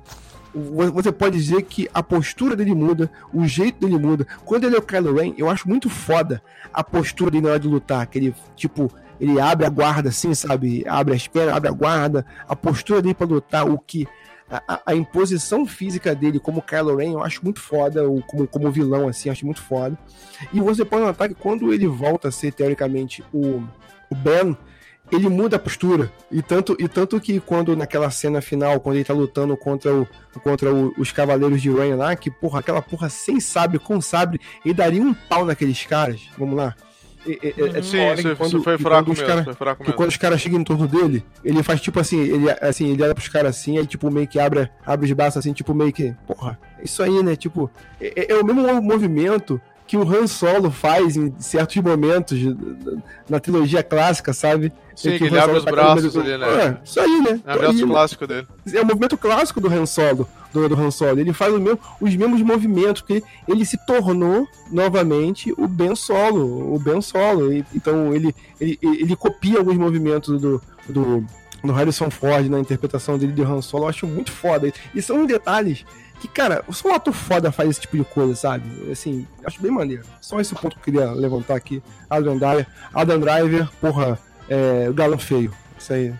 você pode dizer que a postura dele muda, o jeito dele muda. Quando ele é o Kylo Ren, eu acho muito foda a postura dele na hora de lutar, que ele, tipo, ele abre a guarda assim, sabe? Abre as pernas, abre a guarda, a postura dele para lutar, o que a, a, imposição física dele como Kylo Ren eu acho muito foda, como, como vilão, assim, acho muito foda. E você pode notar que quando ele volta a ser, teoricamente, o, o Ben, ele muda a postura. E tanto, e tanto que quando naquela cena final, quando ele tá lutando contra, o, contra o, os Cavaleiros de Rain lá, que porra, aquela porra sem sabre, com sabre, ele daria um pau naqueles caras. Vamos lá. É, é, é Sim, isso, quando, isso foi fraco mesmo, cara, foi fraco mesmo. Quando os caras chegam em torno dele, ele faz tipo assim, ele, assim, ele olha pros caras assim, aí tipo meio que abre, abre os braços assim, tipo meio que, porra, isso aí, né? Tipo, é, é o mesmo movimento que o Han Solo faz em certos momentos na trilogia clássica, sabe? Sim, que, que ele abre os braços ali, né? É, isso aí, né? É o braço clássico dele. É o movimento clássico do Han Solo, do, do Han Solo. Ele faz mesmo, os mesmos movimentos, porque ele se tornou novamente o Ben Solo, o Ben Solo. E, então ele, ele, ele copia alguns movimentos do, do, do Harrison Ford na interpretação dele de Han Solo. Eu acho muito foda. E são detalhes que, cara, só um ator foda faz esse tipo de coisa, sabe? Assim, acho bem maneiro. Só esse ponto que eu queria levantar aqui. Adam Driver, Adam Driver porra, é, galão feio. Isso aí.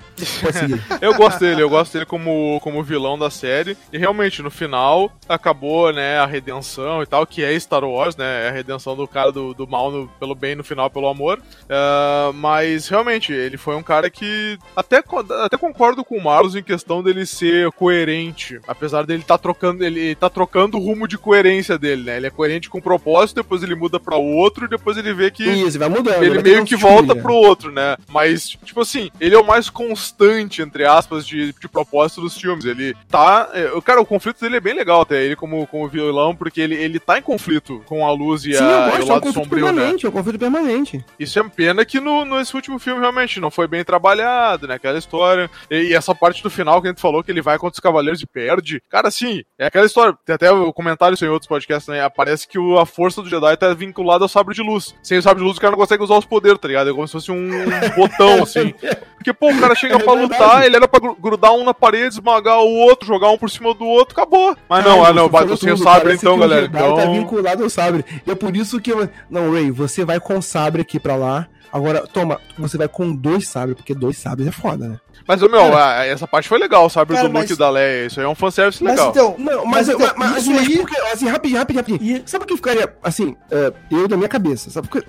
eu gosto dele, eu gosto dele como, como vilão da série. E realmente, no final, acabou, né, a redenção e tal, que é Star Wars, né? É a redenção do cara do, do mal no, pelo bem no final, pelo amor. Uh, mas realmente, ele foi um cara que até, até concordo com o Marlos em questão dele ser coerente. Apesar dele estar tá trocando, ele tá trocando o rumo de coerência dele, né? Ele é coerente com o propósito, depois ele muda para outro, e depois ele vê que. Isso, vai mudando. Ele meio que volta pro outro, né? Mas, tipo assim, ele é o mais constante, entre aspas, de, de propósito dos filmes. Ele tá. É, cara, o conflito dele é bem legal até, ele como, como vilão, porque ele, ele tá em conflito com a luz e, Sim, a, gosto, e o lado é um sombrio, né? permanente, né? É um conflito permanente. Isso é pena que no, nesse último filme realmente não foi bem trabalhado, né? Aquela história. E, e, essa parte do final que a gente falou que ele vai contra os cavaleiros e perde. Cara, assim, é aquela história. Tem até o comentário isso em outros podcasts, né? Parece que o, a força do Jedi tá vinculada ao sabre de luz. Sem o sabre de luz, o cara não consegue usar os poderes, tá ligado? É como se fosse um botão, assim. Porque, pô, o cara chega é pra lutar, ele era pra grudar um na parede, esmagar o outro, jogar um por cima do outro, acabou. Mas não, ah, não, bate sem o sabre então, galera. O então... tá vinculado ao sabre. E é por isso que. Eu... Não, Ray, você vai com sabre aqui pra lá. Agora, toma, você vai com dois sabres, porque dois sabres é foda, né? Mas, meu, cara, essa parte foi legal, sabe? Cara, do Luke mas... da Leia. Isso aí é um fanservice legal. Mas então, não, mas, mas, então, mas, mas, mas porque, assim, rapidinho, rapidinho, rapidinho. E... Sabe o que ficaria, assim, uh, eu da minha cabeça, sabe? Porque,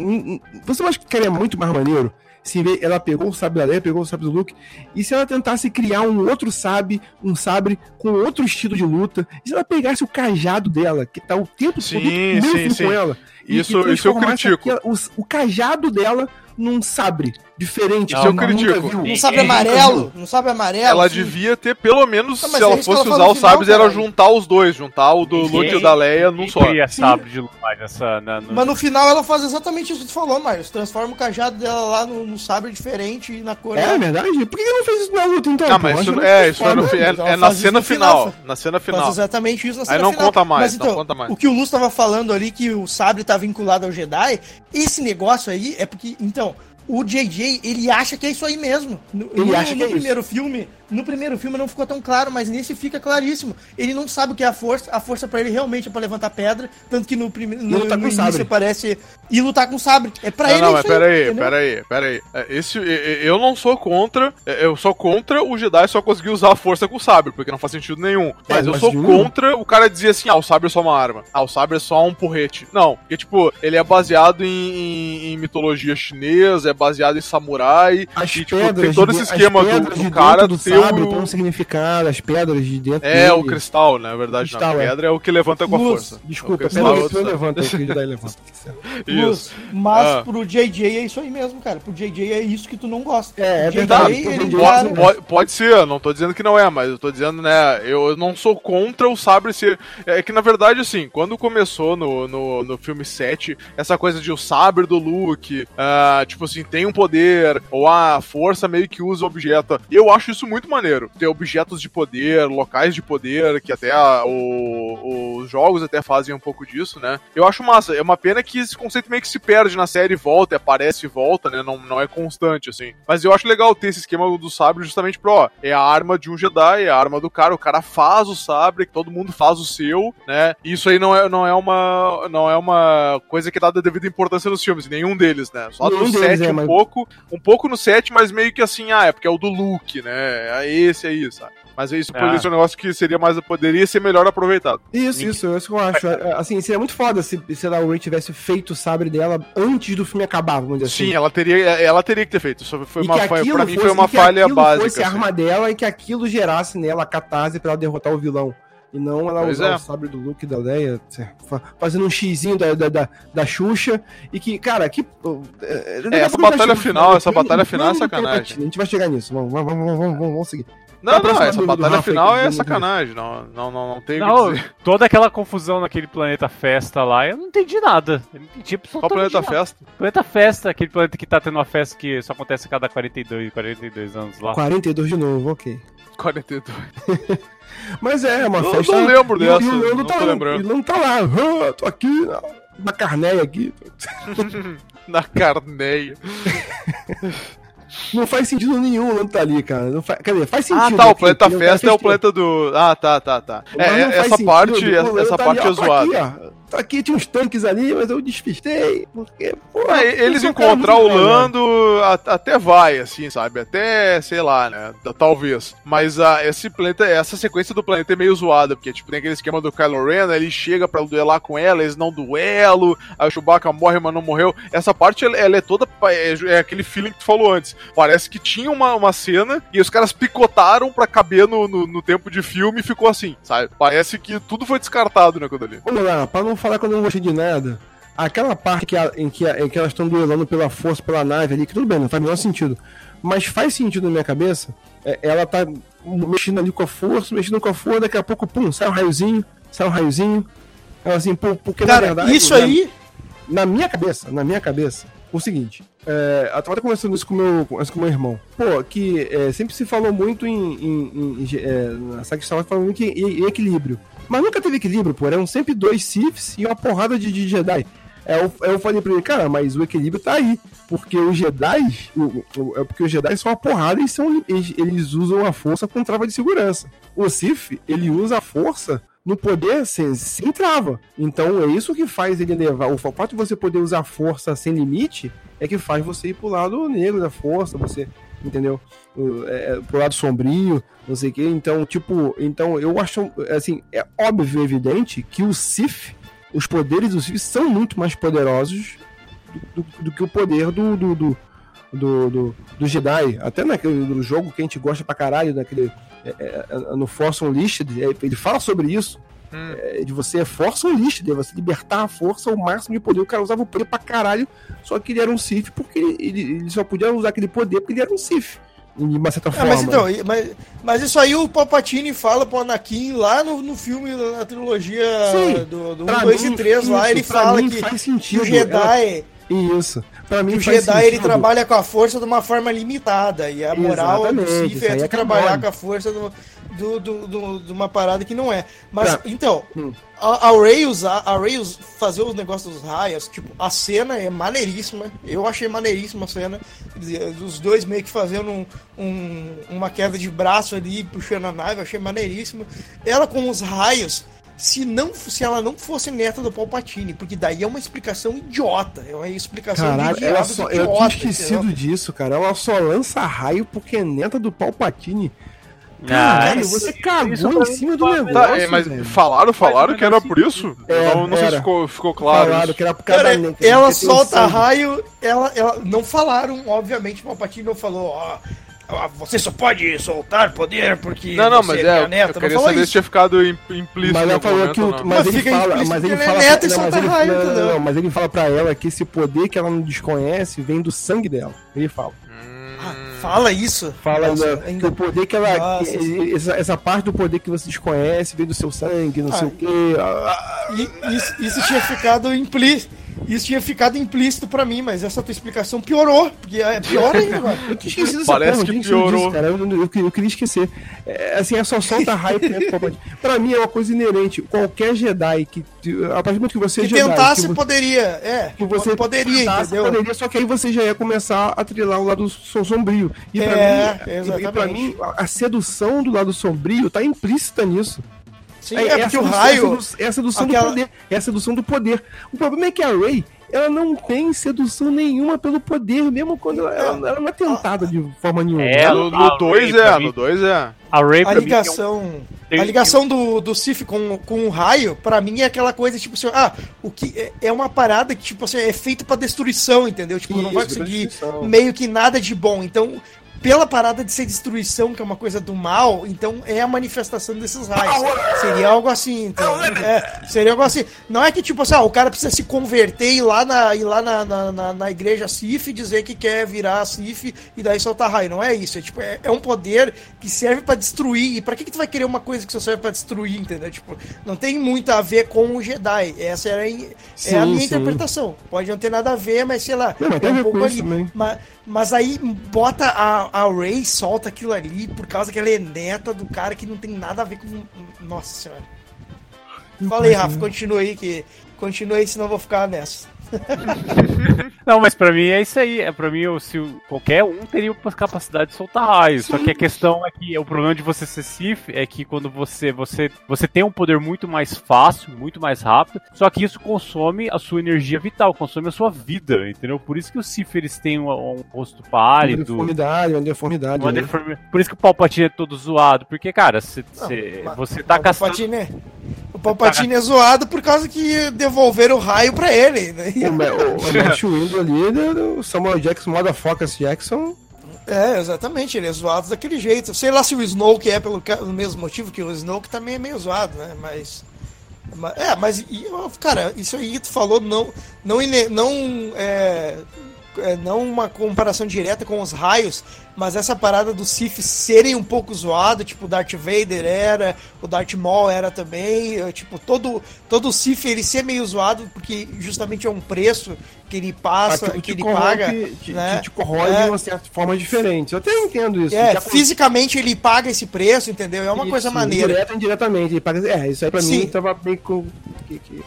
você acha que ficaria muito mais maneiro se ela pegou o sabre da Leia, pegou o sabre do Luke, e se ela tentasse criar um outro sabre, um sabre com outro estilo de luta, e se ela pegasse o cajado dela, que tá o tempo sim, todo sim, sim. com ela, isso, e, isso eu critico. o, o cajado dela num sabre diferente. Isso eu critico. Não sabe amarelo, não sabe amarelo. Ela assim. devia ter, pelo menos, não, se ela fosse ela usar os sabres, era juntar os dois, juntar o do Luke e o da Leia num só. sabre de luz nessa, na, no... Mas no final ela faz exatamente isso que tu falou, Marcos. Transforma o cajado dela lá no, no sabre diferente e na cor. É, é verdade? Por que não fez isso na luta então? Ah, mas isso, é, isso é, no, é, é na cena final. Na cena final. Faz exatamente isso na cena Aí não final. conta mais, mas, então, conta mais. O que o Luz tava falando ali, que o sabre tá vinculado ao Jedi, esse negócio aí é porque, então, o JJ, ele acha que é isso aí mesmo. No, ele no, acha que no é primeiro isso. filme, no primeiro filme não ficou tão claro, mas nesse fica claríssimo. Ele não sabe o que é a força. A força para ele realmente é pra levantar pedra. Tanto que no, primeiro no, no início sabre. parece. E lutar com sabre. É pra não, ele. Não, mas peraí, peraí, peraí. Esse, eu não sou contra. É, eu sou contra o Jedi só conseguir usar a força com o sabre, porque não faz sentido nenhum. Mas é, eu sou contra o cara dizer assim: ah, o sabre é só uma arma. Ah, o sabre é só um porrete. Não, porque, tipo, ele é baseado em, em, em mitologia chinesa, é baseado em samurai. As e, tipo, tem todo esse esquema do, do cara do ter sabre o... tem um significado, as pedras de dentro É, dele. o cristal, na verdade, cristal, na é. pedra é. o que levanta com a Luz, força. Desculpa, o pedra é levanta, o que daí levanta. isso. mas ah. pro JJ é isso aí mesmo, cara. Pro JJ é isso que tu não gosta. É, é verdade. Ele, pode, pode, pode, ser, não tô dizendo que não é, mas eu tô dizendo, né, eu não sou contra o sabre ser... É que, na verdade, assim, quando começou no, no, no filme 7, essa coisa de o sabre do Luke, uh, tipo assim, tem um poder, ou a força meio que usa o objeto. Eu acho isso muito maneiro. Ter objetos de poder, locais de poder, que até a, o, os jogos até fazem um pouco disso, né? Eu acho massa. É uma pena que esse conceito meio que se perde na série e volta, e aparece e volta, né? Não, não é constante, assim. Mas eu acho legal ter esse esquema do sabre justamente pro, ó, é a arma de um Jedi, é a arma do cara, o cara faz o sabre, todo mundo faz o seu, né? Isso aí não é, não é uma não é uma coisa que é dada devida importância nos filmes, nenhum deles, né? Só no 7 é, um mas... pouco, um pouco no 7, mas meio que assim, ah, é porque é o do Luke, né? É esse aí, sabe? Mas isso ah. é um negócio que seria mais. poderia ser melhor aproveitado. Isso, isso, é isso que eu acho. É, assim, seria muito foda se, se a Ray tivesse feito o sabre dela antes do filme acabar, vamos dizer assim. Sim, ela teria, ela teria que ter feito. Isso foi uma, foi, pra mim foi uma falha básica. fosse assim. a arma dela e que aquilo gerasse nela a catarse pra ela derrotar o vilão. E não ela pois usar é. o sabre do Luke da Leia, fazendo um xizinho da, da, da, da Xuxa. E que, cara, que. É, é essa batalha final, essa batalha final é sacanagem. A gente vai chegar nisso, vamos, vamos, vamos, vamos, vamos seguir. Não, não, essa batalha final é sacanagem. Não, não, não, não tem não, Toda aquela confusão naquele planeta festa lá, eu não entendi nada. Eu não entendi Qual planeta nada. festa? Planeta festa, aquele planeta que tá tendo uma festa que só acontece a cada 42, 42 anos lá. 42 de novo, ok. 42. Mas é, uma eu festa. Eu não lembro dessa. E, não tá, não tá lá. Ah, tô aqui na carneia aqui. na carneia. Não faz sentido nenhum o Lando tá ali, cara. Não faz, quer dizer, faz ah, sentido. Ah, tá, o planeta festa é o planeta do. Ah, tá, tá, tá. É, essa parte, essa, tá parte ali, é zoada. Aqui, aqui tinha uns tanques ali, mas eu despistei, porque, pô, é, eles encontrar o Lando até vai, assim, sabe? Até, sei lá, né? Talvez. Mas a, esse planeta, essa sequência do planeta é meio zoada, porque, tipo, tem aquele esquema do Kylo Ren, né, ele chega pra duelar com ela, eles não duelo, aí o Chewbacca morre, mas não morreu. Essa parte, ela, ela é toda, é, é, aquele feeling que tu falou antes. Parece que tinha uma, uma cena e os caras picotaram pra caber no, no, no tempo de filme e ficou assim, sabe? Parece que tudo foi descartado, né, quando ali. Vamos lá, pra não falar que eu não gostei de nada. Aquela parte que a, em, que a, em que elas estão duelando pela força, pela nave ali, que tudo bem, não faz o menor sentido. Mas faz sentido na minha cabeça. É, ela tá mexendo ali com a força, mexendo com a força, daqui a pouco, pum, sai um raiozinho, sai um raiozinho. Ela assim, pô, porque Cara, na verdade. Isso aí. Na, na minha cabeça, na minha cabeça, o seguinte. É, eu tava conversando isso com meu, com meu irmão. Pô, que é, sempre se falou muito em. em, em é, na saga Star Wars muito em, em, equilíbrio. Mas nunca teve equilíbrio, pô. Eram sempre dois Siths e uma porrada de, de Jedi. É, eu, eu falei pra ele, cara, mas o equilíbrio tá aí. Porque os Jedi. O, o, é porque os Jedi são uma porrada e são, eles, eles usam a força com trava de segurança. O Sith, ele usa a força no poder sem, sem trava. Então é isso que faz ele levar. O fato de você poder usar força sem limite é que faz você ir pro lado negro da força, você entendeu? É, é, pro lado sombrio, não sei o que. Então, tipo, então eu acho, assim, é óbvio, evidente que o Sith, os poderes do Sith são muito mais poderosos do, do, do que o poder do, do, do, do, do Jedi. Até naquele do jogo que a gente gosta pra caralho, daquele, é, é, é no Force Unleashed, ele fala sobre isso. Hum. É, de você é força ou lixo, de você libertar a força ao máximo de poder. O cara usava o poder pra caralho, só que ele era um Sith porque ele, ele só podia usar aquele poder porque ele era um Sith. De uma certa forma. É, mas, então, mas, mas isso aí o Palpatine fala pro Anakin lá no, no filme, na trilogia Sim, do, do 1, 2 e 3 lá, ele fala que, faz sentido, que o Jedi. Ela... Isso. Pra mim, o Jedi sentido. ele trabalha com a força de uma forma limitada. E a moral Exatamente, do Sith é, é trabalhar com a força do, do, do, do, de uma parada que não é. Mas, tá. então, hum. a, a, Ray usar, a Ray fazer os negócios dos raios, tipo, a cena é maneiríssima. Eu achei maneiríssima a cena. Os dois meio que fazendo um, um, uma queda de braço ali, puxando a nave, achei maneiríssimo. Ela com os raios se não se ela não fosse neta do Palpatine, porque daí é uma explicação idiota, é uma explicação Caralho, ela só, idiota, eu tinha esquecido entendeu? disso, cara. Ela só lança raio porque é neta do Palpatine. Caralho, você cagou em cima do negócio. Tá, é, mas velho. falaram, falaram que era por isso? É, não, não sei se ficou, ficou claro. Falaram que era por causa Cara, da Ela solta raio, ela, ela. Não falaram, obviamente, o Palpatine não falou, ó. Você só pode soltar poder porque. Não, não, mas é. Neta. Eu queria não saber se tinha ficado implícito. Mas ela falou que. Mas, mas ele fala. Mas ele fala. Neta e solta raio, não, mas ele fala pra ela que esse poder que ela não desconhece vem do sangue dela. Ele fala. Ah, fala isso. Fala Nossa, né, ainda... que o poder que ela. essa, essa, parte do poder que você desconhece vem do seu sangue, não ah, sei o quê. Isso, isso tinha ficado implícito. Isso tinha ficado implícito pra mim, mas essa tua explicação piorou. Porque é pior ainda, mano. Eu tinha esquecido Parece porra, que piorou. Disso, cara. Eu, eu, eu, eu, queria esquecer. É, assim, é só solta hype dentro Pra mim é uma coisa inerente. Qualquer Jedi que. A partir do momento que você que Jedi, tentasse, que você, poderia. É, que você poderia, tentasse, entendeu? Poderia, só que aí você já ia começar a trilhar o lado sombrio. E pra é, mim, e pra mim, a sedução do lado sombrio tá implícita nisso. Sim, é, é porque o raio. É a sedução aquela... do poder. É a sedução do poder. O problema é que a Ray, ela não tem sedução nenhuma pelo poder, mesmo quando ela, ela, ela não é tentada de forma nenhuma. É, no 2 é, no 2 é. A Ray a ligação, é um... a ligação do, do Sif com, com o raio, para mim é aquela coisa tipo assim, ah, o que é, é uma parada que tipo assim, é feito para destruição, entendeu? Tipo, Isso, não vai conseguir meio que nada de bom. Então, pela parada de ser destruição, que é uma coisa do mal, então é a manifestação desses raios. Seria algo assim, então. É, seria algo assim. Não é que, tipo assim, ah, o cara precisa se converter e ir lá na, ir lá na, na, na, na igreja Sif e dizer que quer virar Sif e daí soltar raio. Não é isso. É, tipo, é, é um poder que serve para destruir. E pra que, que tu vai querer uma coisa que só serve para destruir, entendeu? Tipo, não tem muito a ver com o Jedi. Essa era, é sim, a minha sim. interpretação. Pode não ter nada a ver, mas sei lá. Não, é um pouco ali. Mas, mas aí bota a, a Ray, solta aquilo ali por causa que ela é neta do cara que não tem nada a ver com. Nossa senhora. Falei, Rafa, continua aí que. Continua aí, senão eu vou ficar nessa. Não, mas pra mim é isso aí. É pra mim, eu, se qualquer um teria a capacidade de soltar raios. Só que a questão é que o problema de você ser Sif é que quando você, você, você tem um poder muito mais fácil, muito mais rápido. Só que isso consome a sua energia vital, consome a sua vida, entendeu? Por isso que os Sif eles têm um, um rosto pálido. Uma deformidade, uma deformidade. Uma né? Por isso que o Palpatine é todo zoado. Porque, cara, cê, Não, cê, você tá caçando. O Palpatine é zoado por causa que devolveram o raio pra ele. Né? O, o, o Matt Windu ali, né, o Samuel Jackson, Focus Jackson. É, exatamente, ele é zoado daquele jeito. Sei lá se o Snoke é pelo, pelo mesmo motivo que o Snoke também é meio zoado, né? Mas. é, mas, cara, isso aí tu falou não. Não, não é, é, não uma comparação direta com os raios, mas essa parada dos Sith serem um pouco zoado, tipo o Darth Vader era, o Darth Maul era também, tipo, todo, todo Sith ele ser meio zoado porque justamente é um preço que ele passa, que ele paga. Te, né? te, te corrói é. de uma certa forma diferente. Eu até entendo isso. É, fisicamente ele paga esse preço, entendeu? É uma isso, coisa maneira. Direto indiretamente. Ele paga, é, isso aí pra Sim. mim tava bem com.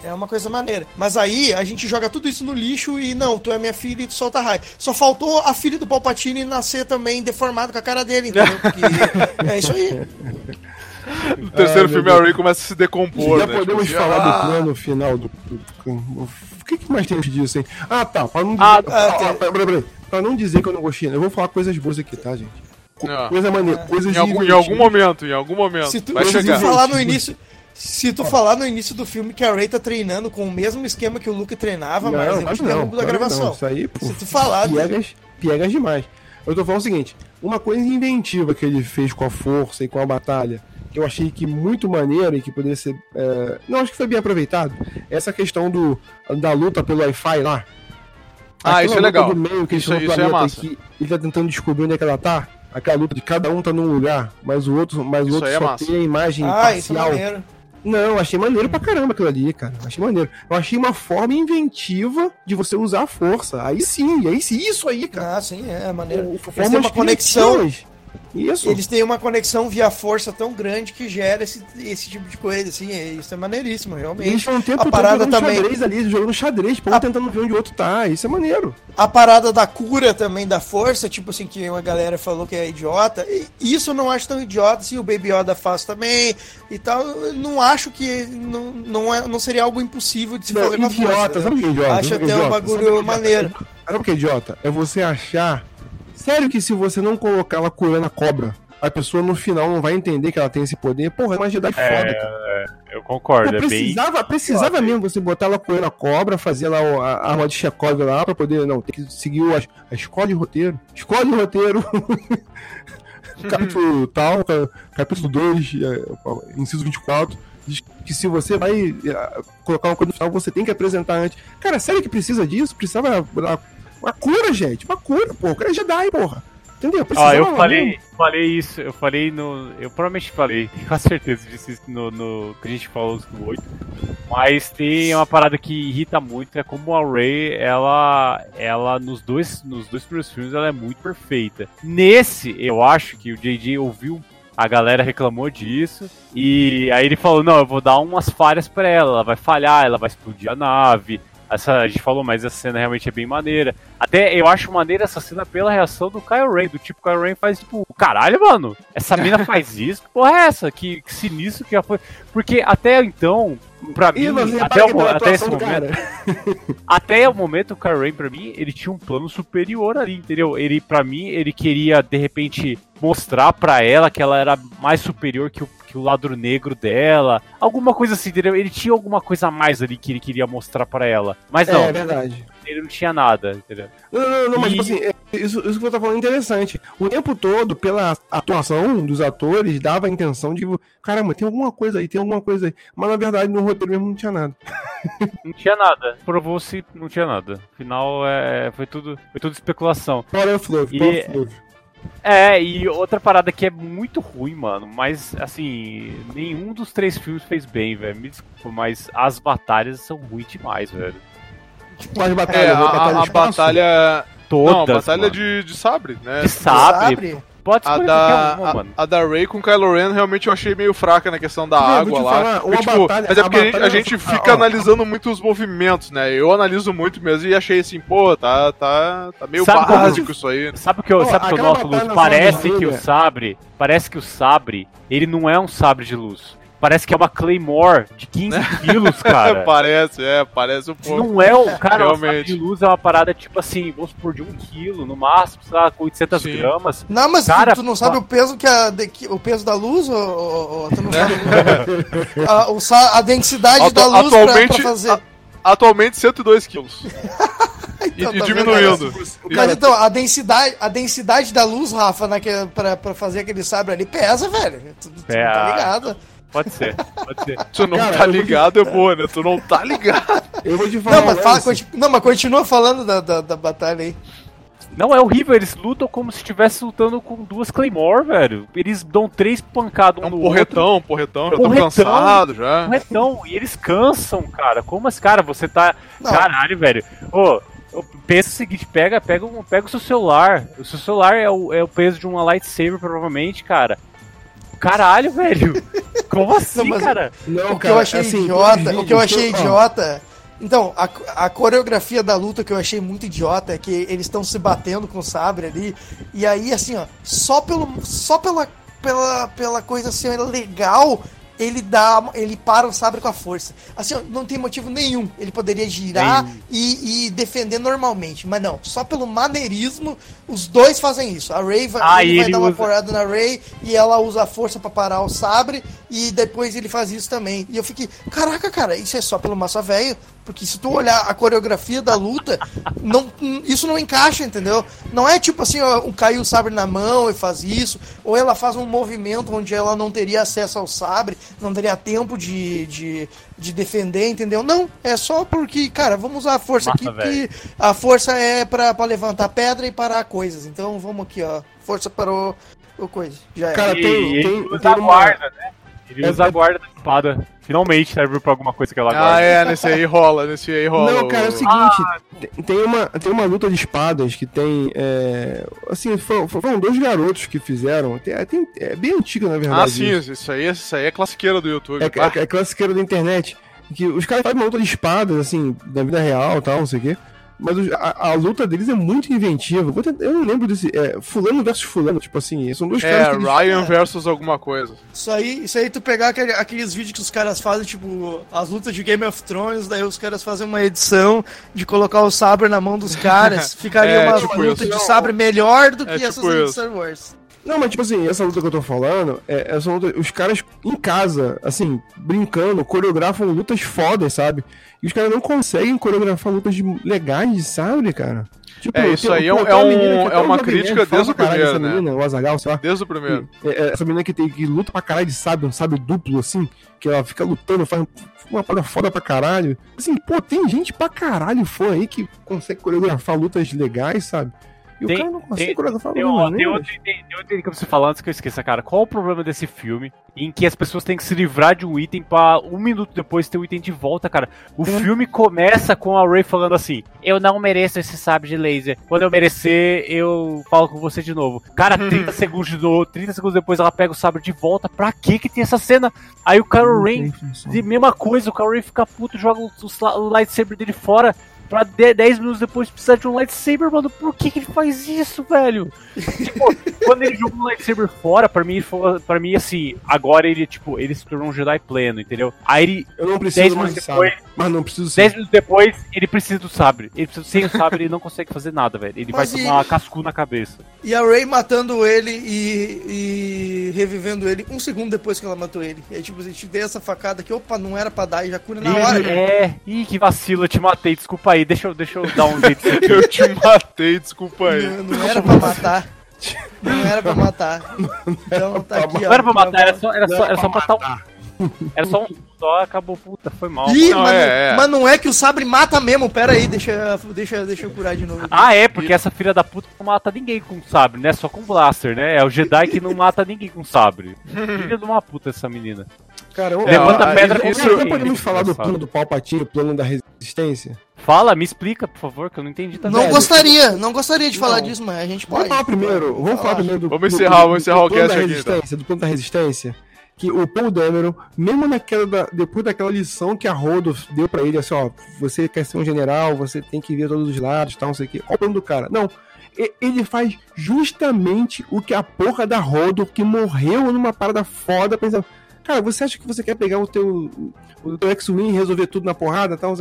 É uma coisa maneira. Mas aí a gente joga tudo isso no lixo e não, tu é minha filha e tu solta raio. Só faltou a filha do Palpatine nascer também deformado com a cara dele, entendeu? Porque é isso aí. No terceiro filme, a Ray começa a se decompor. Já né? podemos tipo, falar ah... do plano final do, o que, que mais tem disso, hein? Ah, tá. Pra não, ah, dizer, ah, peraí, pra não dizer que eu não gostei, eu vou falar coisas boas aqui, tá, gente? Ah. Coisa maneira, coisas em algum, em algum momento, em algum momento. Se tu, vai se chegar. falar no início. Se tu falar no início do filme que a Ray tá treinando com o mesmo esquema que o Luke treinava, não, mas mas não, da gravação. Não. Isso aí, pô, se tu falar. Piegas, piegas demais. Eu tô falando o seguinte: uma coisa inventiva que ele fez com a força e com a batalha que eu achei que muito maneiro e que poderia ser. É... Não, acho que foi bem aproveitado. Essa questão do, da luta pelo Wi-Fi lá. Ah, isso é legal. Do meio, que isso, isso é massa. Que ele tá tentando descobrir onde é que ela tá. Aquela luta de cada um tá num lugar, mas o outro, mas o outro é só massa. tem a imagem ah, parcial. Isso é maneiro. Não, achei maneiro pra caramba aquilo ali, cara. Achei maneiro. Eu achei uma forma inventiva de você usar a força. Aí sim, aí sim, isso aí, cara. Ah, sim, é, é maneiro. Forma uma conexão. Isso. Eles têm uma conexão via força tão grande que gera esse, esse tipo de coisa, assim, é, isso é maneiríssimo, realmente. Eles um tempo a parada também xadrez ali, jogando xadrez, pô, a... tentando ver onde o outro tá, isso é maneiro. A parada da cura também da força, tipo assim, que uma galera falou que é idiota, isso eu não acho tão idiota, assim, o Baby Yoda faz também e tal, eu não acho que não, não, é, não seria algo impossível de se fazer com a força. Sabe que é idiota? Acho até um bagulho maneiro. Sabe o que é idiota? É você achar Sério que se você não colocar ela curando a cobra, a pessoa no final não vai entender que ela tem esse poder? Porra, é uma Jedi é, foda. É, eu concordo. É precisava bem... precisava mesmo você botar ela curando a cobra, fazer lá a arma de Chekhov lá pra poder. Não, tem que seguir a, a escola de roteiro. Escola de roteiro. capítulo tal, capítulo 2, é, inciso 24 diz que se você vai é, colocar uma coisa no final, você tem que apresentar antes. Cara, sério que precisa disso? Precisava uma cura, gente. Uma cura, pô. O cara é Jedi, porra. Entendeu? Ó, eu falei, falei isso, eu falei no. Eu provavelmente falei, com certeza disse isso no, no. que a gente falou no 8. Mas tem uma parada que irrita muito, é como a Ray, ela. Ela, nos dois, nos dois primeiros filmes, ela é muito perfeita. Nesse, eu acho que o JJ ouviu a galera reclamou disso. E aí ele falou: Não, eu vou dar umas falhas para ela. Ela vai falhar, ela vai explodir a nave, essa, a gente falou, mas essa cena realmente é bem maneira. Até eu acho maneira essa cena pela reação do Kyle Ray, do tipo, Kyle Ray faz tipo, caralho, mano, essa mina faz isso? Que porra é essa? Que, que sinistro que ela foi. Porque até então, pra mim, até, o, até esse momento. até o momento, o Ray, pra mim, ele tinha um plano superior ali, entendeu? Ele, pra mim, ele queria, de repente, mostrar pra ela que ela era mais superior que o que o lado negro dela, alguma coisa assim, entendeu? Ele tinha alguma coisa a mais ali que ele queria mostrar para ela. Mas não. É verdade. Ele não tinha nada, entendeu? Não, não, não, mas tipo assim, é, isso, isso que eu tô falando é interessante. O tempo todo, pela atuação dos atores, dava a intenção de, caramba, tem alguma coisa aí, tem alguma coisa aí. Mas na verdade, no roteiro mesmo não tinha nada. Não tinha nada. Provou-se, não tinha nada. Afinal, é, foi tudo, foi tudo especulação. Para o Fluff, e... É, e outra parada que é muito ruim, mano, mas assim, nenhum dos três filmes fez bem, velho. Me desculpa, mas as batalhas são ruins demais, velho. Batalha, é, a, batalha, a batalha todas. Não, a batalha de, de sabre, né? De sabre. De sabre. Pode a da, uma, mano. A, a, da Ray com Kylo Ren realmente eu achei meio fraca na questão da água lá. Falar, uma tipo, batalha, mas é porque a, gente, a gente fica ah, analisando muito os movimentos, né? Eu analiso muito mesmo e achei assim, pô, tá, tá, tá meio sabe básico como, isso aí. Sabe o que eu, pô, sabe que eu noto, Luz? Parece que o sabre, parece que o sabre, ele não é um sabre de luz. Parece que é uma Claymore de 15 quilos, cara. parece, é, parece um pouco. Não é o cara, Realmente. de luz é uma parada tipo assim, vamos supor, de 1 quilo, no máximo, sei lá, com 800 Sim. gramas. Não, mas cara, tu, não sabe o peso que a, de, que, o peso da luz, ou, ou, ou tu não sabe a, a, densidade Atu, da luz atualmente, pra, pra fazer. A, atualmente 102 quilos. então, e, tá diminuindo. Mas então, a densidade, a densidade da luz, Rafa, naquele, pra, pra fazer aquele sabre ali, pesa, velho. Tu, tu é, tá ligado? Pode ser, pode ser. Tu não Cara, tá ligado é boa, né? Tu não tá ligado. Eu vou te falar. Não, mas, fala, não, mas continua falando da, da, da, batalha aí. Não, é horrível, eles lutam como se estivesse lutando com duas Claymore, velho. Eles dão três pancadas um é um no porretão, outro. porretão, já porretão, tô cansado já. Porretão, e eles cansam, cara. Como assim, cara, você tá. Não. Caralho, velho. Ô, pensa o seguinte, pega, pega, um, pega o seu celular. O seu celular é o, é o peso de uma lightsaber, provavelmente, cara. Caralho, velho. Como assim, não, cara? Não, o que eu achei assim, idiota, o que eu achei idiota. Então, a, a coreografia da luta que eu achei muito idiota é que eles estão se batendo com o sabre ali. E aí, assim, ó, só pelo. Só pela, pela, pela coisa assim, legal, ele dá, ele para o sabre com a força. Assim, não tem motivo nenhum. Ele poderia girar e, e, defender normalmente, mas não. Só pelo maneirismo, os dois fazem isso. A Ray vai, ah, vai dar uma usa... porrada na Ray e ela usa a força para parar o sabre e depois ele faz isso também. E eu fiquei, caraca, cara, isso é só pelo massa velho, porque se tu olhar a coreografia da luta, não, isso não encaixa, entendeu? Não é tipo assim, ó, um caiu o sabre na mão e faz isso, ou ela faz um movimento onde ela não teria acesso ao sabre, não teria tempo de, de, de defender, entendeu? Não, é só porque, cara, vamos usar a força Massa, aqui, véio. porque a força é pra, pra levantar pedra e parar coisas. Então vamos aqui, ó. Força para o, coisa. Já é. Cara, tem, e, tem, tem, uma... guarda, né? Ele usa a guarda da espada. Finalmente serve pra alguma coisa que ela guarda. Ah, é, nesse aí rola, nesse aí rola. Não, cara, é o seguinte, ah, tem, uma, tem uma luta de espadas que tem. É, assim, foram, foram dois garotos que fizeram. Tem, tem, é bem antiga, na verdade. Ah, sim, isso, isso aí, isso aí é classiqueira do YouTube. É, é, é classiqueira da internet. Que os caras fazem uma luta de espadas, assim, na vida real e tal, não sei o quê. Mas a, a, luta deles é muito inventiva. Eu não lembro desse. É, fulano versus Fulano, tipo assim, são dois é, caras. É, Ryan versus alguma coisa. Isso aí, isso aí tu pegar aquele, aqueles vídeos que os caras fazem, tipo, as lutas de Game of Thrones, daí os caras fazem uma edição de colocar o sabre na mão dos caras. Ficaria é, uma tipo luta isso. de sabre melhor do é, que tipo essas isso. de Star Wars. Não, mas tipo assim, essa luta que eu tô falando, é, essa luta, os caras em casa, assim, brincando, coreografam lutas fodas, sabe? E os caras não conseguem coreografar lutas legais, sabe, cara? Tipo, é, isso aí é, um, é, um, é uma crítica desde o primeiro, né? Menina, o Azagal, sei lá. Desde o primeiro. É, essa menina que, tem, que luta pra caralho de sábio, um sábio duplo, assim, que ela fica lutando, faz uma parada foda pra caralho. Assim, pô, tem gente pra caralho fã aí que consegue coreografar lutas legais, sabe? E tem, o cara não consegue tem, falar tem, ó, tem, outro, tem, tem outro que você falando antes que eu esqueça, cara. Qual o problema desse filme em que as pessoas têm que se livrar de um item pra um minuto depois ter o item de volta, cara? O filme começa com a Ray falando assim: Eu não mereço esse sabre de laser. Quando eu merecer, eu falo com você de novo. Cara, 30 segundos de novo, 30 segundos depois ela pega o sabre de volta. Pra que que tem essa cena? Aí o Carol Rain, de mesma coisa, o Carol Rain fica puto, joga o, o lightsaber dele fora pra 10 minutos depois precisar de um lightsaber, mano. Por que, que ele faz isso, velho? tipo, quando ele jogou um lightsaber fora, pra mim, pra mim, assim, agora ele, tipo, ele se tornou um Jedi pleno, entendeu? Aí ele. Eu não preciso mais depois, sabe, mas não preciso 10 minutos depois, ele precisa do sabre. Ele precisa, sem o sabre, ele não consegue fazer nada, velho. Ele mas vai e... tomar uma cascu na cabeça. E a Rey matando ele e, e revivendo ele um segundo depois que ela matou ele. E aí, tipo, a gente deu essa facada que, opa, não era pra dar e já cura na hora. É, ih, que vacilo, eu te matei, desculpa aí, deixa eu, deixa eu dar um jeito. eu te matei, desculpa aí. Não, não era pra matar. Não era pra matar. Então tá aqui, ó. Não era pra matar, era só, era só, era só matar um. Era só um só, acabou, puta, foi mal. Ih, não, mas, é, é. mas, não é que o sabre mata mesmo, pera aí, deixa, deixa, deixa eu curar de novo. Ah, é, porque essa filha da puta não mata ninguém com sabre, né? Só com blaster, né? É o Jedi que não mata ninguém com sabre. filha de uma puta essa menina. Cara, eu, Levanta é, pedra com isso. Não podemos falar do plano do Palpatine, o plano da resistência? Fala, me explica, por favor, que eu não entendi também. Não gostaria, não gostaria de não. falar disso, mas a gente pode. Vamos falar primeiro, vamos falar primeiro do. Vamos encerrar, do, vamos encerrar o cast aqui. Então. Do plano da resistência que o Paul Dameron, mesmo naquela da, depois daquela lição que a Rodolph deu para ele, assim, ó, você quer ser um general, você tem que ver todos os lados, tal, não sei o quê. Qual o plano do cara? Não. Ele faz justamente o que a porra da Rodolph, que morreu numa parada foda, pensando, cara, você acha que você quer pegar o teu, o teu X-Wing e resolver tudo na porrada, tal.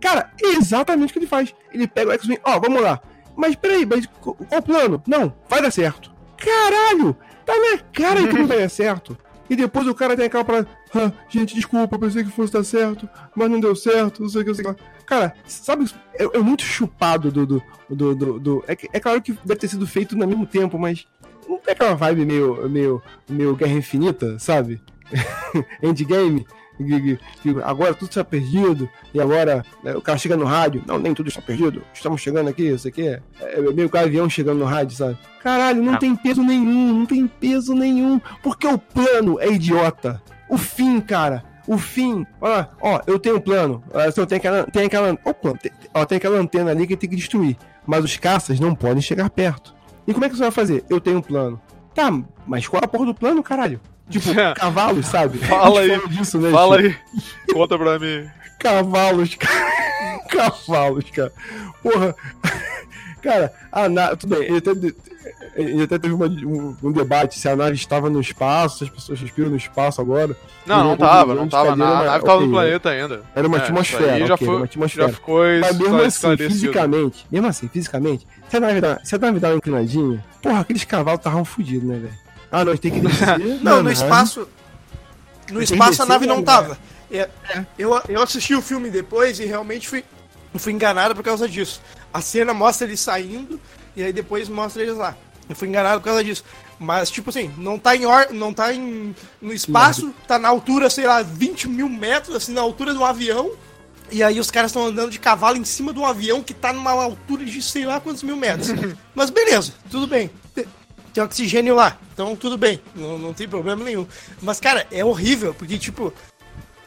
Cara, é exatamente o que ele faz. Ele pega o X-Wing, ó, vamos lá. Mas peraí, mas qual o plano? Não, vai dar certo. Caralho! Tá na cara que não vai dar certo. E depois o cara tem aquela parada. Ah, gente, desculpa, pensei que fosse dar certo, mas não deu certo, não sei o que, não sei o que. Cara, sabe, é, é muito chupado do. do, do, do, do é, é, claro que deve ter sido feito no mesmo tempo, mas não tem aquela vibe meio, meio, meio Guerra Infinita, sabe? Endgame agora tudo está perdido, e agora né, o cara chega no rádio, não, nem tudo está perdido, estamos chegando aqui, isso aqui é, é meio que avião chegando no rádio, sabe? Caralho, não, não tem peso nenhum, não tem peso nenhum, porque o plano é idiota. O fim, cara, o fim, ó, ó, eu tenho um plano, uh, tem aquela, tem aquela, opa, tem, ó, tem aquela antena ali que tem que destruir, mas os caças não podem chegar perto. E como é que você vai fazer? Eu tenho um plano. Tá, mas qual é a porra do plano, caralho? Tipo, cavalos, sabe? Fala aí. Disso, né, fala aí. Conta pra mim. Cavalos, cara. Cavalos, cara. Porra. Cara, a nave. Tudo bem, ele até, ele até teve uma, um, um, debate se a nave estava no espaço, se as pessoas respiram no espaço agora. Não, não tava, não tava. A nave okay, tava no planeta ainda. Era uma é, atmosfera. Já, okay, foi, uma atmosfera. já ficou Mas mesmo assim, fisicamente, mesmo assim, fisicamente, se a nave dá, se a nave dá uma inclinadinha, porra, aqueles cavalos estavam fodidos, né, velho? Ah, nós tem que descer. não, no espaço. No espaço a nave não tava. É, é. Eu, eu assisti o filme depois e realmente fui, fui enganado por causa disso. A cena mostra eles saindo e aí depois mostra eles lá. Eu fui enganado por causa disso. Mas, tipo assim, não tá em or... não tá em... no espaço, tá na altura, sei lá, 20 mil metros, assim, na altura de um avião. E aí os caras estão andando de cavalo em cima de um avião que tá numa altura de sei lá quantos mil metros. Mas beleza, tudo bem. Tem oxigênio lá, então tudo bem, não, não tem problema nenhum. Mas, cara, é horrível, porque, tipo,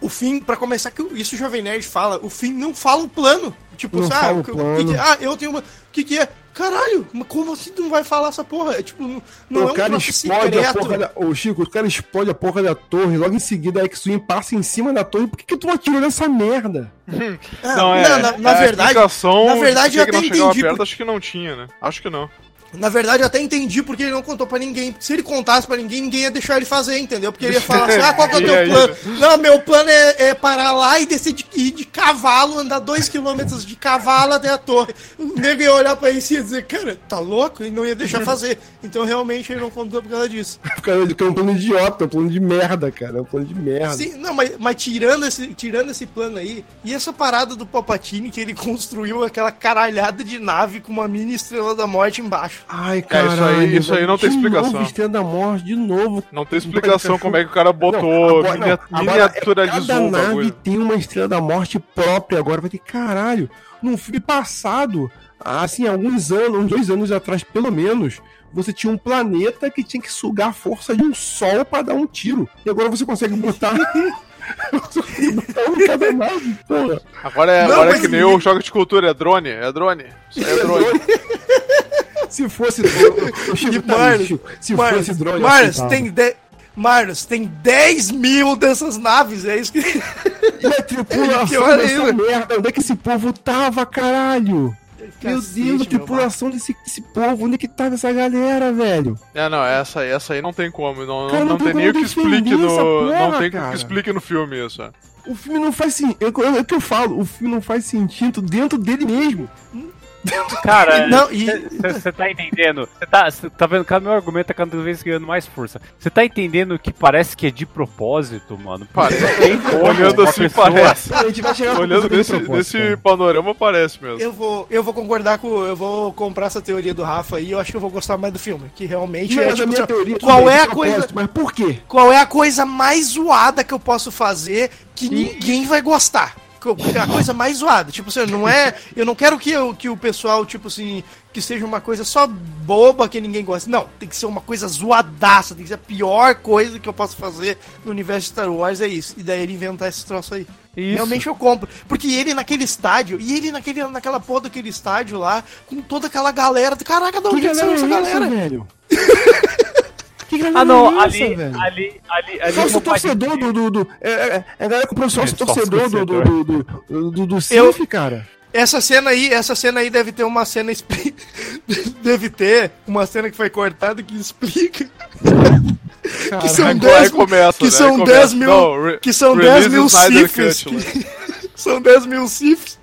o fim, para começar, que isso o Jovem Nerd fala, o fim não fala o plano. Tipo, não sabe? O, que, ah, eu tenho uma. O que, que é? Caralho, como assim tu não vai falar essa porra? É tipo, não o é um cara explode a porra da. Ô, Chico, o cara explode a porra da torre, logo em seguida a X-Wing passa em cima da torre. Por que, que tu atirou nessa merda? Ah, não, é, na, na, na é verdade. Na verdade, eu até entendi. Perto, Acho que não tinha, né? Acho que não. Na verdade, eu até entendi porque ele não contou para ninguém. Se ele contasse para ninguém, ninguém ia deixar ele fazer, entendeu? Porque ele ia falar assim: ah, qual que é o teu plano? Não, meu plano é, é parar lá e descer de, ir de cavalo, andar dois quilômetros de cavalo até a torre. O nego ia olhar pra isso e ia dizer: cara, tá louco? E não ia deixar fazer. Então, realmente, ele não contou por causa disso. Cara, é um plano idiota, é um plano de merda, cara. É um plano de merda. Sim, não, mas, mas tirando, esse, tirando esse plano aí, e essa parada do Palpatine que ele construiu aquela caralhada de nave com uma mini estrela da morte embaixo. Ai, cara. É, isso aí, isso aí não tem explicação. Novo, Estrela da Morte, de novo. Não tem explicação como é que o cara botou, não, agora, não, miniaturizou cada nave tem uma Estrela da Morte própria agora. Vai ter, caralho, num filme passado, assim, alguns anos, uns dois anos atrás, pelo menos, você tinha um planeta que tinha que sugar a força de um sol para dar um tiro. E agora você consegue botar. Agora é, não, agora é que nem o jogo de cultura, é drone, é drone. Isso é drone. Se fosse drone. Marlos, se Marlos, fosse drone. Marlos, tem. De... Marlos, tem 10 mil dessas naves, é isso que. E a tripulação é dessa merda, onde é que esse povo tava, caralho? Meu Deus, a tripulação desse, desse povo, onde é que tava essa galera, velho? É, não, essa, essa aí não tem como. Não, cara, não, não, tem, tem nem o que explique no. Porra, não tem o que explique no filme isso. É. O filme não faz sentido. É o que eu falo, o filme não faz sentido dentro dele mesmo. Cara, não, você tá entendendo? Você tá, tá vendo que o meu argumento tá cada vez ganhando mais força. Você tá entendendo que parece que é de propósito, mano? Parece. Olhando assim, pessoa... parece. Olhando nesse, nesse panorama, parece mesmo. Eu vou, eu vou concordar com. Eu vou comprar essa teoria do Rafa aí. Eu acho que eu vou gostar mais do filme. Que realmente mas é. Tipo, a minha teoria, qual é a coisa. Mas por quê? Qual é a coisa mais zoada que eu posso fazer que ninguém vai gostar? A coisa mais zoada. Tipo assim, não é. Eu não quero que, eu, que o pessoal, tipo assim, que seja uma coisa só boba que ninguém gosta. Não, tem que ser uma coisa zoadaça, tem que ser a pior coisa que eu posso fazer no universo Star Wars, é isso. E daí ele inventar esse troço aí. Isso. Realmente eu compro. Porque ele naquele estádio, e ele naquele, naquela porra daquele estádio lá, com toda aquela galera. Caraca, de onde que são essa galera? Velho? Que ah, não, é essa, ali, velho? ali, ali, ali. Sócio torcedor do. do, do é, é, é galera comprou sócio é, torcedor do, do, do, do, do, do Cif, cara. Essa cena aí, essa cena aí deve ter uma cena. deve ter uma cena que foi cortada que explica. que são 10 começa, que né? são 10 mil. Não, que são 10 mil cifras. Que, são 10 mil cifras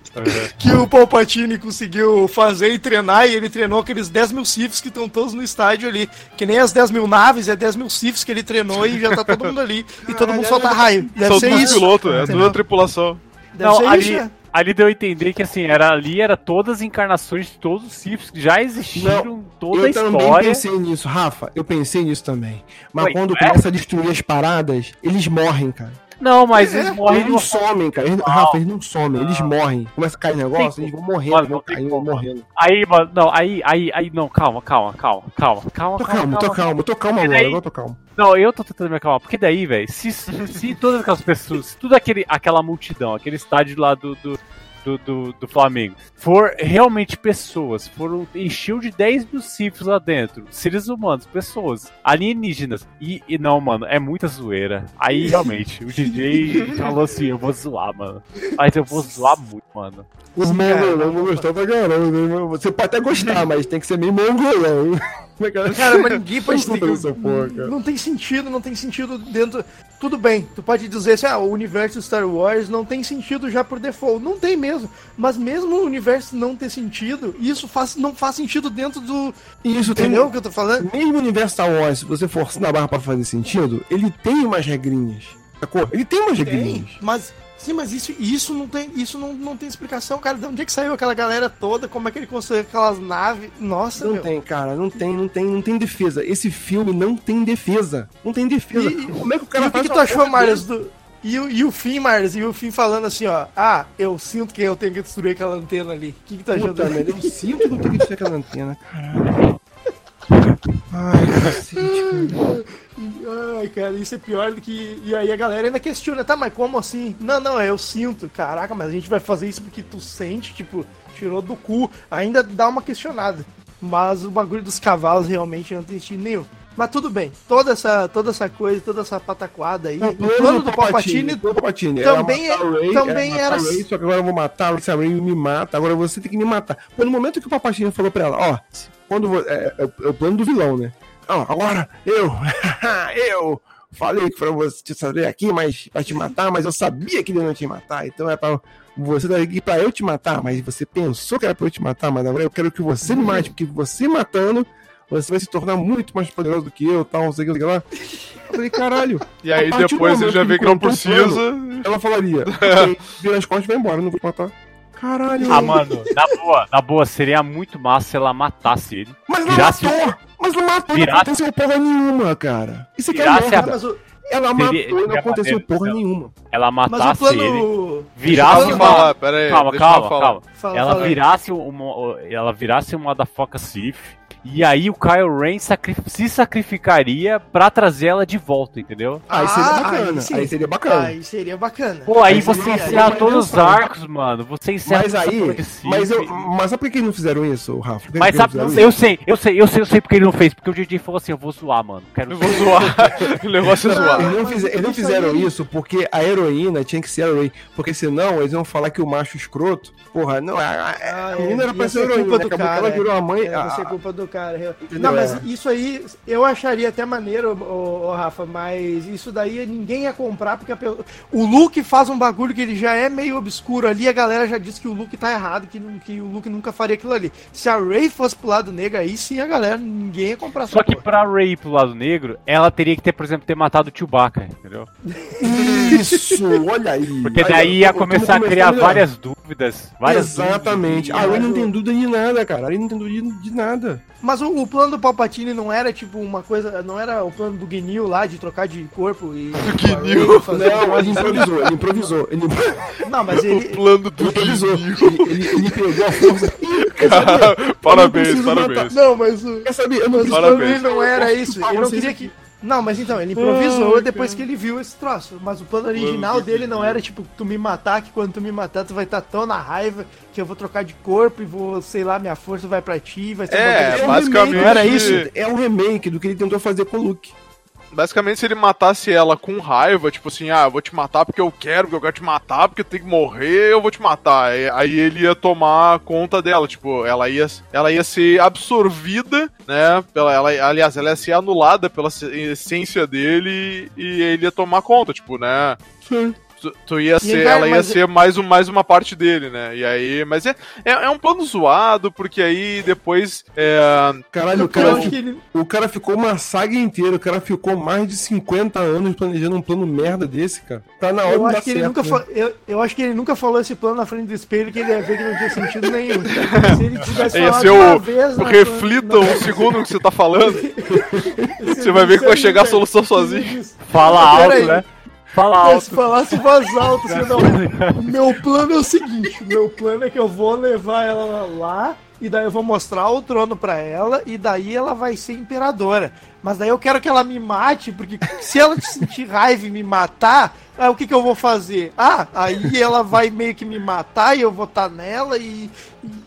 que o Palpatine conseguiu fazer e treinar, e ele treinou aqueles 10 mil Siths que estão todos no estádio ali. Que nem as 10 mil naves, é 10 mil Siths que ele treinou e já tá todo mundo ali. E todo mundo solta raio. Deve São ser isso. piloto, é toda a tripulação. Deve Não, ali, isso, ali deu a entender que assim, era ali era todas as encarnações de todos os Siths que já existiram, Não, toda a história. Eu também pensei nisso, Rafa, eu pensei nisso também. Mas Ué, quando é? começa a destruir as paradas, eles morrem, cara. Não, mas é, eles morrem. Eles não somem, cara. Eles, Rafa, eles não somem, eles morrem. Começa a cair negócio, eles vão morrendo, mano, vão caindo, vão morrendo. Aí, mano, não, aí, aí, aí, não, calma, calma, calma, calma, calma. Tô calmo, tô calmo, tô calmo agora, agora tô calmo. Não, eu tô tentando me acalmar, porque daí, velho, se, se todas aquelas pessoas, se tudo aquele, aquela multidão, aquele estádio lá do, do do, do, do, Flamengo for realmente pessoas, foram encheu de 10 mil cifras lá dentro, seres humanos, pessoas, alienígenas, e, e não, mano, é muita zoeira. Aí realmente, o DJ falou assim: eu vou zoar, mano. Mas eu vou zoar muito, mano. Os mongolão vão gostar pra caramba. Né? Você pode até gostar, mas tem que ser meio mongolão. Cara, mas ninguém pode ter. Porra, não tem sentido, não tem sentido dentro. Tudo bem, tu pode dizer assim, ah, o universo Star Wars não tem sentido já por default. Não tem mesmo. Mas mesmo o universo não ter sentido, isso faz, não faz sentido dentro do. Isso Entendeu tem, o que eu tô falando? Mesmo o universo Star Wars, se você forçar na barra pra fazer sentido, ele tem umas regrinhas. Ele tem uma jaquelinha. Mas Sim, mas isso, isso não tem, isso não, não tem explicação, cara. De onde é que saiu aquela galera toda? Como é que ele construiu aquelas naves? Nossa, Não meu. tem, cara, não tem, não tem, não tem defesa. Esse filme não tem defesa. Não tem defesa. E, Como é que o cara e faz? O que, que tu achou, Marius, do, e, e o fim, Mars, e o fim falando assim, ó. Ah, eu sinto que eu tenho que destruir aquela antena ali. O que, que tá achando? Eu sinto que eu tenho que destruir aquela antena, caralho. Ai, cacete, cara. Ai, cara, isso é pior do que. E aí a galera ainda questiona, tá, mas como assim? Não, não, eu sinto. Caraca, mas a gente vai fazer isso porque tu sente, tipo, tirou do cu. Ainda dá uma questionada. Mas o bagulho dos cavalos realmente não tem sentido nenhum. Mas tudo bem, toda essa, toda essa coisa, toda essa pataquada aí. o plano do Palpatine, Palpatine também, é, Ray, também era. Ray, só que agora eu vou matar, se a Ray me mata, agora você tem que me matar. Foi no momento que o Palpatine falou pra ela, ó, quando é, é, é, o plano do vilão, né? Ó, agora eu, eu falei que foi você te saber aqui, mas pra te matar, mas eu sabia que ele não ia te matar, então é pra você tá aqui pra eu te matar, mas você pensou que era pra eu te matar, mas agora eu quero que você me mate, porque você matando você vai se tornar muito mais poderoso do que eu, tal, não sei o que lá. Eu falei, caralho. E aí depois você já vê que não precisa. Plano, ela falaria, ok, vira as costas e vai embora, não vou matar. Caralho. Ah, mano, na boa, na boa, seria muito massa se ela matasse ele. Mas não virasse... matou! Mas não matou, virasse... não aconteceu porra nenhuma, cara. Isso aqui é merda. A... Mas o... Ela seria... matou e não aconteceu porra nenhuma. Ela matasse plano... ele, virasse uma... Falar, pera aí, calma, calma, calma. Fala, ela, fala virasse uma... ela virasse uma da foca Sif e aí o Kyle Ren sacri se sacrificaria pra trazer ela de volta, entendeu? Aí seria ah, bacana. Aí, aí, seria bacana. Aí seria bacana. Pô, aí, aí você encerra todos os arcos, mano. Você encerra Mas aí. Mas, eu, mas sabe por que eles não fizeram isso, Rafa? Mas sabe, eu sei, eu sei, eu sei, eu sei porque ele não fez. Porque o DJ falou assim: eu vou zoar, mano. Quero eu vou zoar. o negócio é zoar. Eles não, fiz, eles não fizeram isso porque a heroína tinha que ser a Ray. Porque senão eles iam falar que o macho escroto. Porra, não, a, a, a ah, menina era pra ser heroína. Acabou que ela virou a mãe. Ia ser culpa do cara. Não, mas é. isso aí eu acharia até maneiro, ô, ô, Rafa, mas isso daí ninguém ia comprar, porque a, o Luke faz um bagulho que ele já é meio obscuro ali, a galera já disse que o Luke tá errado, que, que o Luke nunca faria aquilo ali. Se a Ray fosse pro lado negro, aí sim a galera, ninguém ia comprar Só que pra Ray ir pro lado negro, ela teria que ter, por exemplo, ter matado o Chewbacca, entendeu? Isso, olha aí. Porque daí ia começar a criar várias dúvidas. Várias Exatamente. Dúvidas. A Ray não tem dúvida de nada, cara. A Ray não tem dúvida de nada. Mas o, o, plano do Palpatine não era tipo uma coisa. Não era o plano do Guinil lá de trocar de corpo e. Do Guinil? Não, mas improvisou, ele improvisou. Ele... Não, mas ele. O plano do improvisou. Ele, ele, ele pegou a força. Cara, parabéns, parabéns. Matar. Não, mas o. Quer saber? Eu não, parabéns. não era isso. Ele não queria que. Não, mas então, ele improvisou Ai, depois cara. que ele viu esse troço. Mas o plano original plano dele não era tipo, tu me matar, que quando tu me matar, tu vai estar tão na raiva que eu vou trocar de corpo e vou, sei lá, minha força vai pra ti, vai ser É, um basicamente. Remake, era isso. É um remake do que ele tentou fazer com o Luke. Basicamente, se ele matasse ela com raiva, tipo assim, ah, eu vou te matar porque eu quero, porque eu quero te matar, porque eu tenho que morrer, eu vou te matar. Aí ele ia tomar conta dela, tipo, ela ia, ela ia ser absorvida, né? Pela, ela, aliás, ela ia ser anulada pela essência dele e ele ia tomar conta, tipo, né? Sim tu, tu ia ser, ela ia ser mais, um, mais uma parte dele, né? E aí, mas é, é, é um plano zoado, porque aí depois. É... Caralho, o cara, ele... o cara ficou uma saga inteira, o cara ficou mais de 50 anos planejando um plano merda desse, cara. Tá na hora eu acho que certo, ele nunca né? eu, eu acho que ele nunca falou esse plano na frente do espelho que ele ia ver que não tinha sentido nenhum. Se ele tivesse ia ser o, vez, reflita um segundo que você tá falando. você vai ver que vai chegar a solução sozinho. Fala alto, né? Fala alto. Se falasse voz alta, você não. Meu plano é o seguinte: meu plano é que eu vou levar ela lá, e daí eu vou mostrar o trono pra ela, e daí ela vai ser imperadora. Mas daí eu quero que ela me mate, porque se ela sentir raiva e me matar, aí o que, que eu vou fazer? Ah, aí ela vai meio que me matar e eu vou estar tá nela e,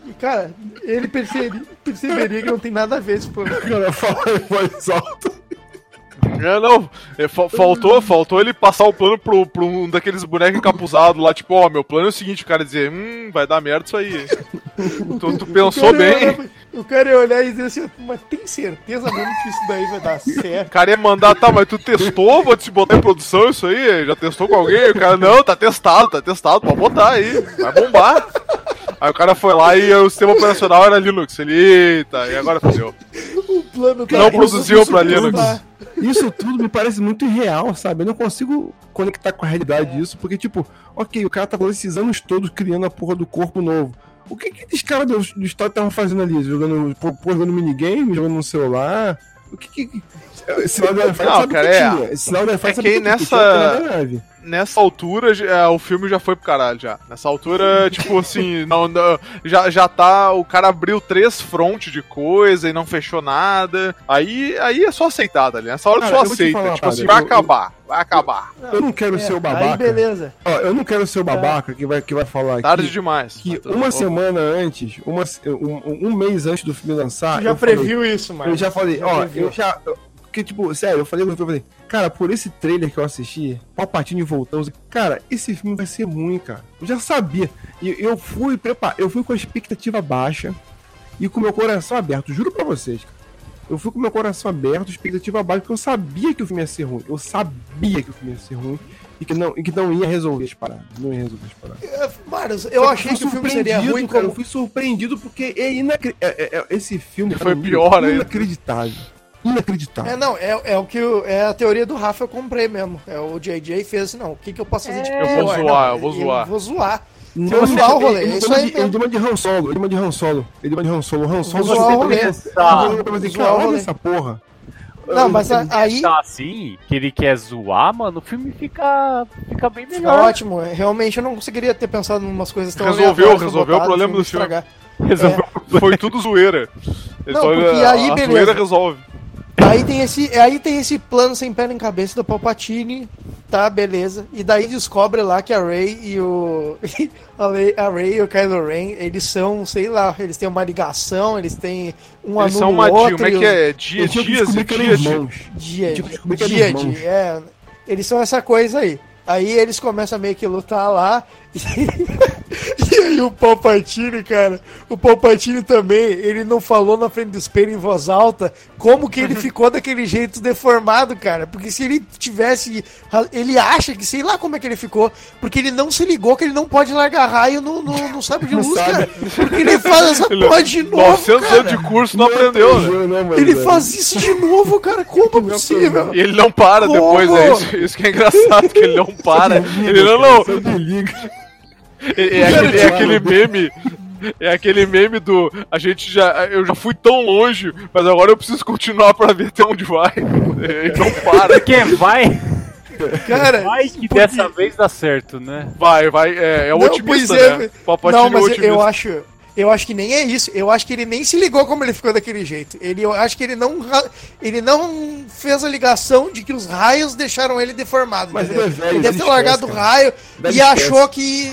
e, cara, ele perceberia, perceberia que não tem nada a ver esse plano. Cara, fala em voz alta. É, não. É, faltou, faltou ele passar o plano pro, pro um daqueles bonecos encapuzados lá, tipo, ó, oh, meu plano é o seguinte, o cara dizer, hum, vai dar merda isso aí. tu, tu pensou bem. Olhar, o cara ia olhar e dizer assim, mas tem certeza mesmo que isso daí vai dar certo? O cara ia mandar, tá, mas tu testou, vou te botar em produção isso aí? Já testou com alguém? O cara, não, tá testado, tá testado, pode botar aí, vai bombar. Aí o cara foi lá e o sistema operacional era Linux. Ele, eita, e agora fazeu. plano Cara, não produziu para Linux. Isso tudo me parece muito irreal, sabe? Eu não consigo conectar com a realidade disso, porque, tipo, ok, o cara tá esses anos todos criando a porra do corpo novo. O que que esses caras do, do história estavam fazendo ali? Jogando, jogando minigame, jogando no celular? O que que. Esse sinal da Não, cara, é. Esse sinal da é que nessa nessa altura é, o filme já foi pro caralho já. Nessa altura, tipo assim, não, não, já, já tá. O cara abriu três frontes de coisa e não fechou nada. Aí, aí é só aceitar ali. Nessa hora cara, só aceita. Falar, tipo assim, vai eu, acabar. Vai acabar. Eu não quero é, ser o babaca. Aí beleza. Ó, eu não quero ser o babaca que vai, que vai falar Tarde aqui, demais. Que uma semana antes, uma, um, um mês antes do filme lançar. Você já previu falei, isso, mano. Eu já falei, ó, eu já. Porque, tipo, sério, eu falei, eu falei, cara, por esse trailer que eu assisti, Palpatine voltando, cara, esse filme vai ser ruim, cara. Eu já sabia. E eu fui preparado, eu fui com a expectativa baixa e com meu coração aberto, juro pra vocês, cara. Eu fui com meu coração aberto, expectativa baixa, porque eu sabia que o filme ia ser ruim. Eu sabia que o filme ia ser ruim e que não, e que não ia resolver as paradas. Não ia resolver as paradas. É, Mano, eu Só achei que, o filme seria ruim, cara. Como... Eu fui surpreendido porque é inacre... é, é, é esse filme foi pior, é inacreditável inacreditável. É, não, é, é o que é a teoria do Rafa eu comprei mesmo. É o JJ fez assim, não, o que, que eu posso fazer de pior? Eu vou zoar, não, eu vou zoar. Eu vou zoar. Não, vou zoar o rolê. Ele, é ele deu uma de Han Solo, ele deu uma de Han Solo. Ele deu uma de Han Solo. Han Solo zoar o rolê. Olha essa porra. Não, mas aí. Tá assim, que ele quer zoar, mano, o filme fica, fica bem melhor. Fica ótimo. Realmente eu não conseguiria ter pensado em umas coisas tão Resolveu, resolveu o problema do filme. Resolveu. É. Foi tudo zoeira. Ele não, porque aí, a beleza. zoeira resolve. Aí tem, esse, aí tem esse plano sem pé nem cabeça do Palpatine, tá, beleza. E daí descobre lá que a Rey e o. a Rey e o Kylo Ren, eles são, sei lá, eles têm uma ligação, eles têm um eles são uma outro. Como é que é? Dia, dias, dias, dias, dia, dia, dia, é. Eles são essa coisa aí. Aí eles começam a meio que lutar lá. E, e aí o Palpatine, cara, o Palpatine também, ele não falou na frente do espelho em voz alta como que ele ficou daquele jeito deformado, cara. Porque se ele tivesse. Ele acha que, sei lá como é que ele ficou, porque ele não se ligou que ele não pode largar raio no, no, no sabre de luz, cara. Porque ele faz essa porra de novo. 900 anos de curso não, não aprendeu, né? Não, ele faz isso de novo, cara. Como é possível? E ele não para como? depois, é isso, isso que é engraçado, que ele não para. Ele não, não. É, é, aquele, é aquele meme é aquele meme do a gente já eu já fui tão longe, mas agora eu preciso continuar para ver até onde vai. E não para. Quem vai? Cara, vai que porque... dessa vez dá certo, né? Vai, vai, é, é o não, otimista, é. né? não, mas eu acho eu acho que nem é isso. Eu acho que ele nem se ligou como ele ficou daquele jeito. Ele, eu acho que ele não, ele não fez a ligação de que os raios deixaram ele deformado. Mas ele, é velho, ele deve ter largado o raio e esquece. achou que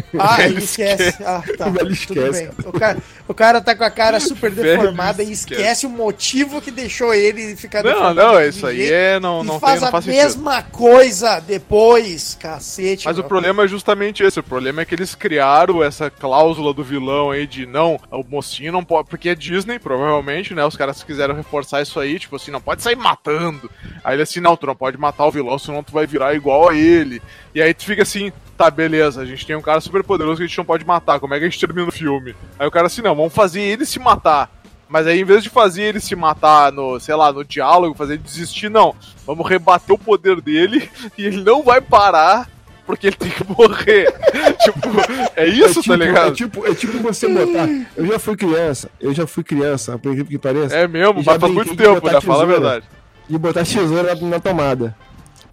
ah, ele esquece. esquece. Ah, tá. O velho esquece. O cara, o cara tá com a cara super deformada e esquece, esquece o motivo que deixou ele ficar Não, não, isso aí é. Não, não faz tem, não a mesma sentido. coisa depois, cacete. Mas o problema é justamente esse. O problema é que eles criaram essa cláusula do vilão aí de não, o mocinho não pode. Porque é Disney, provavelmente, né? Os caras quiseram reforçar isso aí, tipo assim, não pode sair matando. Aí ele assim, não, tu não pode matar o vilão, senão tu vai virar igual a ele. E aí tu fica assim, tá, beleza, a gente tem um cara super poderoso que a gente não pode matar, como é que a gente termina o filme? Aí o cara assim, não, vamos fazer ele se matar. Mas aí, em vez de fazer ele se matar no, sei lá, no diálogo, fazer ele desistir, não. Vamos rebater o poder dele e ele não vai parar porque ele tem que morrer. tipo, é isso, é tá tipo, tá ligado? É tipo, é tipo você botar. Eu já fui criança, eu já fui criança, por incrível que pareça. É mesmo, mas faz muito tempo, né? Fala a verdade. E botar tesoura na tomada.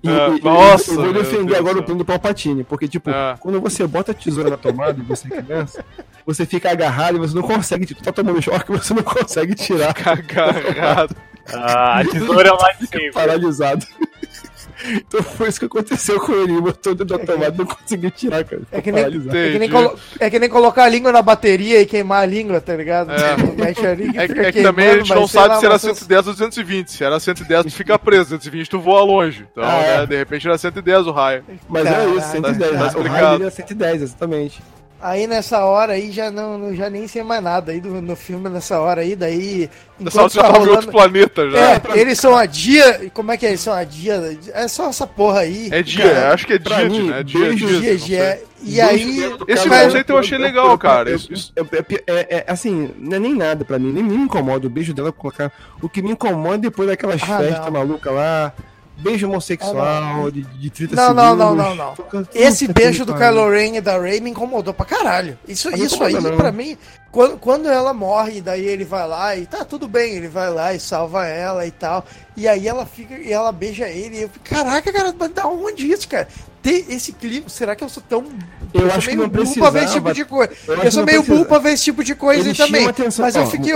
E, é, e, nossa! Eu vou defender agora o plano do Palpatine, porque, tipo, é. quando você bota a tesoura na tomada e você é criança, você fica agarrado e você não consegue, tipo, tá tomando choque, você não consegue tirar. Fica agarrado. ah, a tesoura é mais Paralisado. Então foi isso que aconteceu com ele. Botou dentro da tomada e não conseguiu tirar, cara. É que, nem, é, que nem é que nem colocar a língua na bateria e queimar a língua, tá ligado? É, é, é que também a gente não sabe se era 110 ou 220. Se era 110, tu fica preso. 220, tu voa longe. Então, ah, né, é. de repente era 110 o raio. Mas é isso, 110. Tá, tá o raio é 110, exatamente. Aí nessa hora aí já não, já nem sei mais nada aí do, no filme nessa hora aí, daí. Nessa hora já tá rolando... outro planeta já. É, eles são a dia. Como é que é? Eles são a dia. É só essa porra aí. É dia, cara, acho que é dia, mim, né? Dia, dia, dia, dia. E aí. Esse conceito eu achei legal, cara. Isso, é, assim, não é nem nada pra mim, nem me incomoda o beijo dela colocar. O que me incomoda é depois daquelas ah, festas malucas lá beijo homossexual, de, de 30 não, segundos. Não, não, não, não, não. Esse beijo do Kylo Ren e da Rey me incomodou pra caralho. Isso, isso aí, não. pra mim, quando, quando ela morre, daí ele vai lá e tá tudo bem, ele vai lá e salva ela e tal. E aí ela fica e ela beija ele. E eu caraca, cara, da onde isso, cara? Tem esse clima, será que eu sou tão. Eu, eu acho que não precisava. Pra ver esse tipo de coisa. Eu, eu sou meio burro pra ver esse tipo de coisa também. Mas eu fiquei.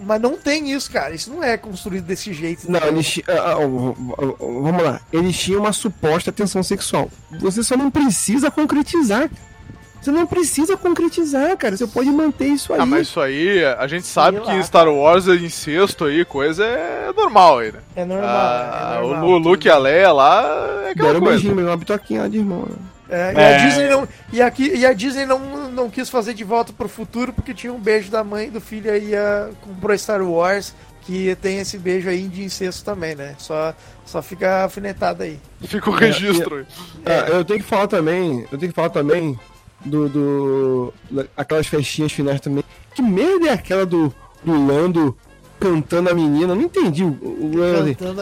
Mas não tem isso, cara. Isso não é construído desse jeito. Não, eles. Uh, uh, uh, vamos lá. Eles tinham uma suposta tensão sexual. Você só não precisa concretizar. Você não precisa concretizar, cara. Você pode manter isso ah, aí. Ah, mas isso aí, a gente sabe Sei que lá, Star Wars é incesto aí, coisa é normal aí, né? É normal. Ah, é normal o Luke e a Leia lá é aquela Deram coisa. um beijinho, uma bitoquinha lá de irmão, né? É, e, é. A Disney não, e, aqui, e a Disney não, não quis fazer de volta pro futuro porque tinha um beijo da mãe do filho aí a, pro Star Wars que tem esse beijo aí de incesto também, né? Só, só fica alfinetado aí. Fica o registro. É, é, eu tenho que falar também, eu tenho que falar também do, do aquelas festinhas finais também. Que merda é aquela do, do Lando cantando a menina. Não entendi o, o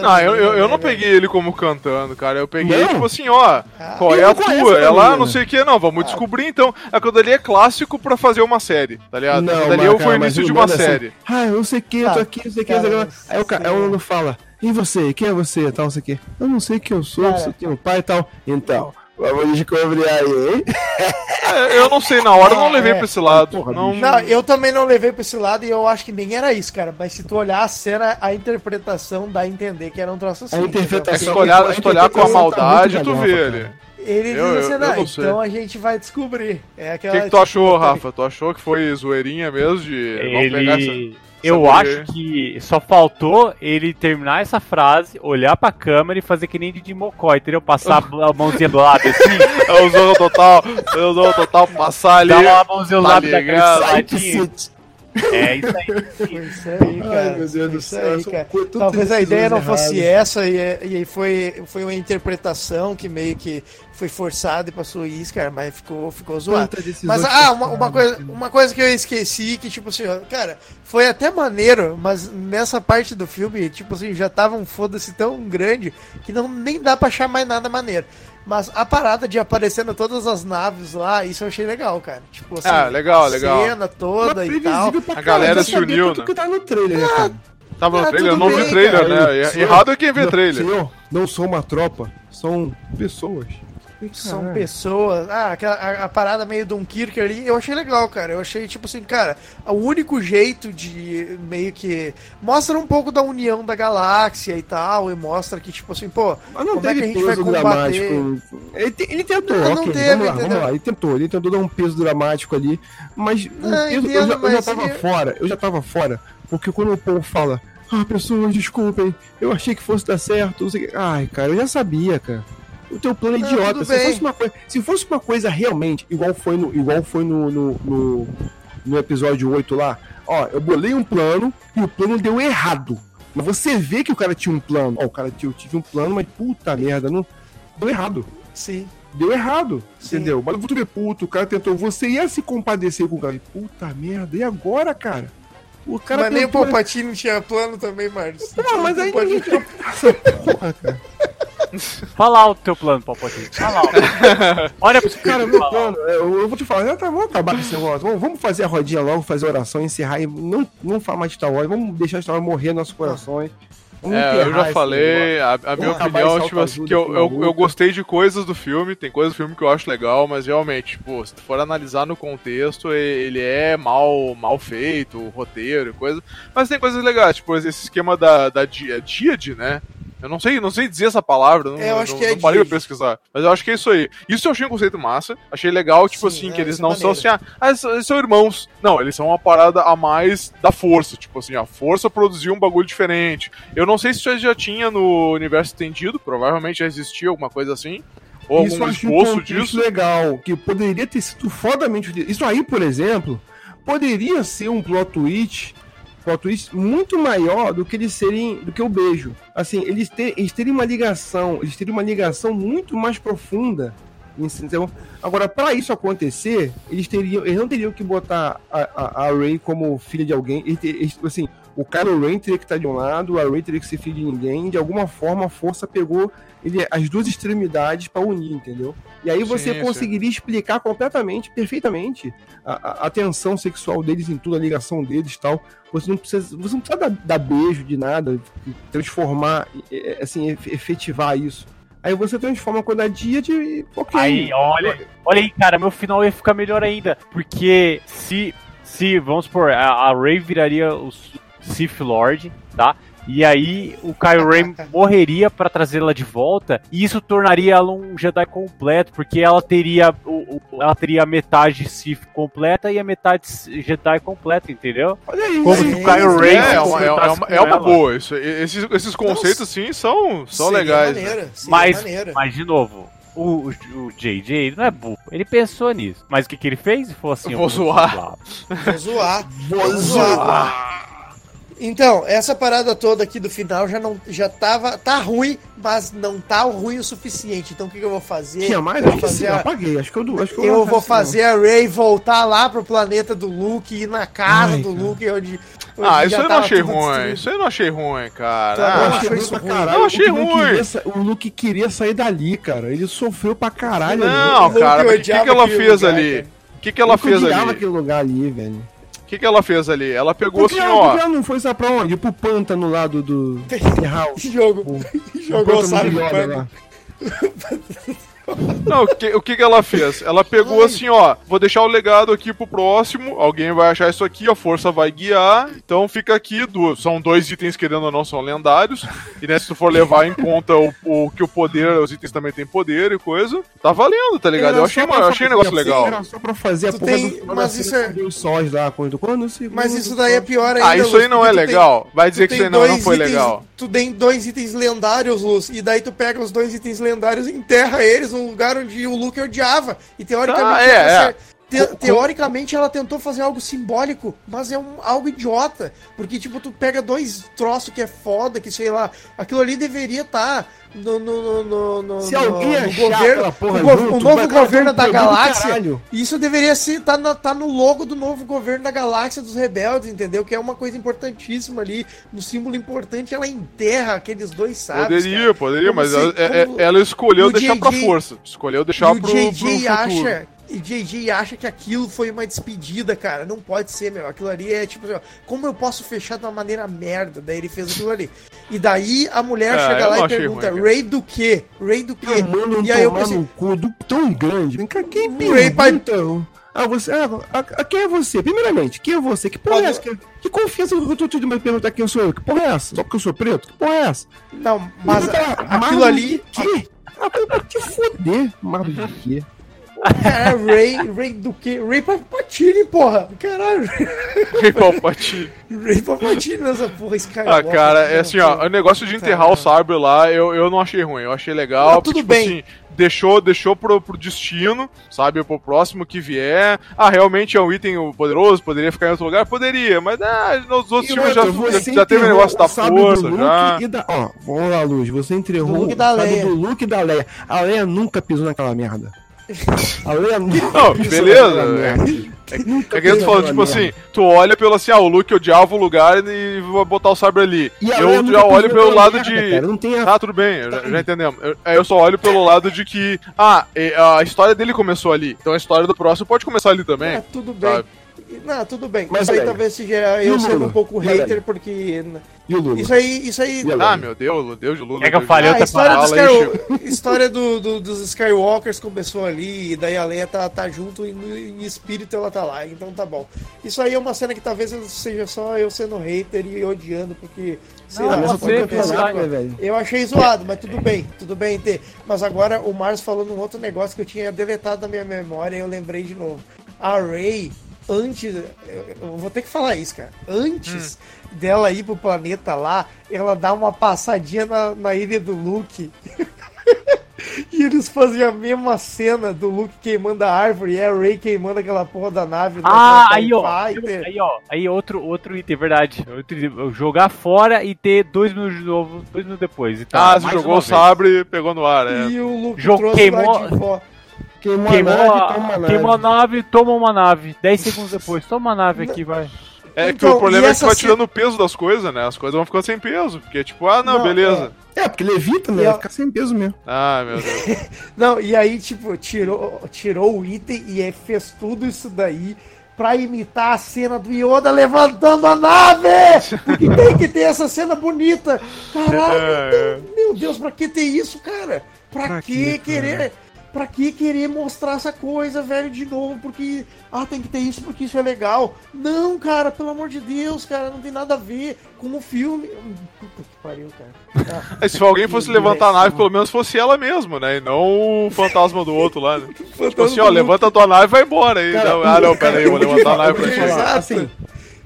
Não, eu, eu, eu, não né, peguei ele como cantando, cara. Eu peguei, não? tipo assim, ó, ah, qual é a tua? Ela não sei o que, não, vamos ah. descobrir então. Aquilo dali é clássico pra fazer uma série, tá ligado? Não, dali foi o início de uma assim, série. Assim, ah, eu não sei o que, eu tô aqui, não sei o que. Aí o, aí o Lando fala, e você? Quem é você? Tal, não sei o que. Eu não sei quem eu sou, você tem um pai e tal. Então. Vamos descobrir aí, hein? É, eu não sei, na hora eu não levei é. pra esse lado. Porra, não... não... eu também não levei pra esse lado e eu acho que nem era isso, cara. Mas se tu olhar a cena, a interpretação dá a entender que era um troço assim. A interpretação. É se tu olhar, se tu olhar com a maldade, tá tu vê ele. Ele eu, diz assim, eu, então a gente vai descobrir. É o que, que, tu achou, Rafa? Tu achou que foi zoeirinha mesmo de. Ele... Eu acho que só faltou ele terminar essa frase, olhar pra câmera e fazer que nem de Mocó, entendeu? Passar a mãozinha do lado assim. É o Zorro Total, é o Zorro Total, passar ali. Dá uma mãozinha do tá lado daquele ladinho. É isso aí. Isso aí, cara. Ai, meu Deus do céu. Aí, cara. Talvez a ideia não fosse essa e, e foi, foi uma interpretação que meio que foi forçada e passou isso, cara, mas ficou, ficou zoado. Mas, ah, uma, uma, coisa, uma coisa que eu esqueci, que tipo assim, cara, foi até maneiro, mas nessa parte do filme, tipo assim, já tava um foda-se tão grande que não nem dá pra achar mais nada maneiro. Mas a parada de aparecendo todas as naves lá, isso eu achei legal, cara. Tipo assim, ah, legal, legal. cena toda e tal. A galera se uniu, né? que tá no trailer, né, cara? Tava no trailer, eu não vi trailer, né? Errado é quem vê trailer. Senhor, não sou uma tropa, são pessoas. São pessoas. Ah, aquela, a, a, parada meio Dunkirk ali, eu achei legal, cara. Eu achei, tipo assim, cara, o único jeito de meio que. Mostra um pouco da união da galáxia e tal, e mostra que, tipo assim, pô, Mas não como é que a gente vai combater? Dramático. Ele, ele tentou, não, okay, não teve, vamos lá, vamos lá. Ele tentou, ele tentou dar um peso dramático ali, mas não, peso, entendo, eu, já, eu já tava fora, eu já tava fora, porque quando o povo fala. Ah, pessoas, desculpem, eu achei que fosse dar certo. Ai, cara, eu já sabia, cara o teu plano é idiota. Se fosse, uma coisa, se fosse uma coisa realmente, igual foi no, igual foi no, no, no, no episódio 8 lá, ó, eu bolei um plano e o plano deu errado. Mas você vê que o cara tinha um plano. Ó, o cara tinha, eu tive um plano, mas puta merda, não. Deu errado. Sim. Deu errado, Sim. entendeu? Mas tu ver puto, o cara tentou. Você ia se compadecer com o cara. Puta merda, e agora, cara? O cara mas nem o Palpatine tinha plano também, Marcos. Não, mas aí ninguém tinha. Porra, cara. Fala o teu plano, Palpatine. Fala alto. Olha pro Cara, meu plano, é, eu, eu, vou te falar, tá, vamos acabar com esse negócio. Vamos, vamos, fazer a rodinha logo, fazer a oração, encerrar e não, não falar mais de Star Wars. Vamos deixar Star Wars morrer nos nossos corações. É, eu já falei, a, a minha opinião, tipo assim, que eu, eu, eu, gostei de coisas do filme, tem coisas do filme que eu acho legal, mas realmente, tipo, se tu for analisar no contexto, ele é mal, mal feito, o roteiro e coisa, mas tem coisas legais, tipo, esse esquema da, da Díade, né? Eu não sei, não sei dizer essa palavra, não, é, eu acho não, que é não parei pra pesquisar. Mas eu acho que é isso aí. Isso eu achei um conceito massa. Achei legal, tipo Sim, assim, é, que eles não são assim, ah, eles são irmãos. Não, eles são uma parada a mais da força. Tipo assim, a força produziu um bagulho diferente. Eu não sei se isso já tinha no universo estendido, provavelmente já existia alguma coisa assim. Ou isso algum esboço um disso. legal, que poderia ter sido fodamente. Isso aí, por exemplo, poderia ser um plot twist plot twist muito maior do que eles serem do que o beijo. Assim, eles, ter, eles teriam uma ligação, eles teriam uma ligação muito mais profunda. Então, agora, para isso acontecer, eles teriam, eles não teriam que botar a, a, a Ray como filha de alguém. Eles, eles, assim, o Kylo Ren teria que estar de um lado, a Ray teria que ser filho de ninguém. De alguma forma, a força pegou ele, as duas extremidades para unir, entendeu? E aí você sim, conseguiria sim. explicar completamente, perfeitamente, a, a, a, tensão sexual deles em tudo, a ligação deles e tal. Você não precisa, você não precisa dar, dar beijo de nada, transformar, assim, efetivar isso. Aí você transforma a quantidade de. Okay. Aí, olha, olha aí, cara, meu final ia ficar melhor ainda. Porque se. Se, vamos supor, a, a Ray viraria os Sith Lord, tá? E aí o Kylo Ren morreria para trazê-la de volta, e isso tornaria ela um Jedi completo, porque ela teria o, o, ela teria a metade Sith completa e a metade Jedi completa, entendeu? Olha aí, Como o Kylo Ren é, é, uma, é, uma, é uma boa. Isso, esses, esses conceitos sim são, são legais. Né? Maneira, mas, mas de novo, o, o, JJ ele não é burro. Ele pensou nisso. Mas o que, que ele fez? Ele falou assim: vou zoar. Vou zoar. Vou zoar. Então, essa parada toda aqui do final já não já tava tá ruim, mas não tá ruim o suficiente. Então o que, que eu vou fazer? Tinha mais? Eu vou fazer a... apaguei. Acho que eu, acho que eu, eu vou fazer a Ray voltar lá pro planeta do Luke, ir na casa Ai, do cara. Luke, onde, onde Ah, isso eu não achei ruim. Destruído. Isso eu não achei ruim, cara. Ah, eu achei isso caralho. Eu achei o ruim. Queria, o Luke queria sair dali, cara. Ele sofreu pra caralho. Não, ali. cara, o que, que, ela fez lugar, ali? O que, que ela fez ali? aquele lugar ali, velho que, que ela fez ali? Ela pegou porque assim, ela, ó. ela não foi sabe pra onde? Pro pântano lá do. do... Jogo. Jogou, sabe? Não, o que, o que, que ela fez? Ela pegou Ai. assim, ó, vou deixar o legado aqui pro próximo, alguém vai achar isso aqui, a força vai guiar, então fica aqui, do, são dois itens que querendo ou não são lendários, e né, se tu for levar em conta o, o que o poder, os itens também têm poder e coisa, tá valendo, tá ligado? eu achei, eu achei um negócio legal. Era só pra fazer a porra tem, do, mas isso é... sóis lá, quando, quando se, Mas isso daí é pior ainda. Ah, isso aí não é legal. Tem, vai dizer que isso aí não, não foi itens, legal. Tu tem dois itens lendários, Luz, e daí tu pega os dois itens lendários e enterra eles num lugar onde o Luke odiava. E teoricamente. Ah, é, é. Te, teoricamente ela tentou fazer algo simbólico, mas é um, algo idiota. Porque, tipo, tu pega dois troços que é foda, que sei lá, aquilo ali deveria estar. Tá no, no, no, no, Se alguém no, no governo, porra o, junto, o novo governo da galáxia. Isso deveria ser tá no, tá no logo do novo governo da galáxia dos rebeldes, entendeu? Que é uma coisa importantíssima ali, no símbolo importante, ela enterra aqueles dois sábios. Poderia, cara. poderia, mas ela, é, é, ela, escolheu deixar JJ, pra força. Escolheu deixar pro, o JJ pro acha e JJ acha que aquilo foi uma despedida, cara. Não pode ser, meu. Aquilo ali é tipo, como eu posso fechar de uma maneira merda? Daí ele fez aquilo ali. E daí a mulher é, chega lá e pergunta: ruim, Ray do quê? Ray do quê? Mano, e aí eu pensei, no cu do tão grande. Vem cá, quem Ray? Pai... Ah, você. Ah, a, a, quem é você? Primeiramente, quem é você? Que porra Pode... é essa? Que, que confiança que eu tô te perguntar quem eu sou eu? Que porra é essa? Só porque eu sou preto? Que porra é essa? Não, mas aquilo ali. Que? Ah, pra te foder, Marvel de quê? É, Ray, Ray do que? Ray Palpatine, porra! Caralho! Ray Palpatine. Ray Palpatine nessa porra, esse cara. Ah, cara, é assim, ó, o negócio de enterrar o Sabre lá, eu, eu não achei ruim, eu achei legal. Ah, tudo tipo, bem. Assim, deixou, deixou pro, pro destino, sabe? Pro próximo que vier. Ah, realmente é um item poderoso, poderia ficar em outro lugar? Poderia, mas ah, nos outros filmes já, já, já teve o negócio da força, já. Da, ó, vamos lá, Luz, você entregou o Luke da Leia. do Luke e da Leia. A Leia nunca pisou naquela merda. Não, beleza. É, é que tu falou, tipo assim, tu olha pelo assim, ah, o Luke odiava o lugar e vou botar o sabre ali. Eu já olho pelo lado de. não tem a... Ah, tudo bem, já, já entendemos. Eu, eu, só olho pelo lado de que, ah, a história dele começou ali. Então a história do próximo pode começar ali também. É, tudo bem. Sabe? Não, tudo bem. Mas isso aí talvez seja eu sendo um pouco hater, porque. E o Lula? Isso aí. Isso aí... Ah, meu Deus, Deus de Lula. É que eu falei ah, outra história, do Sky... história do, do, dos Skywalkers começou ali, e daí a Leia tá, tá junto e em espírito ela tá lá, então tá bom. Isso aí é uma cena que talvez seja só eu sendo hater e odiando, porque. Sei não, lá, velho. Eu achei zoado, mas tudo bem, tudo bem ter. Mas agora o Mars falou num outro negócio que eu tinha deletado da minha memória e eu lembrei de novo. A Ray antes. Eu vou ter que falar isso, cara. Antes hum. dela ir pro planeta lá, ela dá uma passadinha na, na ilha do Luke. e eles fazem a mesma cena do Luke queimando a árvore e a Ray queimando aquela porra da nave. Ah, aí ó, aí ó, aí outro, outro item, verdade. Outro, jogar fora e ter dois minutos de novo, dois minutos depois. E tá, ah, você jogou o sabre e pegou no ar, é. E o Luke Jog, queimou, queimou, queimou, a nave, toma uma nave. Queimou a nave, toma uma nave. Dez segundos depois, toma uma nave aqui, vai. É então, que o problema é que vai tirando o peso das coisas, né? As coisas vão ficando sem peso. Porque, tipo, ah, não, não beleza. É. é, porque levita, né? Vai ficar sem peso mesmo. Ah, meu Deus. não, e aí, tipo, tirou, tirou o item e fez tudo isso daí pra imitar a cena do Yoda levantando a nave! Porque tem que ter essa cena bonita. Caralho, é, meu, meu Deus, pra que ter isso, cara? Pra, pra que, que querer Pra que querer mostrar essa coisa, velho, de novo? Porque, ah, tem que ter isso porque isso é legal. Não, cara, pelo amor de Deus, cara, não tem nada a ver com o filme. Puta que pariu, cara. Ah, Se alguém fosse levantar a nave, pelo menos fosse ela mesma, né? E não o fantasma do outro lá. Né? tipo assim, ó, levanta a tua nave e vai embora aí. Cara, não, ah, não, pera aí, eu vou levantar a nave pra ti. Assim,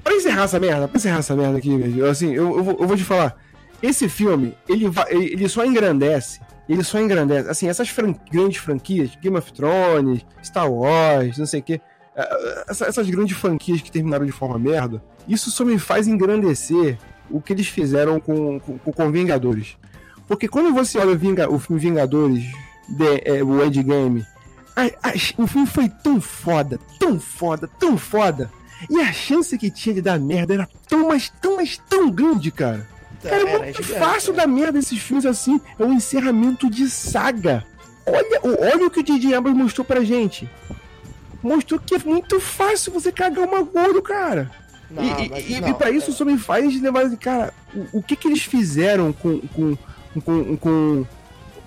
pra encerrar essa merda, pra encerrar essa merda aqui, assim, eu, eu, vou, eu vou te falar. Esse filme, ele, vai, ele só engrandece ele só engrandece. Assim, essas fran grandes franquias, Game of Thrones, Star Wars, não sei o quê, é, essas grandes franquias que terminaram de forma merda, isso só me faz engrandecer o que eles fizeram com, com, com Vingadores. Porque quando você olha o, o filme Vingadores, de, é, o Endgame, a, o filme foi tão foda, tão foda, tão foda. E a chance que tinha de dar merda era tão, mas tão, mas tão grande, cara. Cara, é muito fácil da merda esses filmes assim. É um encerramento de saga. Olha, olha o que o Didi Abrams mostrou pra gente. Mostrou que é muito fácil você cagar uma gordo, cara. Não, e, e, não, e pra isso é... só me faz levar assim, cara, o, o, que que eles fizeram com, com, com, com,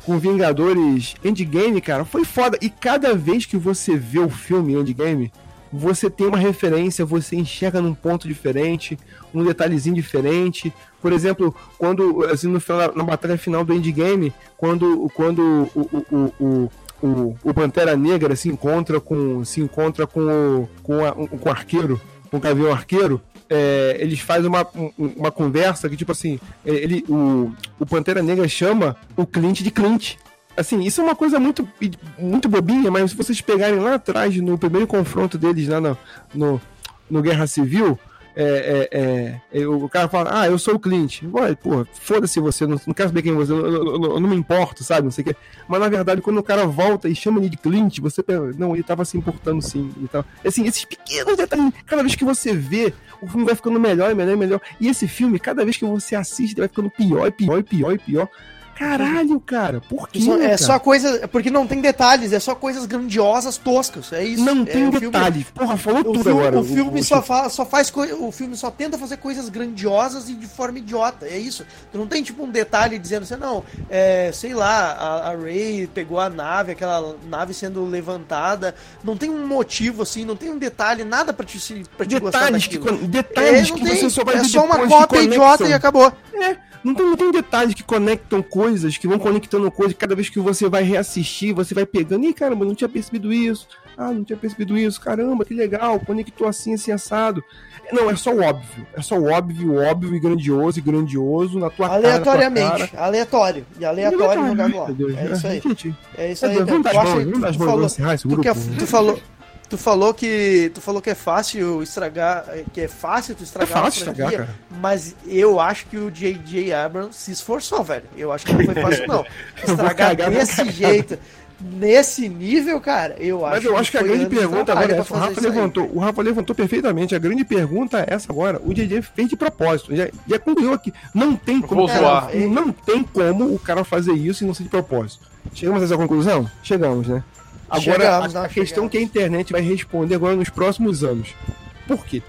com Vingadores Endgame, cara, foi foda. E cada vez que você vê o filme Endgame, você tem uma referência, você enxerga num ponto diferente, um detalhezinho diferente. Por exemplo, quando, assim, no final, na batalha final do endgame, quando, quando o, o, o, o, o Pantera Negra se encontra com, se encontra com o, com, a, com o arqueiro, com o Gavião Arqueiro, é, eles fazem uma, uma conversa que, tipo assim, ele, o, o Pantera Negra chama o Clint de Clint assim, isso é uma coisa muito, muito bobinha, mas se vocês pegarem lá atrás, no primeiro confronto deles lá no, no, no Guerra Civil, é, é, é, o cara fala, ah, eu sou o Clint. Porra, foda-se você, não, não quero saber quem você, eu, eu, eu, não me importo, sabe? Não sei o quê. Mas na verdade, quando o cara volta e chama ele de Clint, você não, ele tava se importando sim. E tal. Assim, esses pequenos detalhes, cada vez que você vê, o filme vai ficando melhor e melhor e melhor. E esse filme, cada vez que você assiste, vai ficando pior e pior e pior e pior. Caralho, cara, por quê? Só, é só coisa. Porque não tem detalhes, é só coisas grandiosas, toscas. É isso. Não é, tem detalhes. Filme, Porra, falou tudo filme, agora. O filme, o, só, o, fa, só faz. O filme só tenta fazer coisas grandiosas e de forma idiota. É isso. Tu não tem tipo um detalhe dizendo assim, não, é, sei lá, a, a Ray pegou a nave, aquela nave sendo levantada. Não tem um motivo assim, não tem um detalhe, nada pra te, pra te detalhes. Que, detalhes é, que tem, você só vai É só uma cópia idiota e acabou. É. Não tem, não tem detalhes que conectam coisas, que vão conectando coisas. Cada vez que você vai reassistir, você vai pegando. Ih, caramba, não tinha percebido isso. Ah, não tinha percebido isso. Caramba, que legal. Conectou assim, assim, assado. Não, é só o óbvio. É só o óbvio, óbvio e grandioso e grandioso na tua Aleatoriamente. Cara, tua cara. Aleatório. E aleatório no lugar É isso aí. É isso aí. É, vamos dar tu falou, Tu falou que tu falou que é fácil estragar, que é fácil tu estragar é fácil franquia, estragar, cara. mas eu acho que o J.J. Abrams se esforçou, velho. Eu acho que não foi fácil não. Estragar desse jeito, nesse nível, cara, eu acho. Mas eu acho que, que a grande pergunta agora é, o Rafa levantou, aí. o Rafa levantou perfeitamente. A grande pergunta é essa agora. O J.J. fez de propósito. Já, já concluiu aqui. Não tem como, cara, não tem como o cara fazer isso e não ser de propósito. Chegamos a essa conclusão? Chegamos, né? Agora, chegamos, a, a questão que a internet vai responder agora nos próximos anos. Por quê?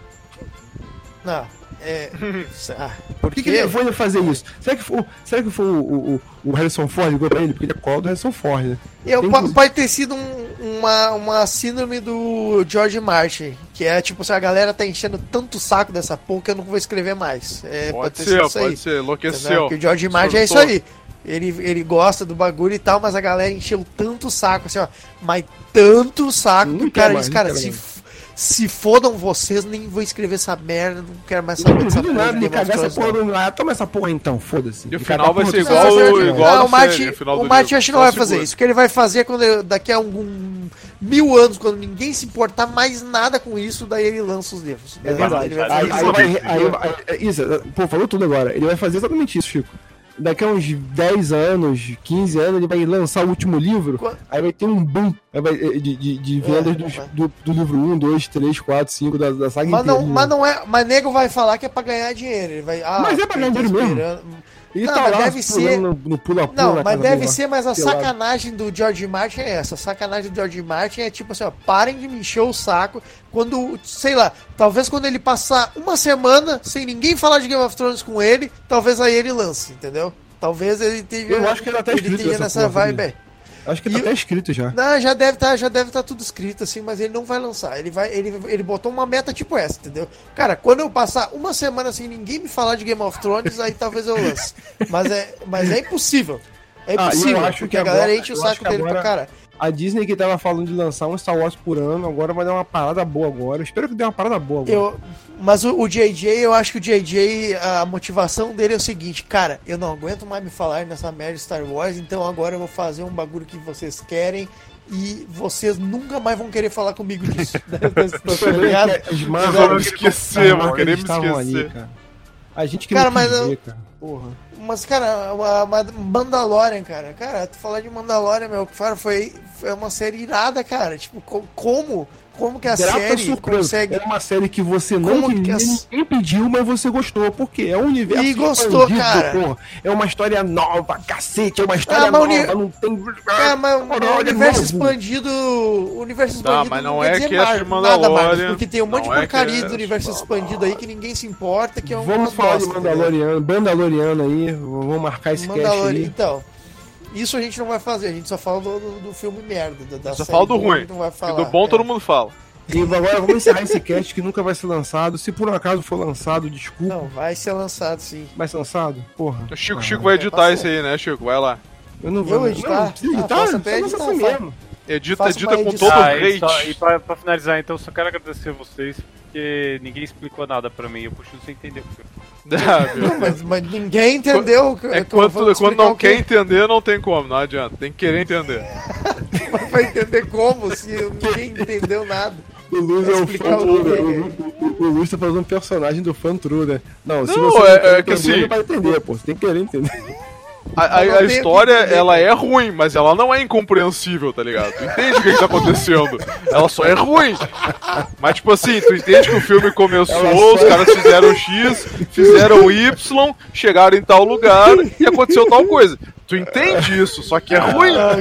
Não, é. ah, por que, que ele foi fazer isso? Será que foi, será que foi o, o, o Harrison Ford ligou pra ele? Porque ele é qual do Harrison Ford, né? Eu, pode, pode ter sido um, uma, uma síndrome do George Martin, que é tipo assim, a galera tá enchendo tanto saco dessa porra que eu não vou escrever mais. É, pode, pode ser, pode aí, ser, enlouqueceu. Porque o George Martin é isso aí. Ele, ele gosta do bagulho e tal, mas a galera encheu tanto saco, assim, ó. Mas tanto saco, não cara, eles, cara, se, se fodam vocês, nem vou escrever essa merda, não quero mais saber dessa porra. Nada, de cagar essa porra do... toma essa porra então, foda-se. E o final vai ser igual, igual, igual não, o Martin, o Martin acho que não vai fazer isso. O que ele vai fazer é quando daqui a algum mil anos, quando ninguém se importar mais nada com isso, daí ele lança os livros. É verdade. Aí, aí, aí, isso, pô, falou tudo agora. Ele vai fazer exatamente isso, Chico daqui a uns 10 anos, 15 anos, ele vai lançar o último livro, Qu aí vai ter um boom de, de, de é, vendas é, do, do, do, livro 1, 2, 3, 4, 5 da, da saga mas inteira. Não, mas não é. Mas nego vai falar que é pra ganhar dinheiro. Ele vai, ah, mas é pra ganhar dinheiro mesmo. Ele não, tá mas lá, deve ser. No, no pula -pula não, mas deve ser, mas a sacanagem do George Martin é essa. A sacanagem do George Martin é tipo assim, ó, parem de me encher o saco. Quando, sei lá, talvez quando ele passar uma semana sem ninguém falar de Game of Thrones com ele, talvez aí ele lance, entendeu? Talvez ele tenha. Eu acho que ele até ele tenha nessa vibe aí. Acho que tá até escrito já. Não, já deve tá, já deve estar tá tudo escrito assim, mas ele não vai lançar. Ele vai, ele, ele botou uma meta tipo essa, entendeu? Cara, quando eu passar uma semana assim, ninguém me falar de Game of Thrones, aí talvez eu lance. Mas é, mas é impossível. É ah, impossível, ah, porque a galera enche o saco dele agora... pra cara. A Disney que tava falando de lançar um Star Wars por ano, agora vai dar uma parada boa agora. espero que dê uma parada boa agora. Eu, mas o, o JJ, eu acho que o JJ, a motivação dele é o seguinte, cara, eu não aguento mais me falar nessa merda de Star Wars, então agora eu vou fazer um bagulho que vocês querem e vocês nunca mais vão querer falar comigo disso. Mas vamos esquecer, mano. Queremos esquecer. Ali, cara. A gente queria cara, mas, dizer, cara. Porra. Mas, cara, uma, uma Mandalorian, cara. Cara, tu falar de Mandalorian, meu, foi, foi uma série irada, cara. Tipo, como como que a Grata série surpresa. consegue. É uma série que você não como ninguém pediu, mas você gostou. Porque é um universo. E gostou, cara. Porra. É uma história nova, cacete. É uma história ah, nova. Uni... Não tem. É, mas o universo expandido. O universo expandido. Não, mas não, não é que é nada mais. Porque tem um monte de é porcaria é do universo expandido aí que ninguém se importa. Que é um Vamos falar de Mandaloriano, Mandaloriano aí. Vamos marcar esse Mandalorian, cast aí. Então. Isso a gente não vai fazer, a gente só fala do, do, do filme merda. Da, só fala do ruim. Não vai falar, e do bom é. todo mundo fala. E agora vamos encerrar esse cast que nunca vai ser lançado. Se por um acaso for lançado, desculpa. Não, vai ser lançado sim. Vai ser lançado? Porra. O Chico, ah, Chico vai editar esse aí, né, Chico? Vai lá. Eu não vou editar. Não, editar? Ah, editar, assim mesmo. Edita, edita com todo o hate. Só, e pra, pra, finalizar, então, só quero agradecer a vocês, porque ninguém explicou nada pra mim. Eu puxo sem entender o filme. Ah, não, mas, mas, ninguém entendeu. É quando, quando não quer entender, não tem como, não adianta. Tem que querer entender. mas vai entender como se ninguém entendeu nada. O Luz é um fã o, o, Luz tá fazendo um personagem do fã true, né? Não, se não, você é, não é que assim, vai entender, pô. Você tem que querer entender. A, a, a história, ela é ruim, mas ela não é incompreensível, tá ligado? Tu entende o que, que tá acontecendo. Ela só é ruim. Mas, tipo assim, tu entende que o filme começou, os caras fizeram X, fizeram Y, chegaram em tal lugar e aconteceu tal coisa. Tu entende isso, só que é ruim. Ah,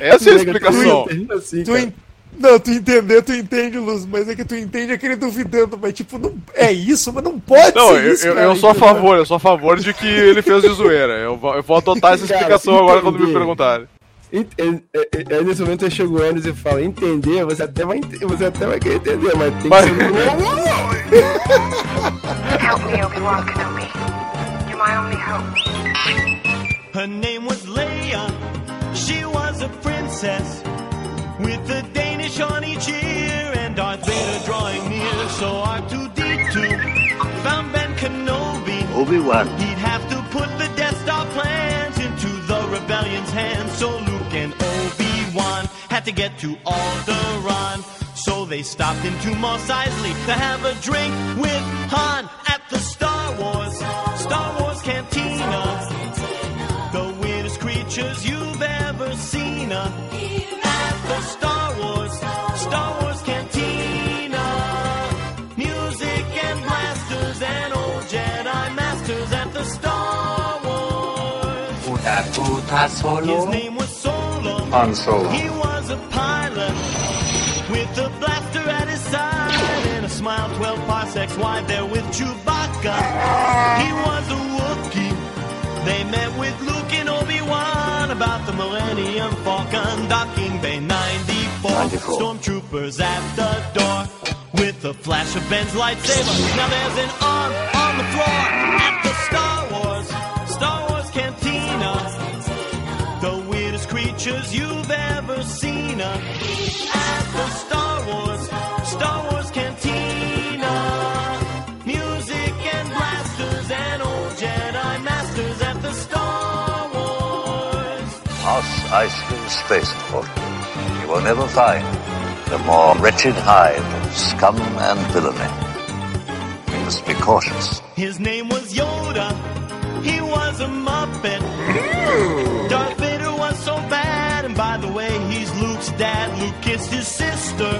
Essa é a explicação. Tu, assim, tu, não, tu entender, tu entende, Luz, mas é que tu entende aquele duvidando, mas tipo, não, é isso, mas não pode não, ser eu, isso, eu, cara, eu sou a favor, eu sou a favor de que ele fez de zoeira. Eu vou, eu vou adotar essa explicação cara, agora quando me perguntarem. É, é, é, nesse momento eu chego antes e falo, entender, você até vai, você até vai querer entender, mas tem mas... que ser... Help me, Obi-Wan Kenobi. You're my only hope. Her name was Leia. She was a princess with the on each ear and Darth Vader drawing near. So R2D2 found Ben Kenobi. Obi-Wan. He'd have to put the Death Star plans into the rebellion's hands. So Luke and Obi-Wan had to get to Alderaan. So they stopped into Mos Eisley to have a drink with Han at the Star Wars, Star Wars Cantina. The weirdest creatures you've ever seen. Uh, His name was Solo. Han Solo. He was a pilot with a blaster at his side and a smile 12 parsecs wide there with Chewbacca. He was a Wookiee. They met with Luke and Obi-Wan about the Millennium Falcon docking bay 94. 94. Stormtroopers at the door with a flash of Ben's lightsaber. Now there's an arm on the floor at the Star Wars, pictures you've ever seen of at the Star Wars, Star Wars Cantina. Music and blasters and old Jedi masters at the Star Wars. ice Iceland Spaceport. You will never find the more wretched hive of scum and villainy. You must be cautious. His name was Yoda. He was a Muppet. Darth Vader was so bad by the way, he's Luke's dad. Luke kissed his sister.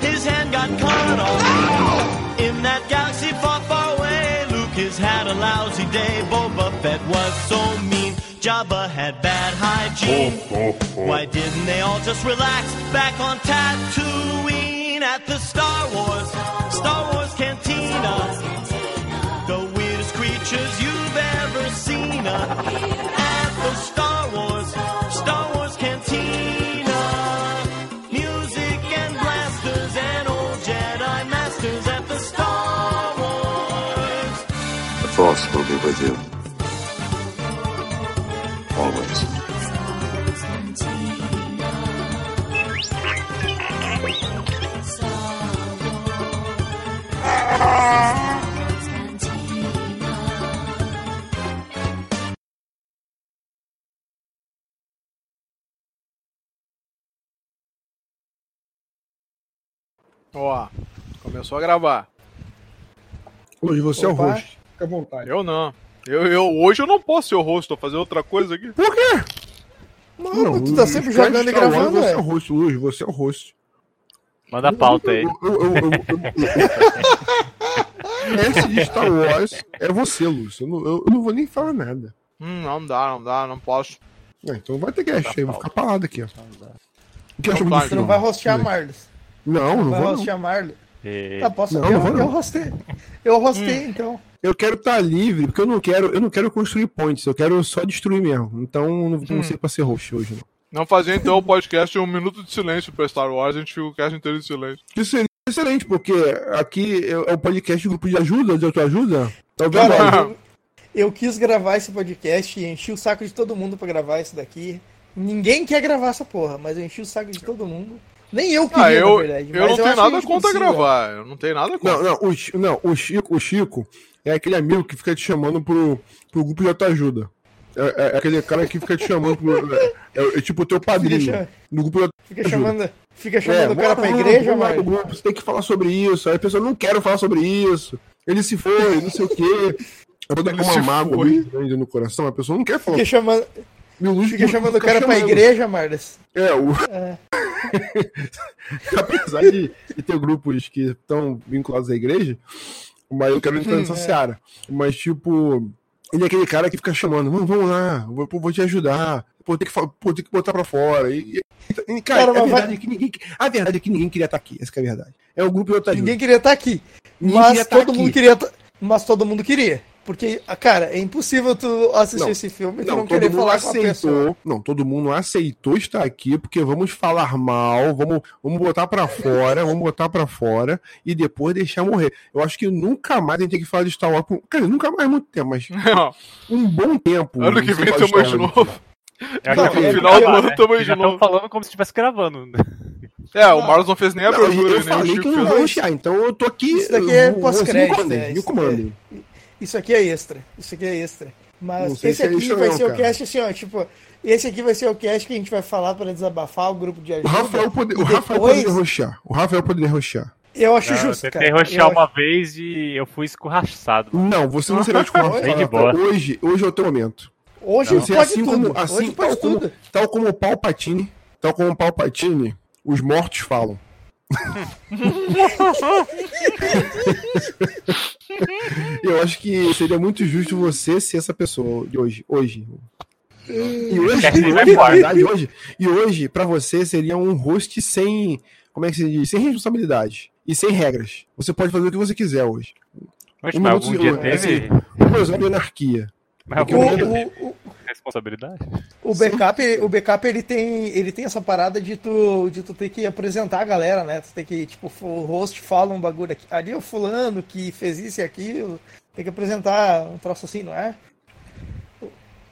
His hand got cut off in that galaxy far, far away. Luke has had a lousy day. Boba Fett was so mean. Jabba had bad hygiene. Oh, oh, oh. Why didn't they all just relax back on Tatooine at the Star Wars, Star Wars Cantina? The weirdest creatures you've ever seen will be with you. Always. Ó, começou a gravar. Hoje você Opa. é o host. Fica à vontade. Eu não. Eu, eu, hoje eu não posso ser o host, tô fazendo outra coisa aqui. Por quê? Não, não tu tá sempre jogando e gravando, Você é o host, Luiz, você é o host. Manda a pauta aí. Esse de Star Wars é você, Lúcio. Eu não, eu não vou nem falar nada. Hum, não dá, não dá, não posso. É, então vai ter guest aí, vou ficar parado aqui, ó. O que achou Você não vai rostear Marlos. Não, não, não vai vou. rostear Marlos. E... Tá, posso? Não, eu, não vou, eu rostei. Eu rostei, hum. então. Eu quero estar tá livre, porque eu não quero, eu não quero construir points, eu quero só destruir mesmo. Então não, não hum. sei pra ser host hoje, não. Não fazer então o podcast um minuto de silêncio pra Star Wars, a gente fica o cast inteiro em silêncio. Isso seria excelente, porque aqui é o podcast do grupo de ajuda, de autoajuda. Tá Cara, eu, eu quis gravar esse podcast e enchi o saco de todo mundo pra gravar isso daqui. Ninguém quer gravar essa porra, mas eu enchi o saco de todo mundo. Nem eu queria, ah, eu, na verdade. Eu não tenho nada contra gravar. Eu não tenho nada contra. Não, não, o, não, o Chico, o Chico é aquele amigo que fica te chamando pro, pro grupo de autoajuda. É, é, é, aquele cara que fica te chamando pro, é, é, é tipo o teu padrinho. Fica, no grupo de fica chamando, fica chamando é, o cara pra igreja, mano. Grupo, você tem que falar sobre isso. Aí a pessoa não quer falar sobre isso. Ele se foi, não sei o quê. Eu vou dar uma mágoa grande no coração, a pessoa não quer falar. Fica chamando. Fica chamando o cara chamando. pra igreja, Mardas. É, o. É. Apesar de, de, ter grupos que estão vinculados à igreja, mas eu quero entrar nessa é. seara. Mas, tipo, ele é aquele cara que fica chamando, vamos, vamos lá, vou, vou te ajudar, vou ter que, vou ter que botar pra fora. E, e cara, cara a, verdade vai... é que ninguém, a verdade é que ninguém queria estar aqui, essa é a verdade. É o grupo de Ninguém queria estar aqui. Ninguém mas todo mundo aqui. queria. Mas todo mundo queria. Porque, cara, é impossível tu assistir não, esse filme e não, não querer falar aceitou, com a pessoa. Não, todo mundo aceitou estar aqui porque vamos falar mal, vamos, vamos botar para fora, vamos botar para fora e depois deixar morrer. Eu acho que nunca mais a gente tem que falar de Star Wars. Cara, nunca mais muito tempo, mas um bom tempo. Ano que vem tamo de novo. É, no final do ano tamo de novo. falando como se estivesse gravando. É, o Marlos não fez nem a abertura. Eu falei que eu não vou deixar, então eu tô aqui. Isso daqui é pós-crédito. É, me comandem. Isso aqui é extra. Isso aqui é extra. Mas esse aqui vai não, ser cara. o cast assim, ó, tipo, esse aqui vai ser o cast que a gente vai falar para desabafar o grupo de ajuda. O Rafael, pode, o depois... Rafael poderia roxar. O Rafael poderia roxar. Eu acho não, justo. Eu tentei roxar uma acho... vez e eu fui escorraçado. Não, você não será escorraçado. hoje, hoje é o teu momento. Hoje não, pode assim tudo. Como, assim, hoje pode tal, tudo. Como, tal como o Palpatine, tal como o Palpatine, os mortos falam. eu acho que seria muito justo você ser essa pessoa de hoje. Hoje. E hoje, verdade, hoje, e hoje para você seria um host sem, como é que se diz, sem responsabilidade e sem regras. Você pode fazer o que você quiser hoje. Mas, um mas algum dia teve... assim, um de anarquia. Mas algum o, dia o, responsabilidade. O backup, o backup ele tem, ele tem essa parada de tu, de tu ter que apresentar a galera, né? Tu tem que, tipo, o host fala um bagulho aqui. Ali é o fulano que fez isso e aquilo. Tem que apresentar um troço assim, não é?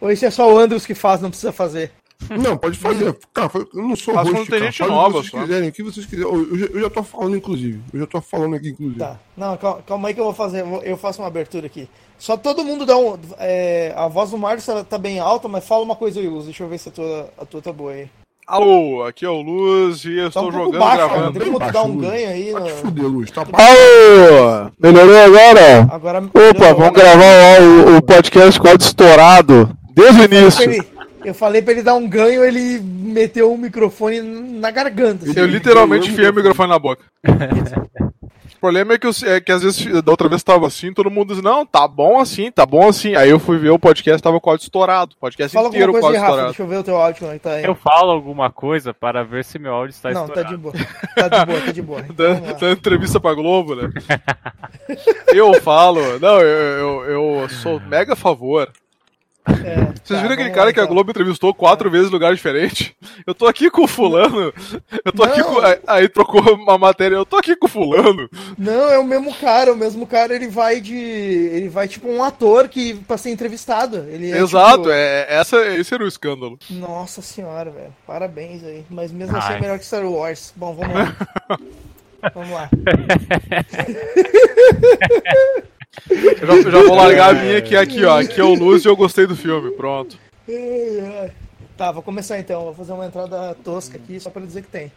Ou isso é só o Andrews que faz, não precisa fazer? Não, pode fazer. Cara, eu não sou host, tem gente nova, o que vocês quiserem, o que vocês quiserem. Eu já, eu já tô falando, inclusive. Eu já tô falando aqui, inclusive. Tá. Não, calma, calma aí que eu vou fazer. Eu faço uma abertura aqui. Só todo mundo dá um. É, a voz do Márcio tá bem alta, mas fala uma coisa aí, Luz. Deixa eu ver se a tua, a tua tá boa aí. Alô, aqui é o Luz e eu tá estou um jogando baixo, gravando. Tem como dar um ganho aí? Pode no... fuder, Luz. Tá Alô! Melhorou agora? agora Opa, melhorou, vamos agora. gravar o, o podcast quase estourado. Desde o início. Eu falei pra ele dar um ganho, ele meteu o um microfone na garganta. Eu literalmente enfiei o microfone na boca. O problema é que, eu, é que às vezes, da outra vez tava assim, todo mundo diz, não, tá bom assim, tá bom assim. Aí eu fui ver o podcast, tava quase estourado. O podcast Fala inteiro quase aí, estourado. Rafa, deixa eu ver o teu áudio como é tá aí. Eu falo alguma coisa para ver se meu áudio está não, estourado. Não, tá de boa. Tá de boa, tá de boa. Então, dando entrevista pra Globo, né? eu falo, não, eu, eu, eu sou mega a favor é, Vocês tá, viram aquele cara lá, que a então. Globo entrevistou quatro é. vezes em lugar diferente? Eu tô aqui com o fulano. Eu tô não. aqui com. Aí trocou uma matéria, eu tô aqui com o fulano. Não, é o mesmo cara, o mesmo cara ele vai de. Ele vai tipo um ator que pra ser entrevistado. Ele é, Exato, tipo... é, essa, esse era o escândalo. Nossa senhora, velho. Parabéns aí. Mas mesmo assim é melhor que Star Wars. Bom, vamos lá. vamos lá. Eu já, eu já vou largar a minha, que é aqui, ó. Aqui é o Luz e eu gostei do filme. Pronto. Tá, vou começar então. Vou fazer uma entrada tosca aqui só pra dizer que tem.